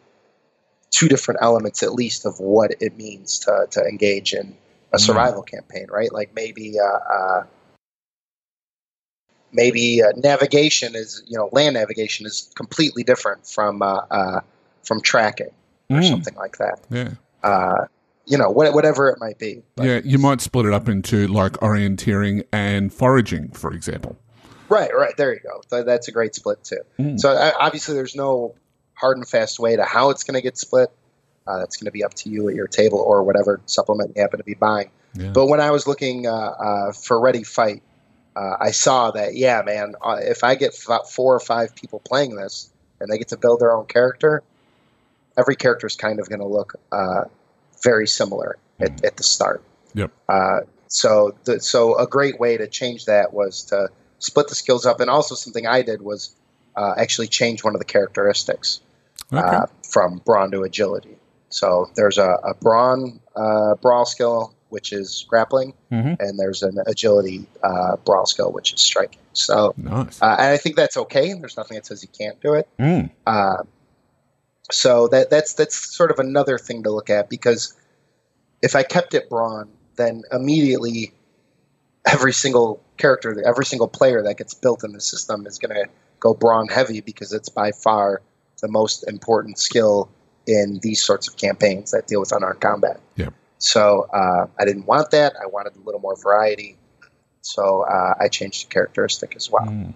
two different elements at least of what it means to, to engage in a Mm. survival campaign, right? Like maybe uh, uh, maybe uh, navigation is you know land navigation is completely different from uh, uh, from tracking or Mm. something like that. Yeah. Uh, you know, what, whatever it might be. But- Yeah, you might split it up into like orienteering and foraging, for example. Right, right. There you go. Th- That's a great split too. Mm. So obviously, there's no hard and fast way to how it's going to get split. Uh, that's going to be up to you at your table or whatever supplement you happen to be buying. Yeah. But when I was looking uh, uh, for Ready Fight, uh, I saw that yeah, man. Uh, if I get f- four or five people playing this and they get to build their own character, every character is kind of going to look uh, very similar at, at the start. Yep. Uh, so, the, so a great way to change that was to split the skills up, and also something I did was uh, actually change one of the characteristics Okay. uh, from brawn to agility. So there's a, a brawn uh, brawl skill which is grappling, Mhm. and there's an agility uh, brawl skill which is striking. So, nice. uh, and I think that's okay. There's nothing that says you can't do it. Mm. Uh, so that that's that's sort of another thing to look at because if I kept it brawn, then immediately every single character, every single player that gets built in the system is going to go brawn heavy because it's by far the most important skill in these sorts of campaigns that deal with unarmed combat. Yeah. So uh, I didn't want that. I wanted a little more variety. So uh, I changed the characteristic as well.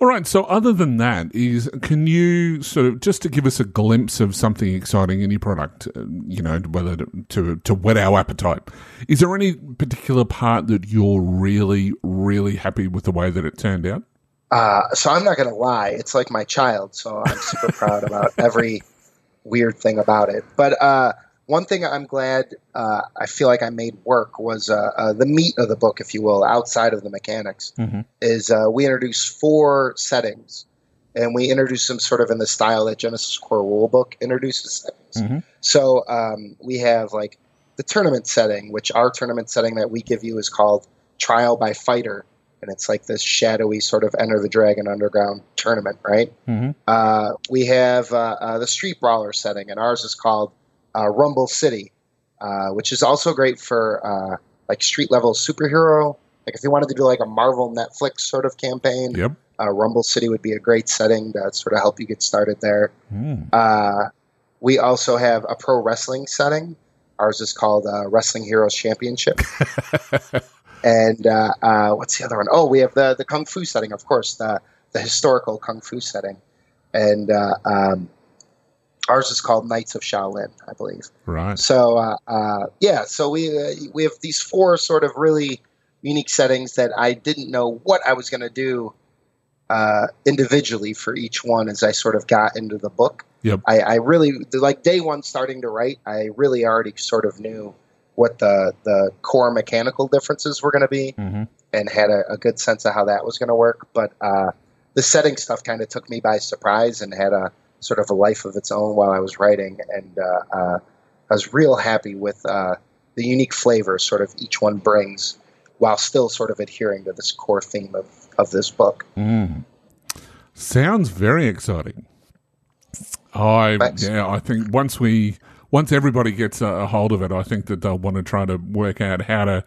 All right. So, other than that, is can you sort of just to give us a glimpse of something exciting in your product? uh, You know, whether to, to to whet our appetite. Is there any particular part that you're really, really happy with the way that it turned out? Uh, so I'm not going to lie. It's like my child. So I'm super proud about every weird thing about it. But uh, one thing I'm glad uh, I feel like I made work was uh, uh, the meat of the book, if you will, outside of the mechanics, Mhm. is uh, we introduced four settings. And we introduced them sort of in the style that Genesys Core Rulebook introduces settings. Mhm. So um, we have like the tournament setting, which our tournament setting that we give you is called Trial by Fighter. And it's like this shadowy sort of Enter the Dragon Underground tournament, right? Mhm. Uh, we have uh, uh, the Street Brawler setting, and ours is called uh, Rumble City, uh, which is also great for uh, like street level superhero. Like if you wanted to do like a Marvel Netflix sort of campaign, Yep. uh, Rumble City would be a great setting to sort of help you get started there. Mm. Uh, we also have a pro wrestling setting. Ours is called uh, Wrestling Heroes Championship. and uh, uh, what's the other one? Oh, we have the the kung fu setting, of course, the the historical kung fu setting, and uh, um, ours is called Knights of Shaolin, I believe. Right. So uh, uh, yeah, so we uh, we have these four sort of really unique settings that I didn't know what I was going to do uh, individually for each one as I sort of got into the book. Yep. I, I really like day one starting to write. I really already sort of knew what the the core mechanical differences were going to be hmm and had a, a good sense of how that was going to work. But uh, the setting stuff kind of took me by surprise and had a sort of a life of its own while I was writing. And uh, uh, I was real happy with uh, the unique flavor sort of each one brings while still sort of adhering to this core theme of, of this book. Mm. Sounds very exciting. I Thanks. yeah, I think once we once everybody gets a, hold of it, I think that they'll want to try to work out how to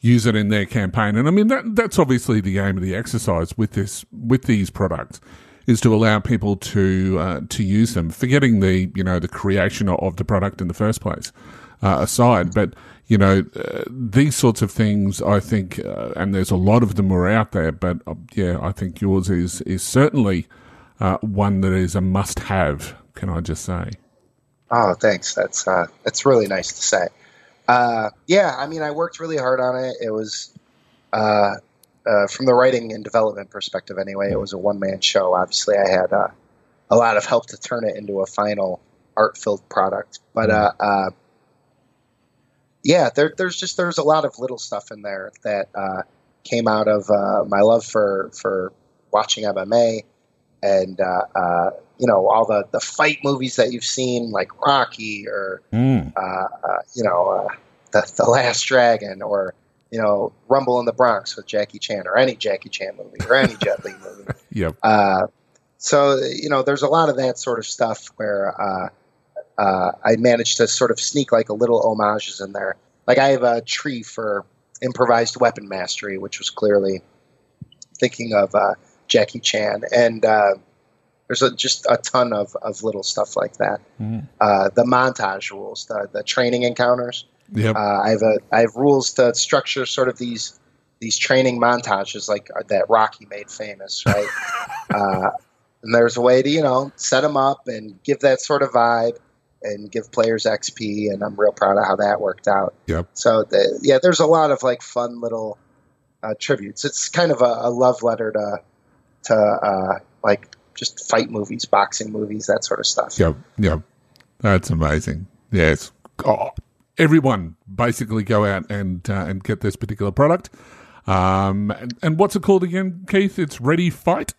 use it in their campaign. And I mean that that's obviously the aim of the exercise with this with these products is to allow people to uh, to use them, forgetting the you know the creation of the product in the first place uh, aside. But you know uh, these sorts of things, I think, uh, and there's a lot of them are out there. But uh, yeah, I think yours is is certainly uh, one that is a must have. Can I just say? Oh, thanks. That's uh, that's really nice to say. Uh, yeah, I mean, I worked really hard on it. It was, uh, uh, from the writing and development perspective, anyway, it was a one man show. Obviously, I had uh, a lot of help to turn it into a final art filled product. But uh, uh, yeah, there, there's just there's a lot of little stuff in there that uh, came out of uh, my love for for watching MMA and uh, uh, you know all the the fight movies that you've seen like Rocky or Mm. uh, uh, you know uh, the the Last Dragon or you know Rumble in the Bronx with Jackie Chan or any Jackie Chan movie or any Jet Li movie. Yep. Uh, so you know, there's a lot of that sort of stuff where uh, uh, I managed to sort of sneak like a little homages in there. Like I have a tree for improvised weapon mastery, which was clearly thinking of uh, Jackie Chan, and uh, there's a, just a ton of, of little stuff like that. Mm. Uh, the montage rules, the the training encounters. Yep. Uh, I have a I have rules to structure sort of these these training montages like uh, that Rocky made famous, right? uh, and there's a way to you know set them up and give that sort of vibe and give players XP, and I'm real proud of how that worked out. Yep. So the, yeah, there's a lot of like fun little uh, tributes. It's kind of a, a love letter to to uh, like just fight movies, boxing movies, that sort of stuff. Yep, yep. That's amazing. Yes. Oh, everyone basically go out and uh, and get this particular product. Um, and, and what's it called again, Keith? It's Ready Fight.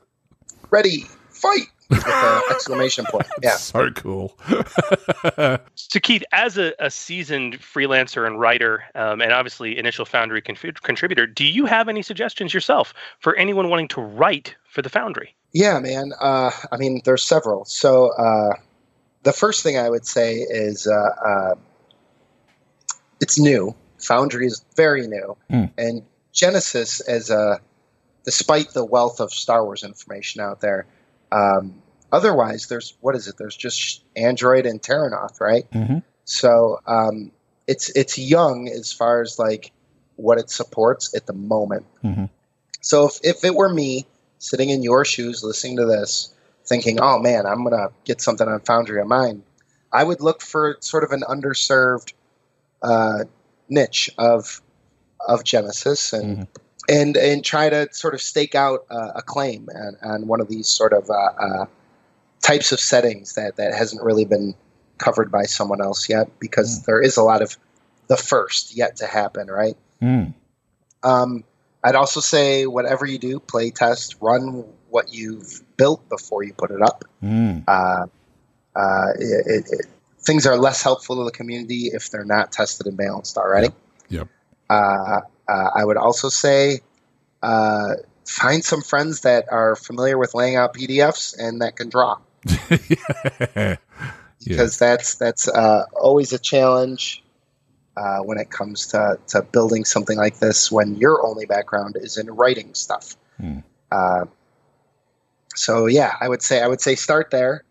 Ready, fight! With an exclamation point. Yeah. So cool. So, Keith, as a, a seasoned freelancer and writer, um, and obviously initial Foundry conf- contributor, do you have any suggestions yourself for anyone wanting to write for the Foundry? Yeah, man. Uh, I mean, there's several. So uh, the first thing I would say is uh, uh, it's new. Foundry is very new, Hmm. and Genesys, as a despite the wealth of Star Wars information out there, um, otherwise, there's what is it? There's just Android and Terrinoth, right? Mhm. So um, it's it's young as far as like what it supports at the moment. Mhm. So if if it were me sitting in your shoes, listening to this, thinking, "Oh man, I'm gonna get something on Foundry of mine," I would look for sort of an underserved uh, niche of of Genesys and Mhm. and and try to sort of stake out uh, a claim on, on one of these sort of uh, uh, types of settings that that hasn't really been covered by someone else yet because there is a lot of the first yet to happen, right? Mm. Um, I'd also say whatever you do, play test, run what you've built before you put it up. Mm. Uh, uh, it, it, things are less helpful to the community if they're not tested and balanced already. Yep. Uh, uh, I would also say uh, find some friends that are familiar with laying out PDFs and that can draw yeah. because that's that's uh, always a challenge uh, when it comes to, to building something like this when your only background is in writing stuff. Hmm. Uh, so yeah, I would say I would say start there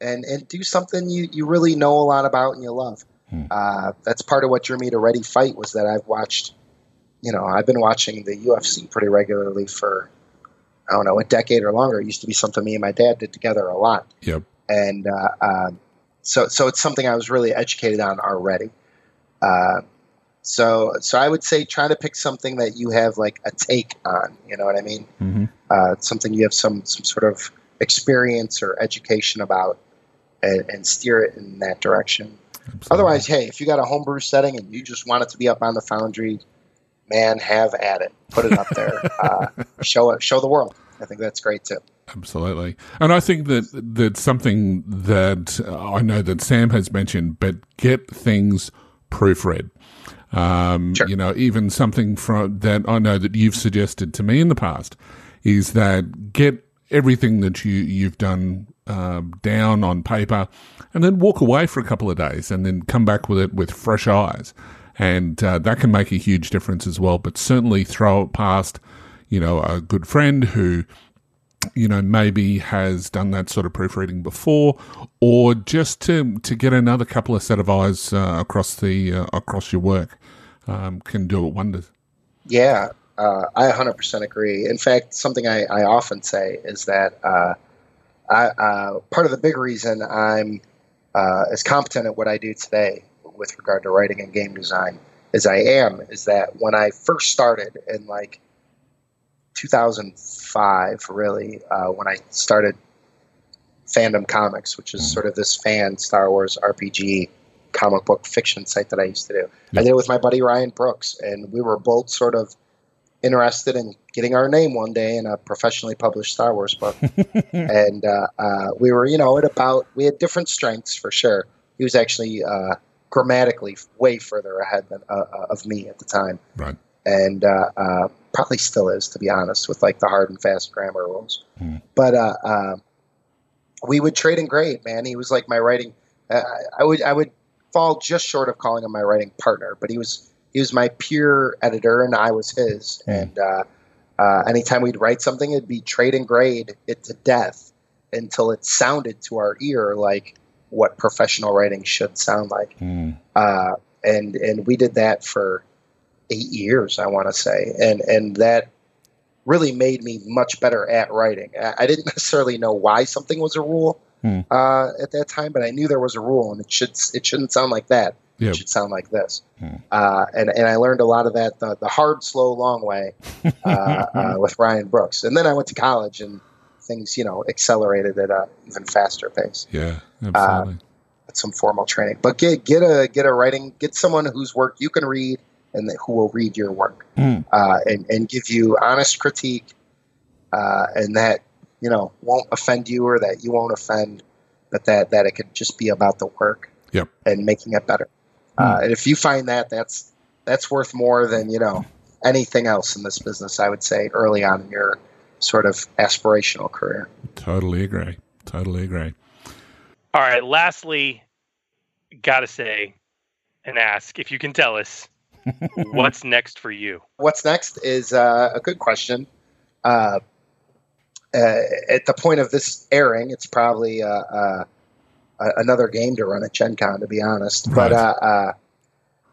and and do something you, you really know a lot about and you love. Hmm. Uh, that's part of what drew me to Ready Fight was that I've watched, you know, I've been watching the UFC pretty regularly for I don't know a decade or longer. It used to be something me and my dad did together a lot Yep. and uh, um, so so it's something I was really educated on already. Uh, so so I would say try to pick something that you have like a take on. You know what I mean? hmm Uh, something you have some some sort of experience or education about, and, and steer it in that direction. Otherwise, hey, if you got a homebrew setting and you just want it to be up on the Foundry, man, have at it. Put it up there. uh, show it. Show the world. I think that's great too. Absolutely. And I think that that's something that uh, I know that Sam has mentioned, but get things proofread. Um, Sure. You know, even something from that I know that you've suggested to me in the past is that get everything that you, you've done um, down on paper and then walk away for a couple of days and then come back with it with fresh eyes. And uh, that can make a huge difference as well. But certainly throw it past, you know, a good friend who you know, maybe has done that sort of proofreading before, or just to to get another couple of set of eyes uh, across the uh, across your work um, can do it wonders. Yeah, uh, I 100% agree. In fact, something I, I often say is that uh, I, uh, part of the big reason I'm uh, as competent at what I do today with regard to writing and game design as I am is that when I first started in like 2005, really, uh, when I started Fandom Comics, which is sort of this fan Star Wars RPG comic book fiction site that I used to do. I did it with my buddy Ryan Brooks, and we were both sort of interested in getting our name one day in a professionally published Star Wars book. and uh, uh, we were, you know, at about we had different strengths for sure. He was actually uh, grammatically way further ahead than uh, uh, of me at the time, Right. and uh, uh, probably still is, to be honest, with like the hard and fast grammar rules. Hmm. But uh, uh, we would trade and grade, man. He was like my writing. Uh, I would I would fall just short of calling him my writing partner, but he was he was my peer editor and I was his. Mm. And uh, uh, anytime we'd write something, it'd be trade and grade it to death until it sounded to our ear like what professional writing should sound like. Mm. Uh, and and we did that for eight years, I want to say, and and that really made me much better at writing. I, I didn't necessarily know why something was a rule Hmm. uh, at that time, but I knew there was a rule, and it should it shouldn't sound like that. Yep. It should sound like this. Hmm. Uh, and and I learned a lot of that the, the hard, slow, long way uh, uh, with Ryan Brooks. And then I went to college, and things you know accelerated at a even faster pace Yeah. Absolutely. with some formal training. But get get a get a writing get someone whose work you can read and that, who will read your work Mm. uh, and and give you honest critique, uh, and that you know won't offend you or that you won't offend, but that that it could just be about the work Yep. and making it better. Uh, and if you find that, that's that's worth more than you know anything else in this business. I would say early on in your sort of aspirational career. Totally agree. Totally agree. All right. Lastly, gotta say and ask if you can tell us what's next for you. what's next is uh, a good question. Uh, uh, at the point of this airing, it's probably uh, uh, another game to run at Gen Con, to be honest. But Right. uh, uh,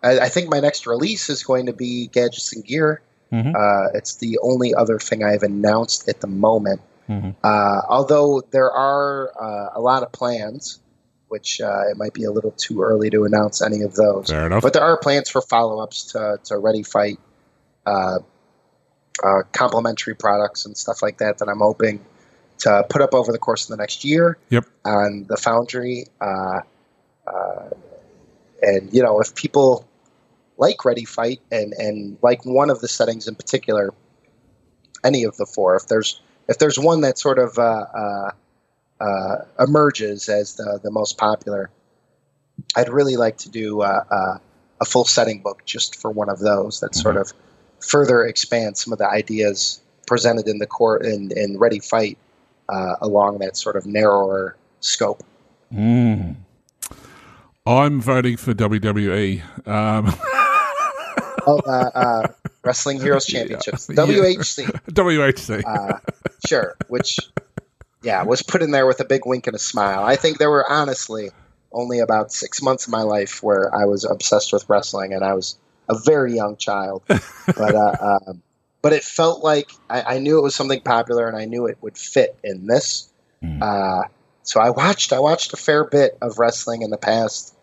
I, I think my next release is going to be Gadgets and Gear. Mhm. Uh, it's the only other thing I've announced at the moment. Mhm. Uh, although there are uh, a lot of plans, which uh, it might be a little too early to announce any of those. Fair enough. But there are plans for follow ups to, to Ready Fight, uh, uh, complementary products and stuff like that that I'm hoping to put up over the course of the next year Yep. on the Foundry. Uh, uh, and, you know, if people like Ready Fight and, and like one of the settings in particular, any of the four, if there's if there's one that sort of uh, emerges as the, the most popular, I'd really like to do uh, uh, a full setting book just for one of those that sort of further expands some of the ideas presented in the court in, in Ready Fight uh, along that sort of narrower scope. Mm. I'm voting for WWE. Um, Oh, uh, uh, Wrestling Heroes Championships, Yeah. WHC, WHC. uh, sure, which, yeah, was put in there with a big wink and a smile. I think there were honestly only about six months of my life where I was obsessed with wrestling, and I was a very young child. But uh, um, but it felt like I, I knew it was something popular, and I knew it would fit in this. Mm. Uh, so I watched I watched a fair bit of wrestling in the past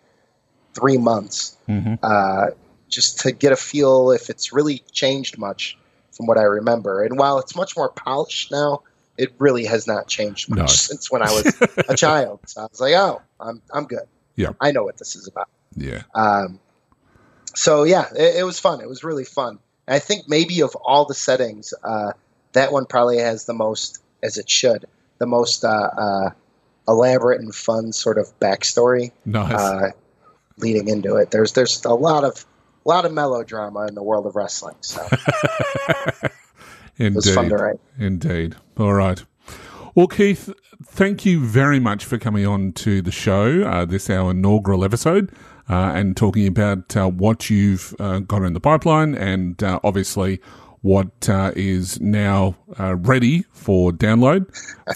three months, Mhm. uh, just to get a feel if it's really changed much from what I remember. And while it's much more polished now, it really has not changed much No. since when I was a child. So I was like, oh, I'm I'm good. Yeah. I know what this is about. Yeah. Um, so yeah, it, it was fun. It was really fun. And I think maybe of all the settings, uh, that one probably has the most, as it should, the most uh, uh, elaborate and fun sort of backstory Nice. uh, leading into it. There's there's a lot of a lot of melodrama in the world of wrestling. So Indeed. was fun to write. Indeed. All right. Well, Keith, thank you very much for coming on to the show, uh, this our inaugural episode, uh, and talking about uh, what you've uh, got in the pipeline and uh, obviously what uh, is now uh, ready for download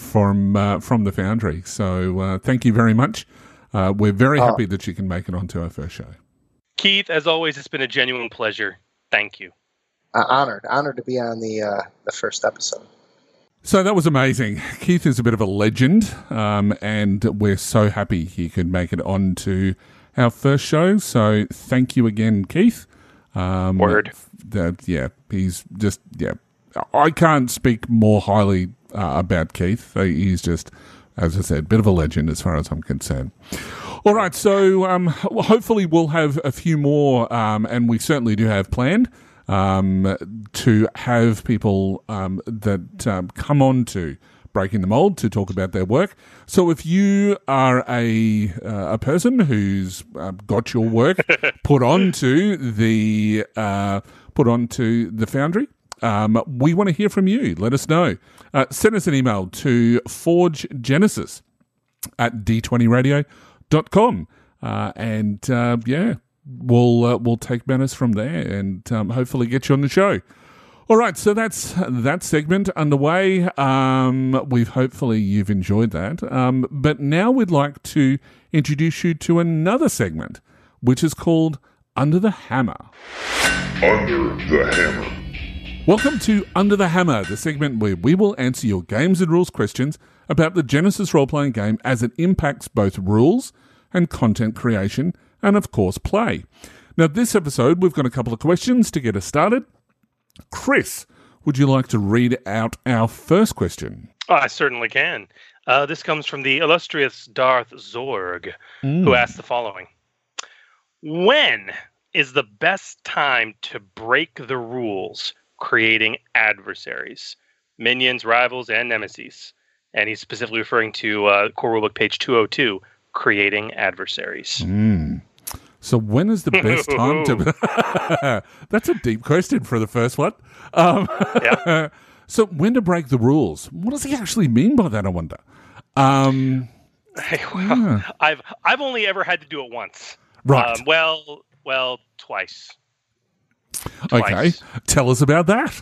from uh, from the Foundry. So, uh, thank you very much. Uh, we're very Oh. happy that you can make it onto our first show. Keith, as always, it's been a genuine pleasure. Thank you. Uh, honored, honored to be on the uh, the first episode. So that was amazing. Keith is a bit of a legend, um, and we're so happy he could make it on to our first show. So thank you again, Keith. Um, Word. That yeah, he's just yeah. I can't speak more highly uh, about Keith. Uh, He's just, as I said, a bit of a legend as far as I'm concerned. All right, so um, hopefully we'll have a few more, um, and we certainly do have planned um, to have people um, that um, come on to breaking the mold to talk about their work. So if you are a uh, a person who's uh, got your work put onto the uh, put onto the Foundry. Um, we want to hear from you. Let us know. Uh, send us an email to forgegenesys at d20radio.com. Uh, and uh, yeah, we'll uh, we'll take matters from there and um, hopefully get you on the show. All right, so that's that segment underway. Um, we've hopefully you've enjoyed that. Um, but now we'd like to introduce you to another segment, which is called Under the Hammer. Under the hammer. Welcome to Under the Hammer, the segment where we will answer your games and rules questions about the Genesys role playing game as it impacts both rules and content creation, and of course, play. Now, this episode, we've got a couple of questions to get us started. Chris, would you like to read out our first question? I certainly can. Uh, this comes from the illustrious Darth Zorg, who asked the following When is the best time to break the rules creating adversaries, minions, rivals, and nemesis? And he's specifically referring to uh, core rulebook page 202, creating adversaries. Mm. So, when is the best time to. That's a deep question for the first one. Um, Yeah. so, when to break the rules? What does he actually mean by that, I wonder? Um, well, I've I've only ever had to do it once. right. Um, well, well, twice. okay. Tell us about that.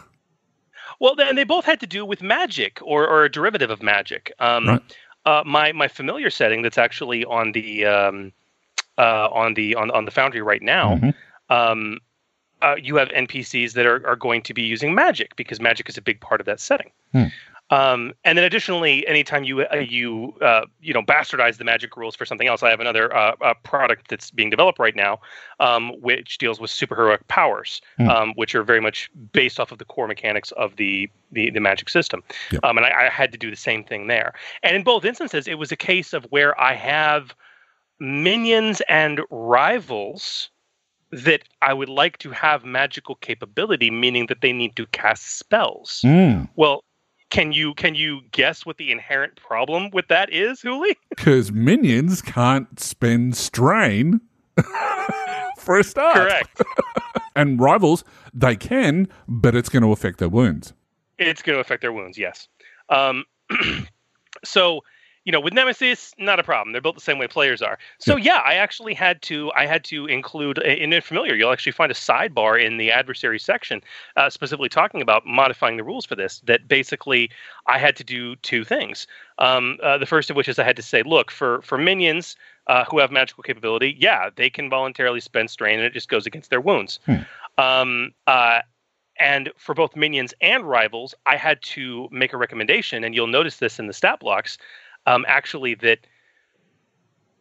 Well, and they both had to do with magic or, or a derivative of magic. Um, Right. uh, my my familiar setting that's actually on the um, uh, on the on on the Foundry right now. Mhm. Um, uh, you have NPCs that are, are going to be using magic because magic is a big part of that setting. Hmm. Um, and then additionally, anytime you uh, you uh, you know bastardize the magic rules for something else, I have another uh, uh, product that's being developed right now, um, which deals with superheroic powers, Hmm. um, which are very much based off of the core mechanics of the the, the magic system. Yep. Um, and I, I had to do the same thing there. And in both instances, it was a case of where I have minions and rivals that I would like to have magical capability, meaning that they need to cast spells. Mm. Well, can you can you guess what the inherent problem with that is, Hooly? Because minions can't spend strain for a start. Correct. And rivals, they can, but it's going to affect their wounds. it's going to affect their wounds. Yes. Um, so, you know, with Nemesis, not a problem. They're built the same way players are. So yeah, I actually had to. I had to include in *Familiar*. You'll actually find a sidebar in the adversary section, uh, specifically talking about modifying the rules for this. That basically, I had to do two things. Um, uh, the first of which is I had to say, look, for for minions uh, who have magical capability, yeah, they can voluntarily spend strain, and it just goes against their wounds. Um, uh, and for both minions and rivals, I had to make a recommendation, and you'll notice this in the stat blocks. Um, actually, that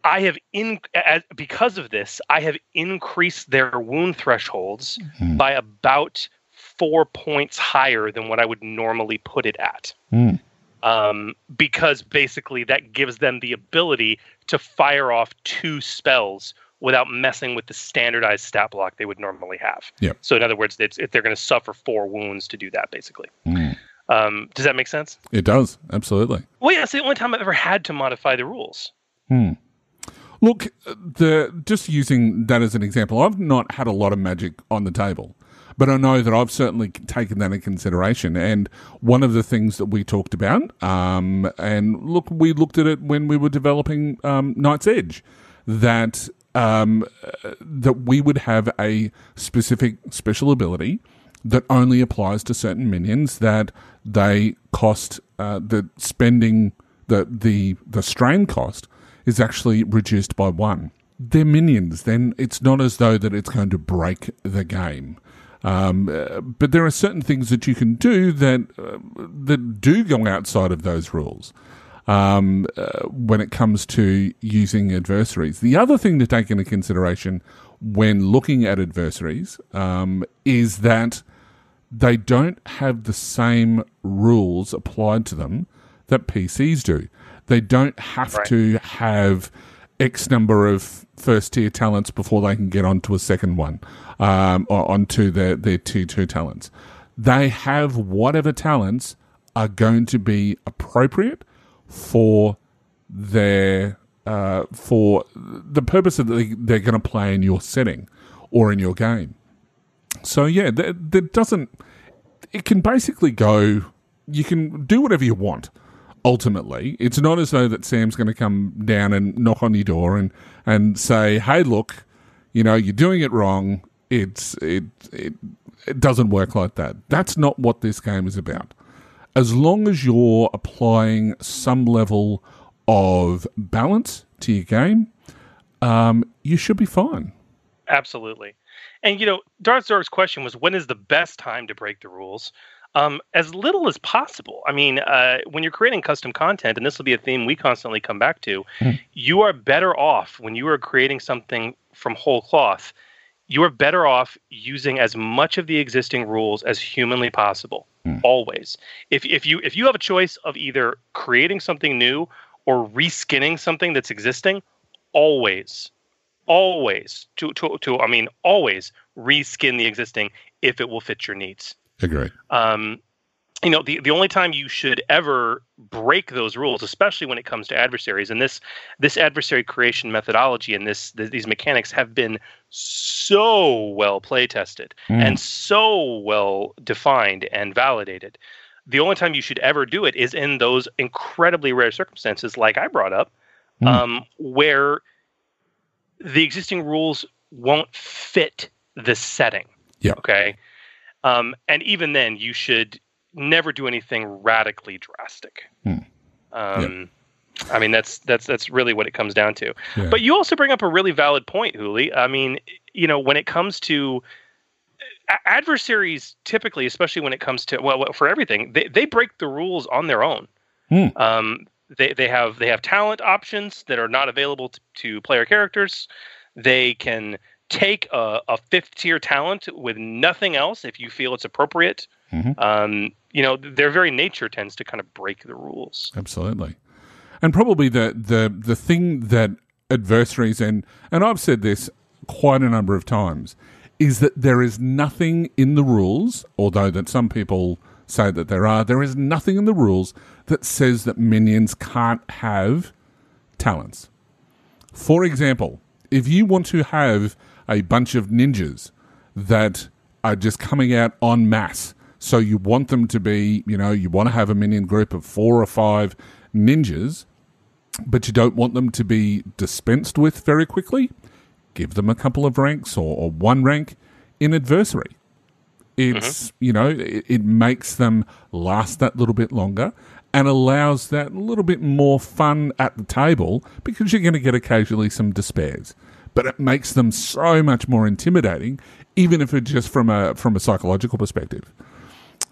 I have in as, because of this, I have increased their wound thresholds Mhm. by about four points higher than what I would normally put it at. Mm. Um, because basically, that gives them the ability to fire off two spells without messing with the standardized stat block they would normally have. Yep. So, in other words, it's, if they're going to suffer four wounds to do that, basically. Mm. Um, does that make sense? It does, absolutely. Well, yeah, it's the only time I've ever had to modify the rules. Hmm. Look, the just using that as an example, I've not had a lot of magic on the table, but I know that I've certainly taken that in consideration. And one of the things that we talked about, um, and look, we looked at it when we were developing um, Knight's Edge, that um, uh, that we would have a specific special ability that only applies to certain minions that they cost uh, the spending the the the strain cost is actually reduced by one. They're minions. Then it's not as though that it's going to break the game. Um, uh, but there are certain things that you can do that uh, that do go outside of those rules um, uh, when it comes to using adversaries. The other thing to take into consideration when looking at adversaries um, is that they don't have the same rules applied to them that PCs do. They don't have Right. to have X number of first tier talents before they can get onto a second one, um, or onto their, their tier two talents. They have whatever talents are going to be appropriate for their uh, for the purpose that they, they're going to play in your setting or in your game. So yeah, that, that doesn't. It can basically go. You can do whatever you want. Ultimately, it's not as though that Sam's going to come down and knock on your door and and say, "Hey, look, you know, you're doing it wrong." It's it it it doesn't work like that. That's not what this game is about. As long as you're applying some level of balance to your game, um, you should be fine. Absolutely. And you know, Darth Zorg's question was when is the best time to break the rules? Um, as little as possible. I mean, uh, when you're creating custom content, and this will be a theme we constantly come back to, Mhm. you are better off when you are creating something from whole cloth. You are better off using as much of the existing rules as humanly possible. Hmm. Always. If if you if you have a choice of either creating something new or reskinning something that's existing, always always to, to, to i mean always reskin the existing if it will fit your needs Agree. um, you know the, the only time you should ever break those rules especially when it comes to adversaries and this this adversary creation methodology and this th- these mechanics have been so well play tested Mm. and so well defined and validated the only time you should ever do it is in those incredibly rare circumstances like i brought up Mm. um, where the existing rules won't fit the setting Yeah. okay um, and even then you should never do anything radically drastic. Hmm. Um, I mean, that's that's that's really what it comes down to. Yeah. But you also bring up a really valid point, Hooly. I mean, you know, when it comes to a- adversaries, typically, especially when it comes to well, well, for everything, they they break the rules on their own. Hmm. Um, they they have they have talent options that are not available to, to player characters. They can take a, a fifth tier talent with nothing else if you feel it's appropriate. Mhm. Um, you know, their very nature tends to kind of break the rules. Absolutely. And probably the, the, the thing that adversaries, and, and I've said this quite a number of times, is that there is nothing in the rules, although that some people say that there are, there is nothing in the rules that says that minions can't have talents. For example, if you want to have a bunch of ninjas that are just coming out en masse, so you want them to be, you know, you want to have a minion group of four or five ninjas, but you don't want them to be dispensed with very quickly, give them a couple of ranks or, or one rank in adversary. It's, you know, it, it makes them last that little bit longer and allows that little bit more fun at the table because you're going to get occasionally some despairs. But it makes them so much more intimidating, even if it's just from a from a psychological perspective.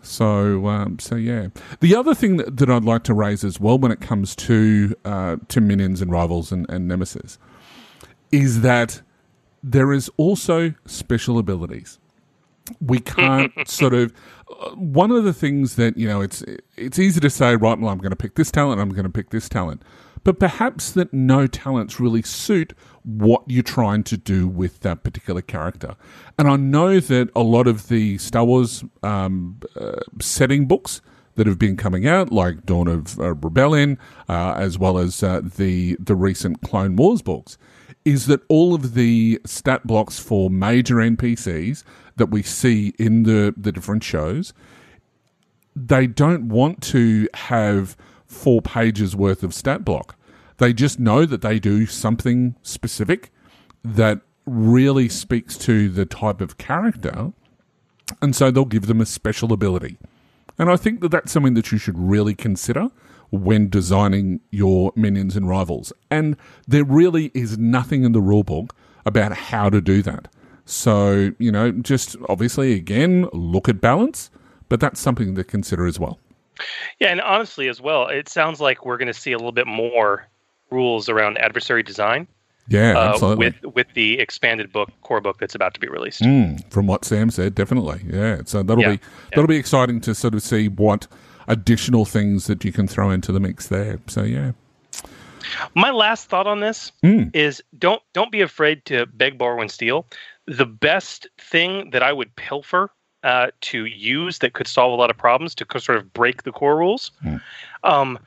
So, um, so yeah. The other thing that, that I'd like to raise as well, when it comes to uh, to minions and rivals and, and nemesis, is that there is also special abilities. We can't sort of. uh, One of the things that you know, it's it's easy to say, right? Well, I'm going to pick this talent. I'm going to pick this talent, but perhaps that no talents really suit what you're trying to do with that particular character. And I know that a lot of the Star Wars um, uh, setting books that have been coming out, like Dawn of uh, Rebellion, uh, as well as uh, the the recent Clone Wars books, is that all of the stat blocks for major NPCs that we see in the the different shows, they don't want to have four pages worth of stat block. They just know that they do something specific that really speaks to the type of character, and so they'll give them a special ability. And I think that that's something that you should really consider when designing your minions and rivals. And there really is nothing in the rulebook about how to do that. So, you know, just obviously, again, look at balance, but that's something to consider as well. Yeah, and honestly, as well, it sounds like we're going to see a little bit more rules around adversary design Yeah, uh, absolutely. with with the expanded book, core book that's about to be released. Mm, from what Sam said, definitely. Yeah. So that'll Yeah, be that'll be exciting to sort of see what additional things that you can throw into the mix there. So yeah. My last thought on this Mm. is don't don't be afraid to beg, borrow, and steal. The best thing that I would pilfer uh, to use that could solve a lot of problems to sort of break the core rules Hmm. um,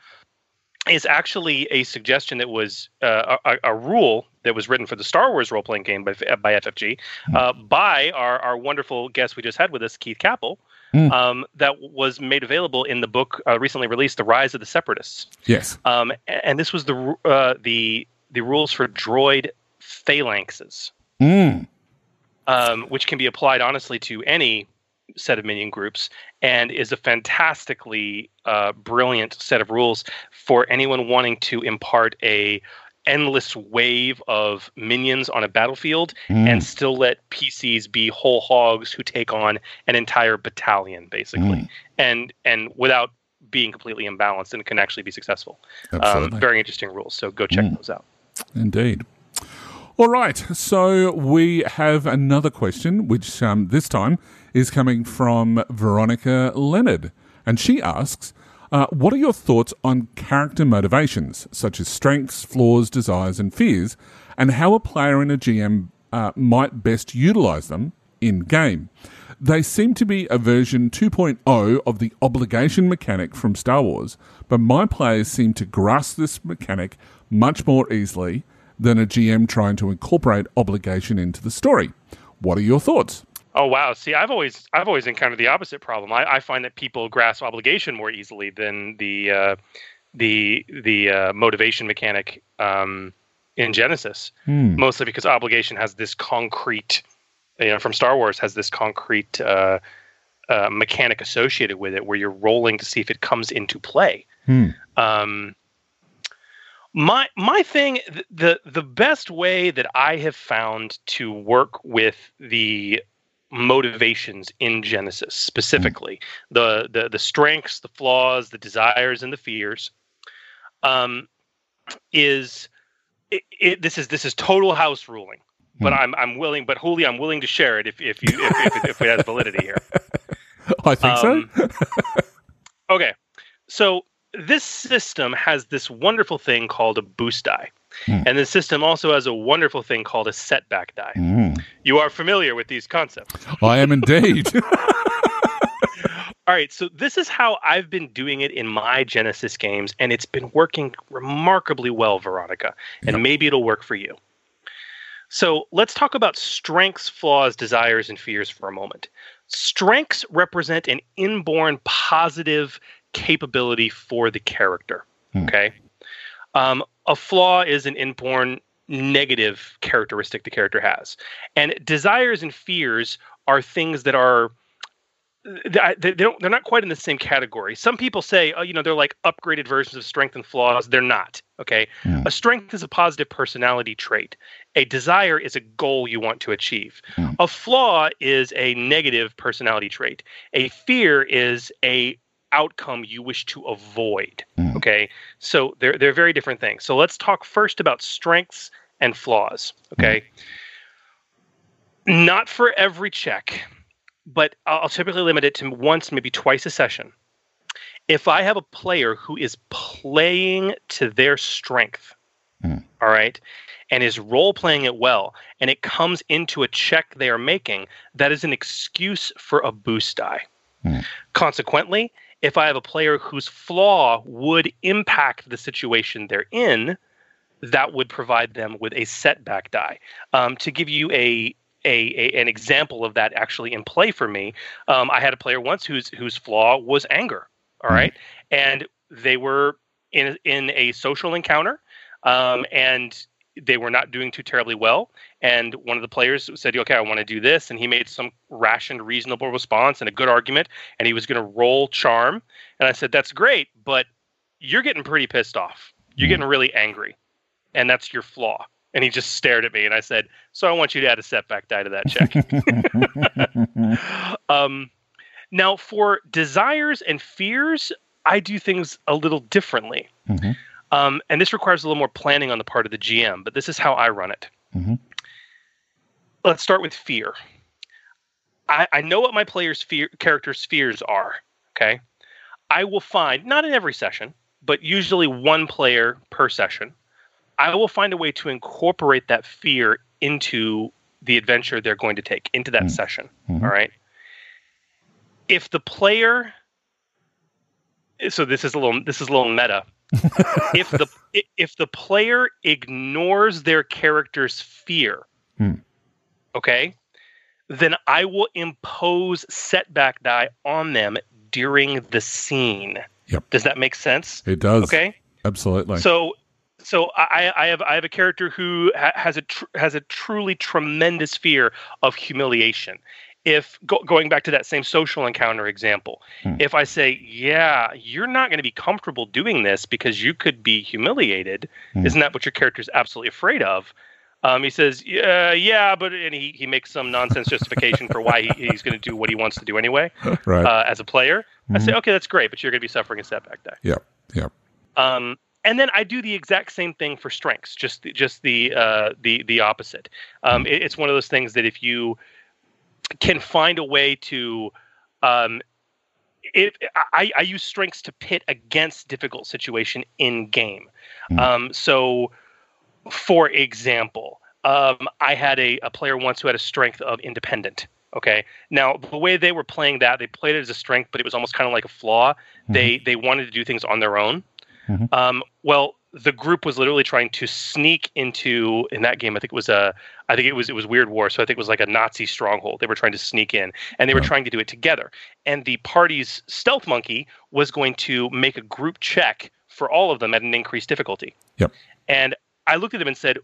is actually a suggestion that was uh, a, a rule that was written for the Star Wars role playing game by, by FFG uh, by our, our wonderful guest we just had with us, Keith Kappel. Hmm. Um, that was made available in the book uh, recently released, "The Rise of the Separatists." Yes. Um, and this was the uh, the the rules for droid phalanxes, Mm. um, which can be applied honestly to any set of minion groups, and is a fantastically uh, brilliant set of rules for anyone wanting to impart a endless wave of minions on a battlefield Mm. and still let PCs be whole hogs who take on an entire battalion basically Mm. and and without being completely imbalanced and can actually be successful um, very interesting rules. So go check Mm. those out. Indeed. All right. So we have another question, which um, this time is coming from Veronica Leonard. And she asks uh, What are your thoughts on character motivations, such as strengths, flaws, desires, and fears, and how a player and a GM uh, might best utilize them in game? They seem to be a version 2.0 of the obligation mechanic from Star Wars, but my players seem to grasp this mechanic much more easily than a GM trying to incorporate obligation into the story. What are your thoughts? Oh wow! See, I've always I've always encountered the opposite problem. I, I find that people grasp obligation more easily than the uh, the the uh, motivation mechanic um, in Genesys. Hmm. Mostly because obligation has this concrete, you know, from Star Wars has this concrete uh, uh, mechanic associated with it where you're rolling to see if it comes into play. Hmm. Um, my my thing the the best way that I have found to work with the motivations in Genesys specifically the the the strengths, the flaws, the desires, and the fears, um, is it, it, this is this is total house ruling. But I'm I'm willing, but Hooly, I'm willing to share it if if you if, if, if it has validity here. I think Um, so. Okay, so this system has this wonderful thing called a boost die, Hmm. and the system also has a wonderful thing called a setback die. Mm. You are familiar with these concepts. I am indeed. All right, so this is how I've been doing it in my Genesys games, and it's been working remarkably well, Veronica. And Yep. maybe it'll work for you. So let's talk about strengths, flaws, desires, and fears for a moment. Strengths represent an inborn positive capability for the character. Hmm. Okay. Um, a flaw is an inborn negative characteristic the character has. And desires and fears are things that are they, don't they're not quite in the same category. Some people say, oh, you know, they're like upgraded versions of strength and flaws. They're not. Okay. Hmm. A strength is a positive personality trait. A desire is a goal you want to achieve. Hmm. A flaw is a negative personality trait. A fear is a outcome you wish to avoid. Hmm. Okay. So they're they're very different things. So let's talk first about strengths and flaws. Okay. Not for every check, but I'll typically limit it to once, maybe twice a session. If I have a player who is playing to their strength, Hmm. all right, and is role playing it well, and it comes into a check they are making, that is an excuse for a boost die. Hmm. Consequently, if I have a player whose flaw would impact the situation they're in, that would provide them with a setback die. Um, to give you a, a, a an example of that actually in play for me, um, I had a player once whose whose flaw was anger. All right, and they were in in a social encounter, um, and they were not doing too terribly well. And one of the players said, "Okay, I want to do this," and he made some rationed, reasonable response and a good argument, and he was going to roll charm. And I said, "That's great, but you're getting pretty pissed off. You're getting really angry, and that's your flaw." And he just stared at me, and I said, "So I want you to add a setback die to that check." um, now, for desires and fears, I do things a little differently. Mhm. Um, and this requires a little more planning on the part of the GM, but this is how I run it. Mhm. Let's start with fear. I, I know what my players' fear characters' fears are. Okay. I will find, not in every session, but usually one player per session. I will find a way to incorporate that fear into the adventure they're going to take, into that Mm. session. Mhm. All right. If the player so this is a little this is a little meta. If the if the player ignores their character's fear, Hmm. okay, then I will impose setback die on them during the scene. Yep. Does that make sense? It does. Okay. Absolutely. So, so I, I have I have a character who ha- has a tr- has a truly tremendous fear of humiliation. If go, going back to that same social encounter example, Hmm. if I say, "Yeah, you're not going to be comfortable doing this because you could be humiliated," Hmm. isn't that what your character's absolutely afraid of? Um, he says, "Yeah, yeah," but and he, he makes some nonsense justification for why he, he's going to do what he wants to do anyway right. uh, as a player. I say, Mhm. "Okay, that's great, but you're going to be suffering a setback die." Yep. Yep. Um, and then I do the exact same thing for strengths, just just the uh, the the opposite. Um, it- it's one of those things that if you can find a way to, um, it, I, I use strengths to pit against difficult situation in game. Hmm. Um, so, for example, um, I had a, a player once who had a strength of independent. Okay. Now the way they were playing that, they played it as a strength, but it was almost kind of like a flaw. They they wanted to do things on their own. Mhm. Um, well, the group was literally trying to sneak into in that game. I think it was a, I think it was it was Weird War. So I think it was like a Nazi stronghold. They were trying to sneak in, and they were trying to do it together. And the party's stealth monkey was going to make a group check for all of them at an increased difficulty. Yep. And I looked at him and said,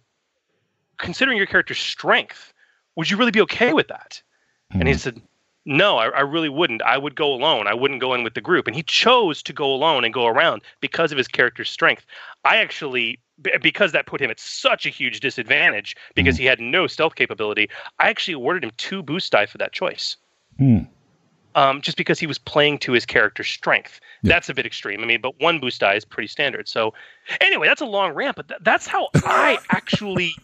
considering your character's strength, would you really be okay with that? And he Mhm. said, No, I, I, really wouldn't. I would go alone. I wouldn't go in with the group. And he chose to go alone and go around because of his character's strength. I actually, because that put him at such a huge disadvantage because mm. he had no stealth capability, I actually awarded him two boost die for that choice. Mm. Um, just because he was playing to his character's strength. Yeah. That's a bit extreme. I mean, but one boost die is pretty standard. So, anyway, that's a long rant, but th- that's how I actually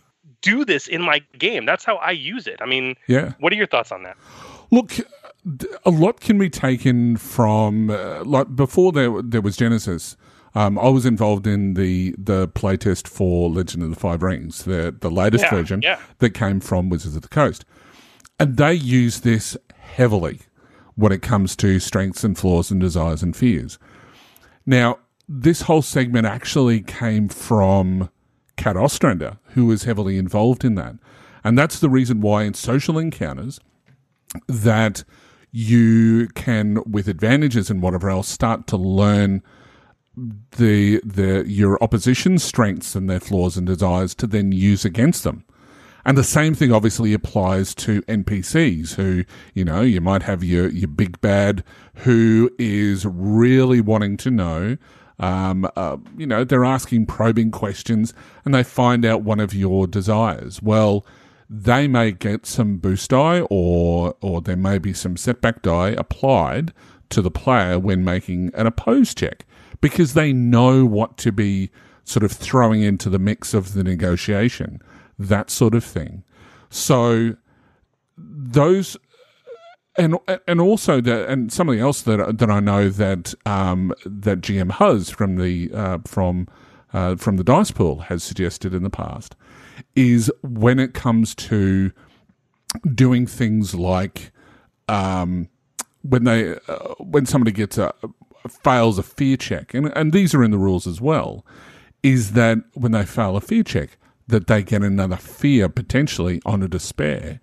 do this in my game. That's how I use it. I mean, yeah. What are your thoughts on that? Look, a lot can be taken from uh, like before there there was Genesys. Um, I was involved in the the playtest for Legend of the Five Rings, the the latest yeah, version yeah. that came from Wizards of the Coast, and they use this heavily when it comes to strengths and flaws and desires and fears. Now, this whole segment actually came from Kat Ostrander, who was heavily involved in that, and that's the reason why in social encounters that you can, with advantages and whatever else, start to learn the the your opposition's strengths and their flaws and desires to then use against them. And the same thing obviously applies to NPCs who, you know, you might have your, your big bad who is really wanting to know, um, uh, you know, they're asking probing questions and they find out one of your desires. Well, they may get some boost die or or there may be some setback die applied to the player when making an oppose check because they know what to be sort of throwing into the mix of the negotiation, that sort of thing. So those and and also that and something else that that I know that um, that GM Huz from the uh, from uh, from the dice pool has suggested in the past is when it comes to doing things like um, when they uh, when somebody gets a fails a fear check, and and these are in the rules as well, is that when they fail a fear check, that they get another fear potentially on a despair.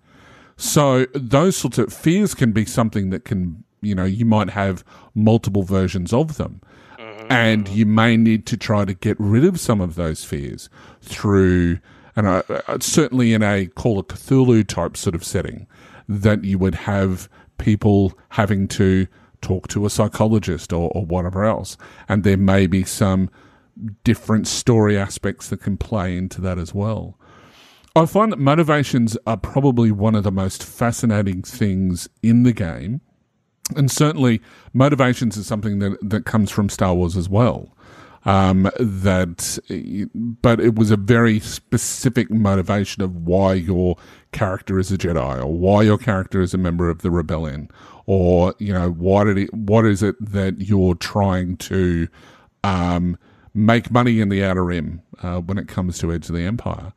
So those sorts of fears can be something that can you know you might have multiple versions of them. Mm-hmm. And you may need to try to get rid of some of those fears through and I, I, certainly in a Call of Cthulhu type sort of setting, that you would have people having to talk to a psychologist or, or whatever else, and there may be some different story aspects that can play into that as well. I find that motivations are probably one of the most fascinating things in the game. And certainly, motivations is something that, that comes from Star Wars as well. Um, that, but it was a very specific motivation of why your character is a Jedi, or why your character is a member of the rebellion, or you know why did it, what is it that you're trying to um, make money in the Outer Rim uh, when it comes to Edge of the Empire.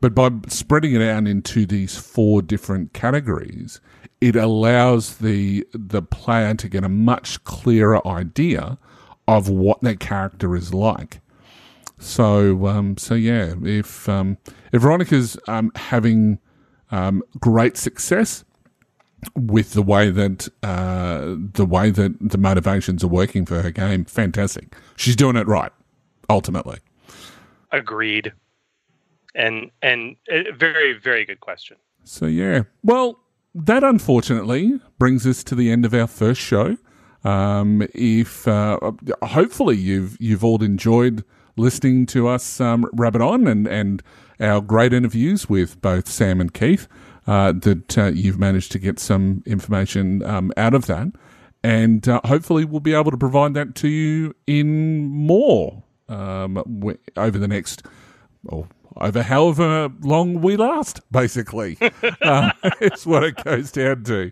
But by spreading it out into these four different categories, it allows the the player to get a much clearer idea of what that character is like. So, um, so yeah, if um, if Veronica's um, having um, great success with the way that uh, the way that the motivations are working for her game, fantastic. She's doing it right, ultimately. Agreed. And and a very very good question. So yeah, well, that unfortunately brings us to the end of our first show. Um, if uh, hopefully you've you've all enjoyed listening to us um, rabbit on and and our great interviews with both Sam and Keith. Uh, that uh, you've managed to get some information um, out of that, and uh, hopefully we'll be able to provide that to you in more um, w- over the next. Well, over however long we last, basically, uh, is what it goes down to.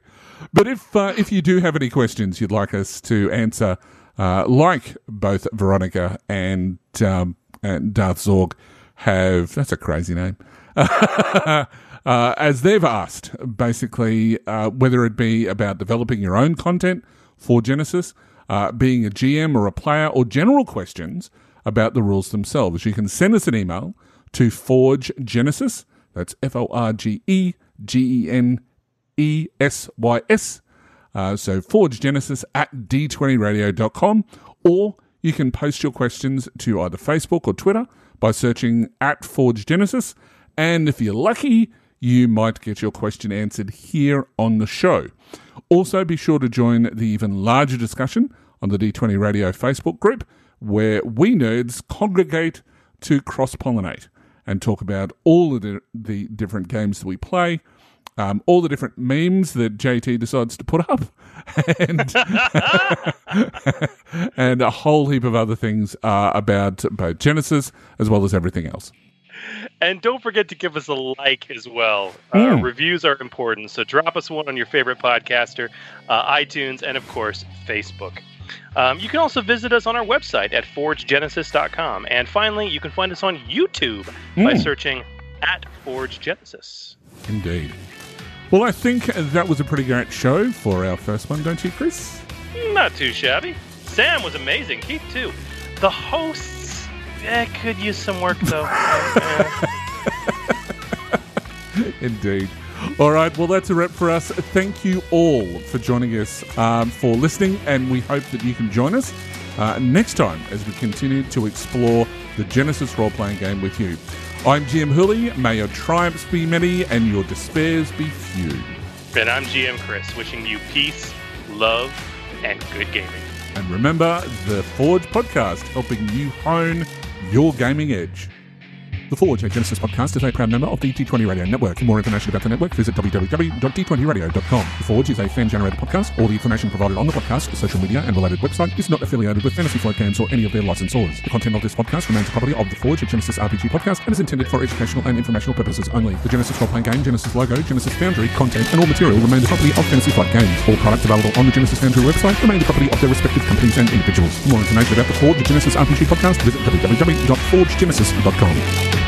But if uh, if you do have any questions you'd like us to answer, uh, like both Veronica and um, and Darth Zorg have, that's a crazy name. uh, as they've asked, basically, uh, whether it be about developing your own content for Genesys, uh, being a GM or a player, or general questions about the rules themselves, you can send us an email to Forge Genesys. That's F O R G E G E N E S Y S. Uh, so Forge Genesys at d20radio.com, or you can post your questions to either Facebook or Twitter by searching at Forge Genesys. And if you're lucky, you might get your question answered here on the show. Also, be sure to join the even larger discussion on the D20 Radio Facebook group, where we nerds congregate to cross pollinate and talk about all of the, the different games that we play, um, all the different memes that JT decides to put up, and, and a whole heap of other things uh, about both Genesys as well as everything else. And don't forget to give us a like as well. Uh, Mm. reviews are important, so drop us one on your favorite podcaster, uh, iTunes, and of course, Facebook. Um, you can also visit us on our website at forgegenesys.com. And finally, you can find us on YouTube by Mm. searching at Forge Genesys. Indeed. Well, I think that was a pretty great show for our first one, don't you, Chris? Not too shabby. Sam was amazing. Keith, too. The hosts eh, could use some work, though. Indeed. All right, well, that's a wrap for us. Thank you all for joining us, um, for listening, and we hope that you can join us uh, next time as we continue to explore the Genesys role playing game with you. I'm GM Hooly. May your triumphs be many and your despairs be few. and I'm GM Chris, wishing you peace, love, and good gaming. And remember, the Forge podcast, helping you hone your gaming edge. The Forge, a Genesys podcast, is a proud member of the D20 Radio Network. For more information about the network, visit www.d20radio.com. The Forge is a fan-generated podcast. All the information provided on the podcast, social media, and related website is not affiliated with Fantasy Flight Games or any of their licensors. The content of this podcast remains the property of the Forge, a Genesys RPG podcast, and is intended for educational and informational purposes only. The Genesys role-playing game, Genesys logo, Genesys Foundry, content, and all material remain the property of Fantasy Flight Games. All products available on the Genesys Foundry website remain the property of their respective companies and individuals. For more information about the Forge, a Genesys RPG podcast, visit www.forgegenesys.com.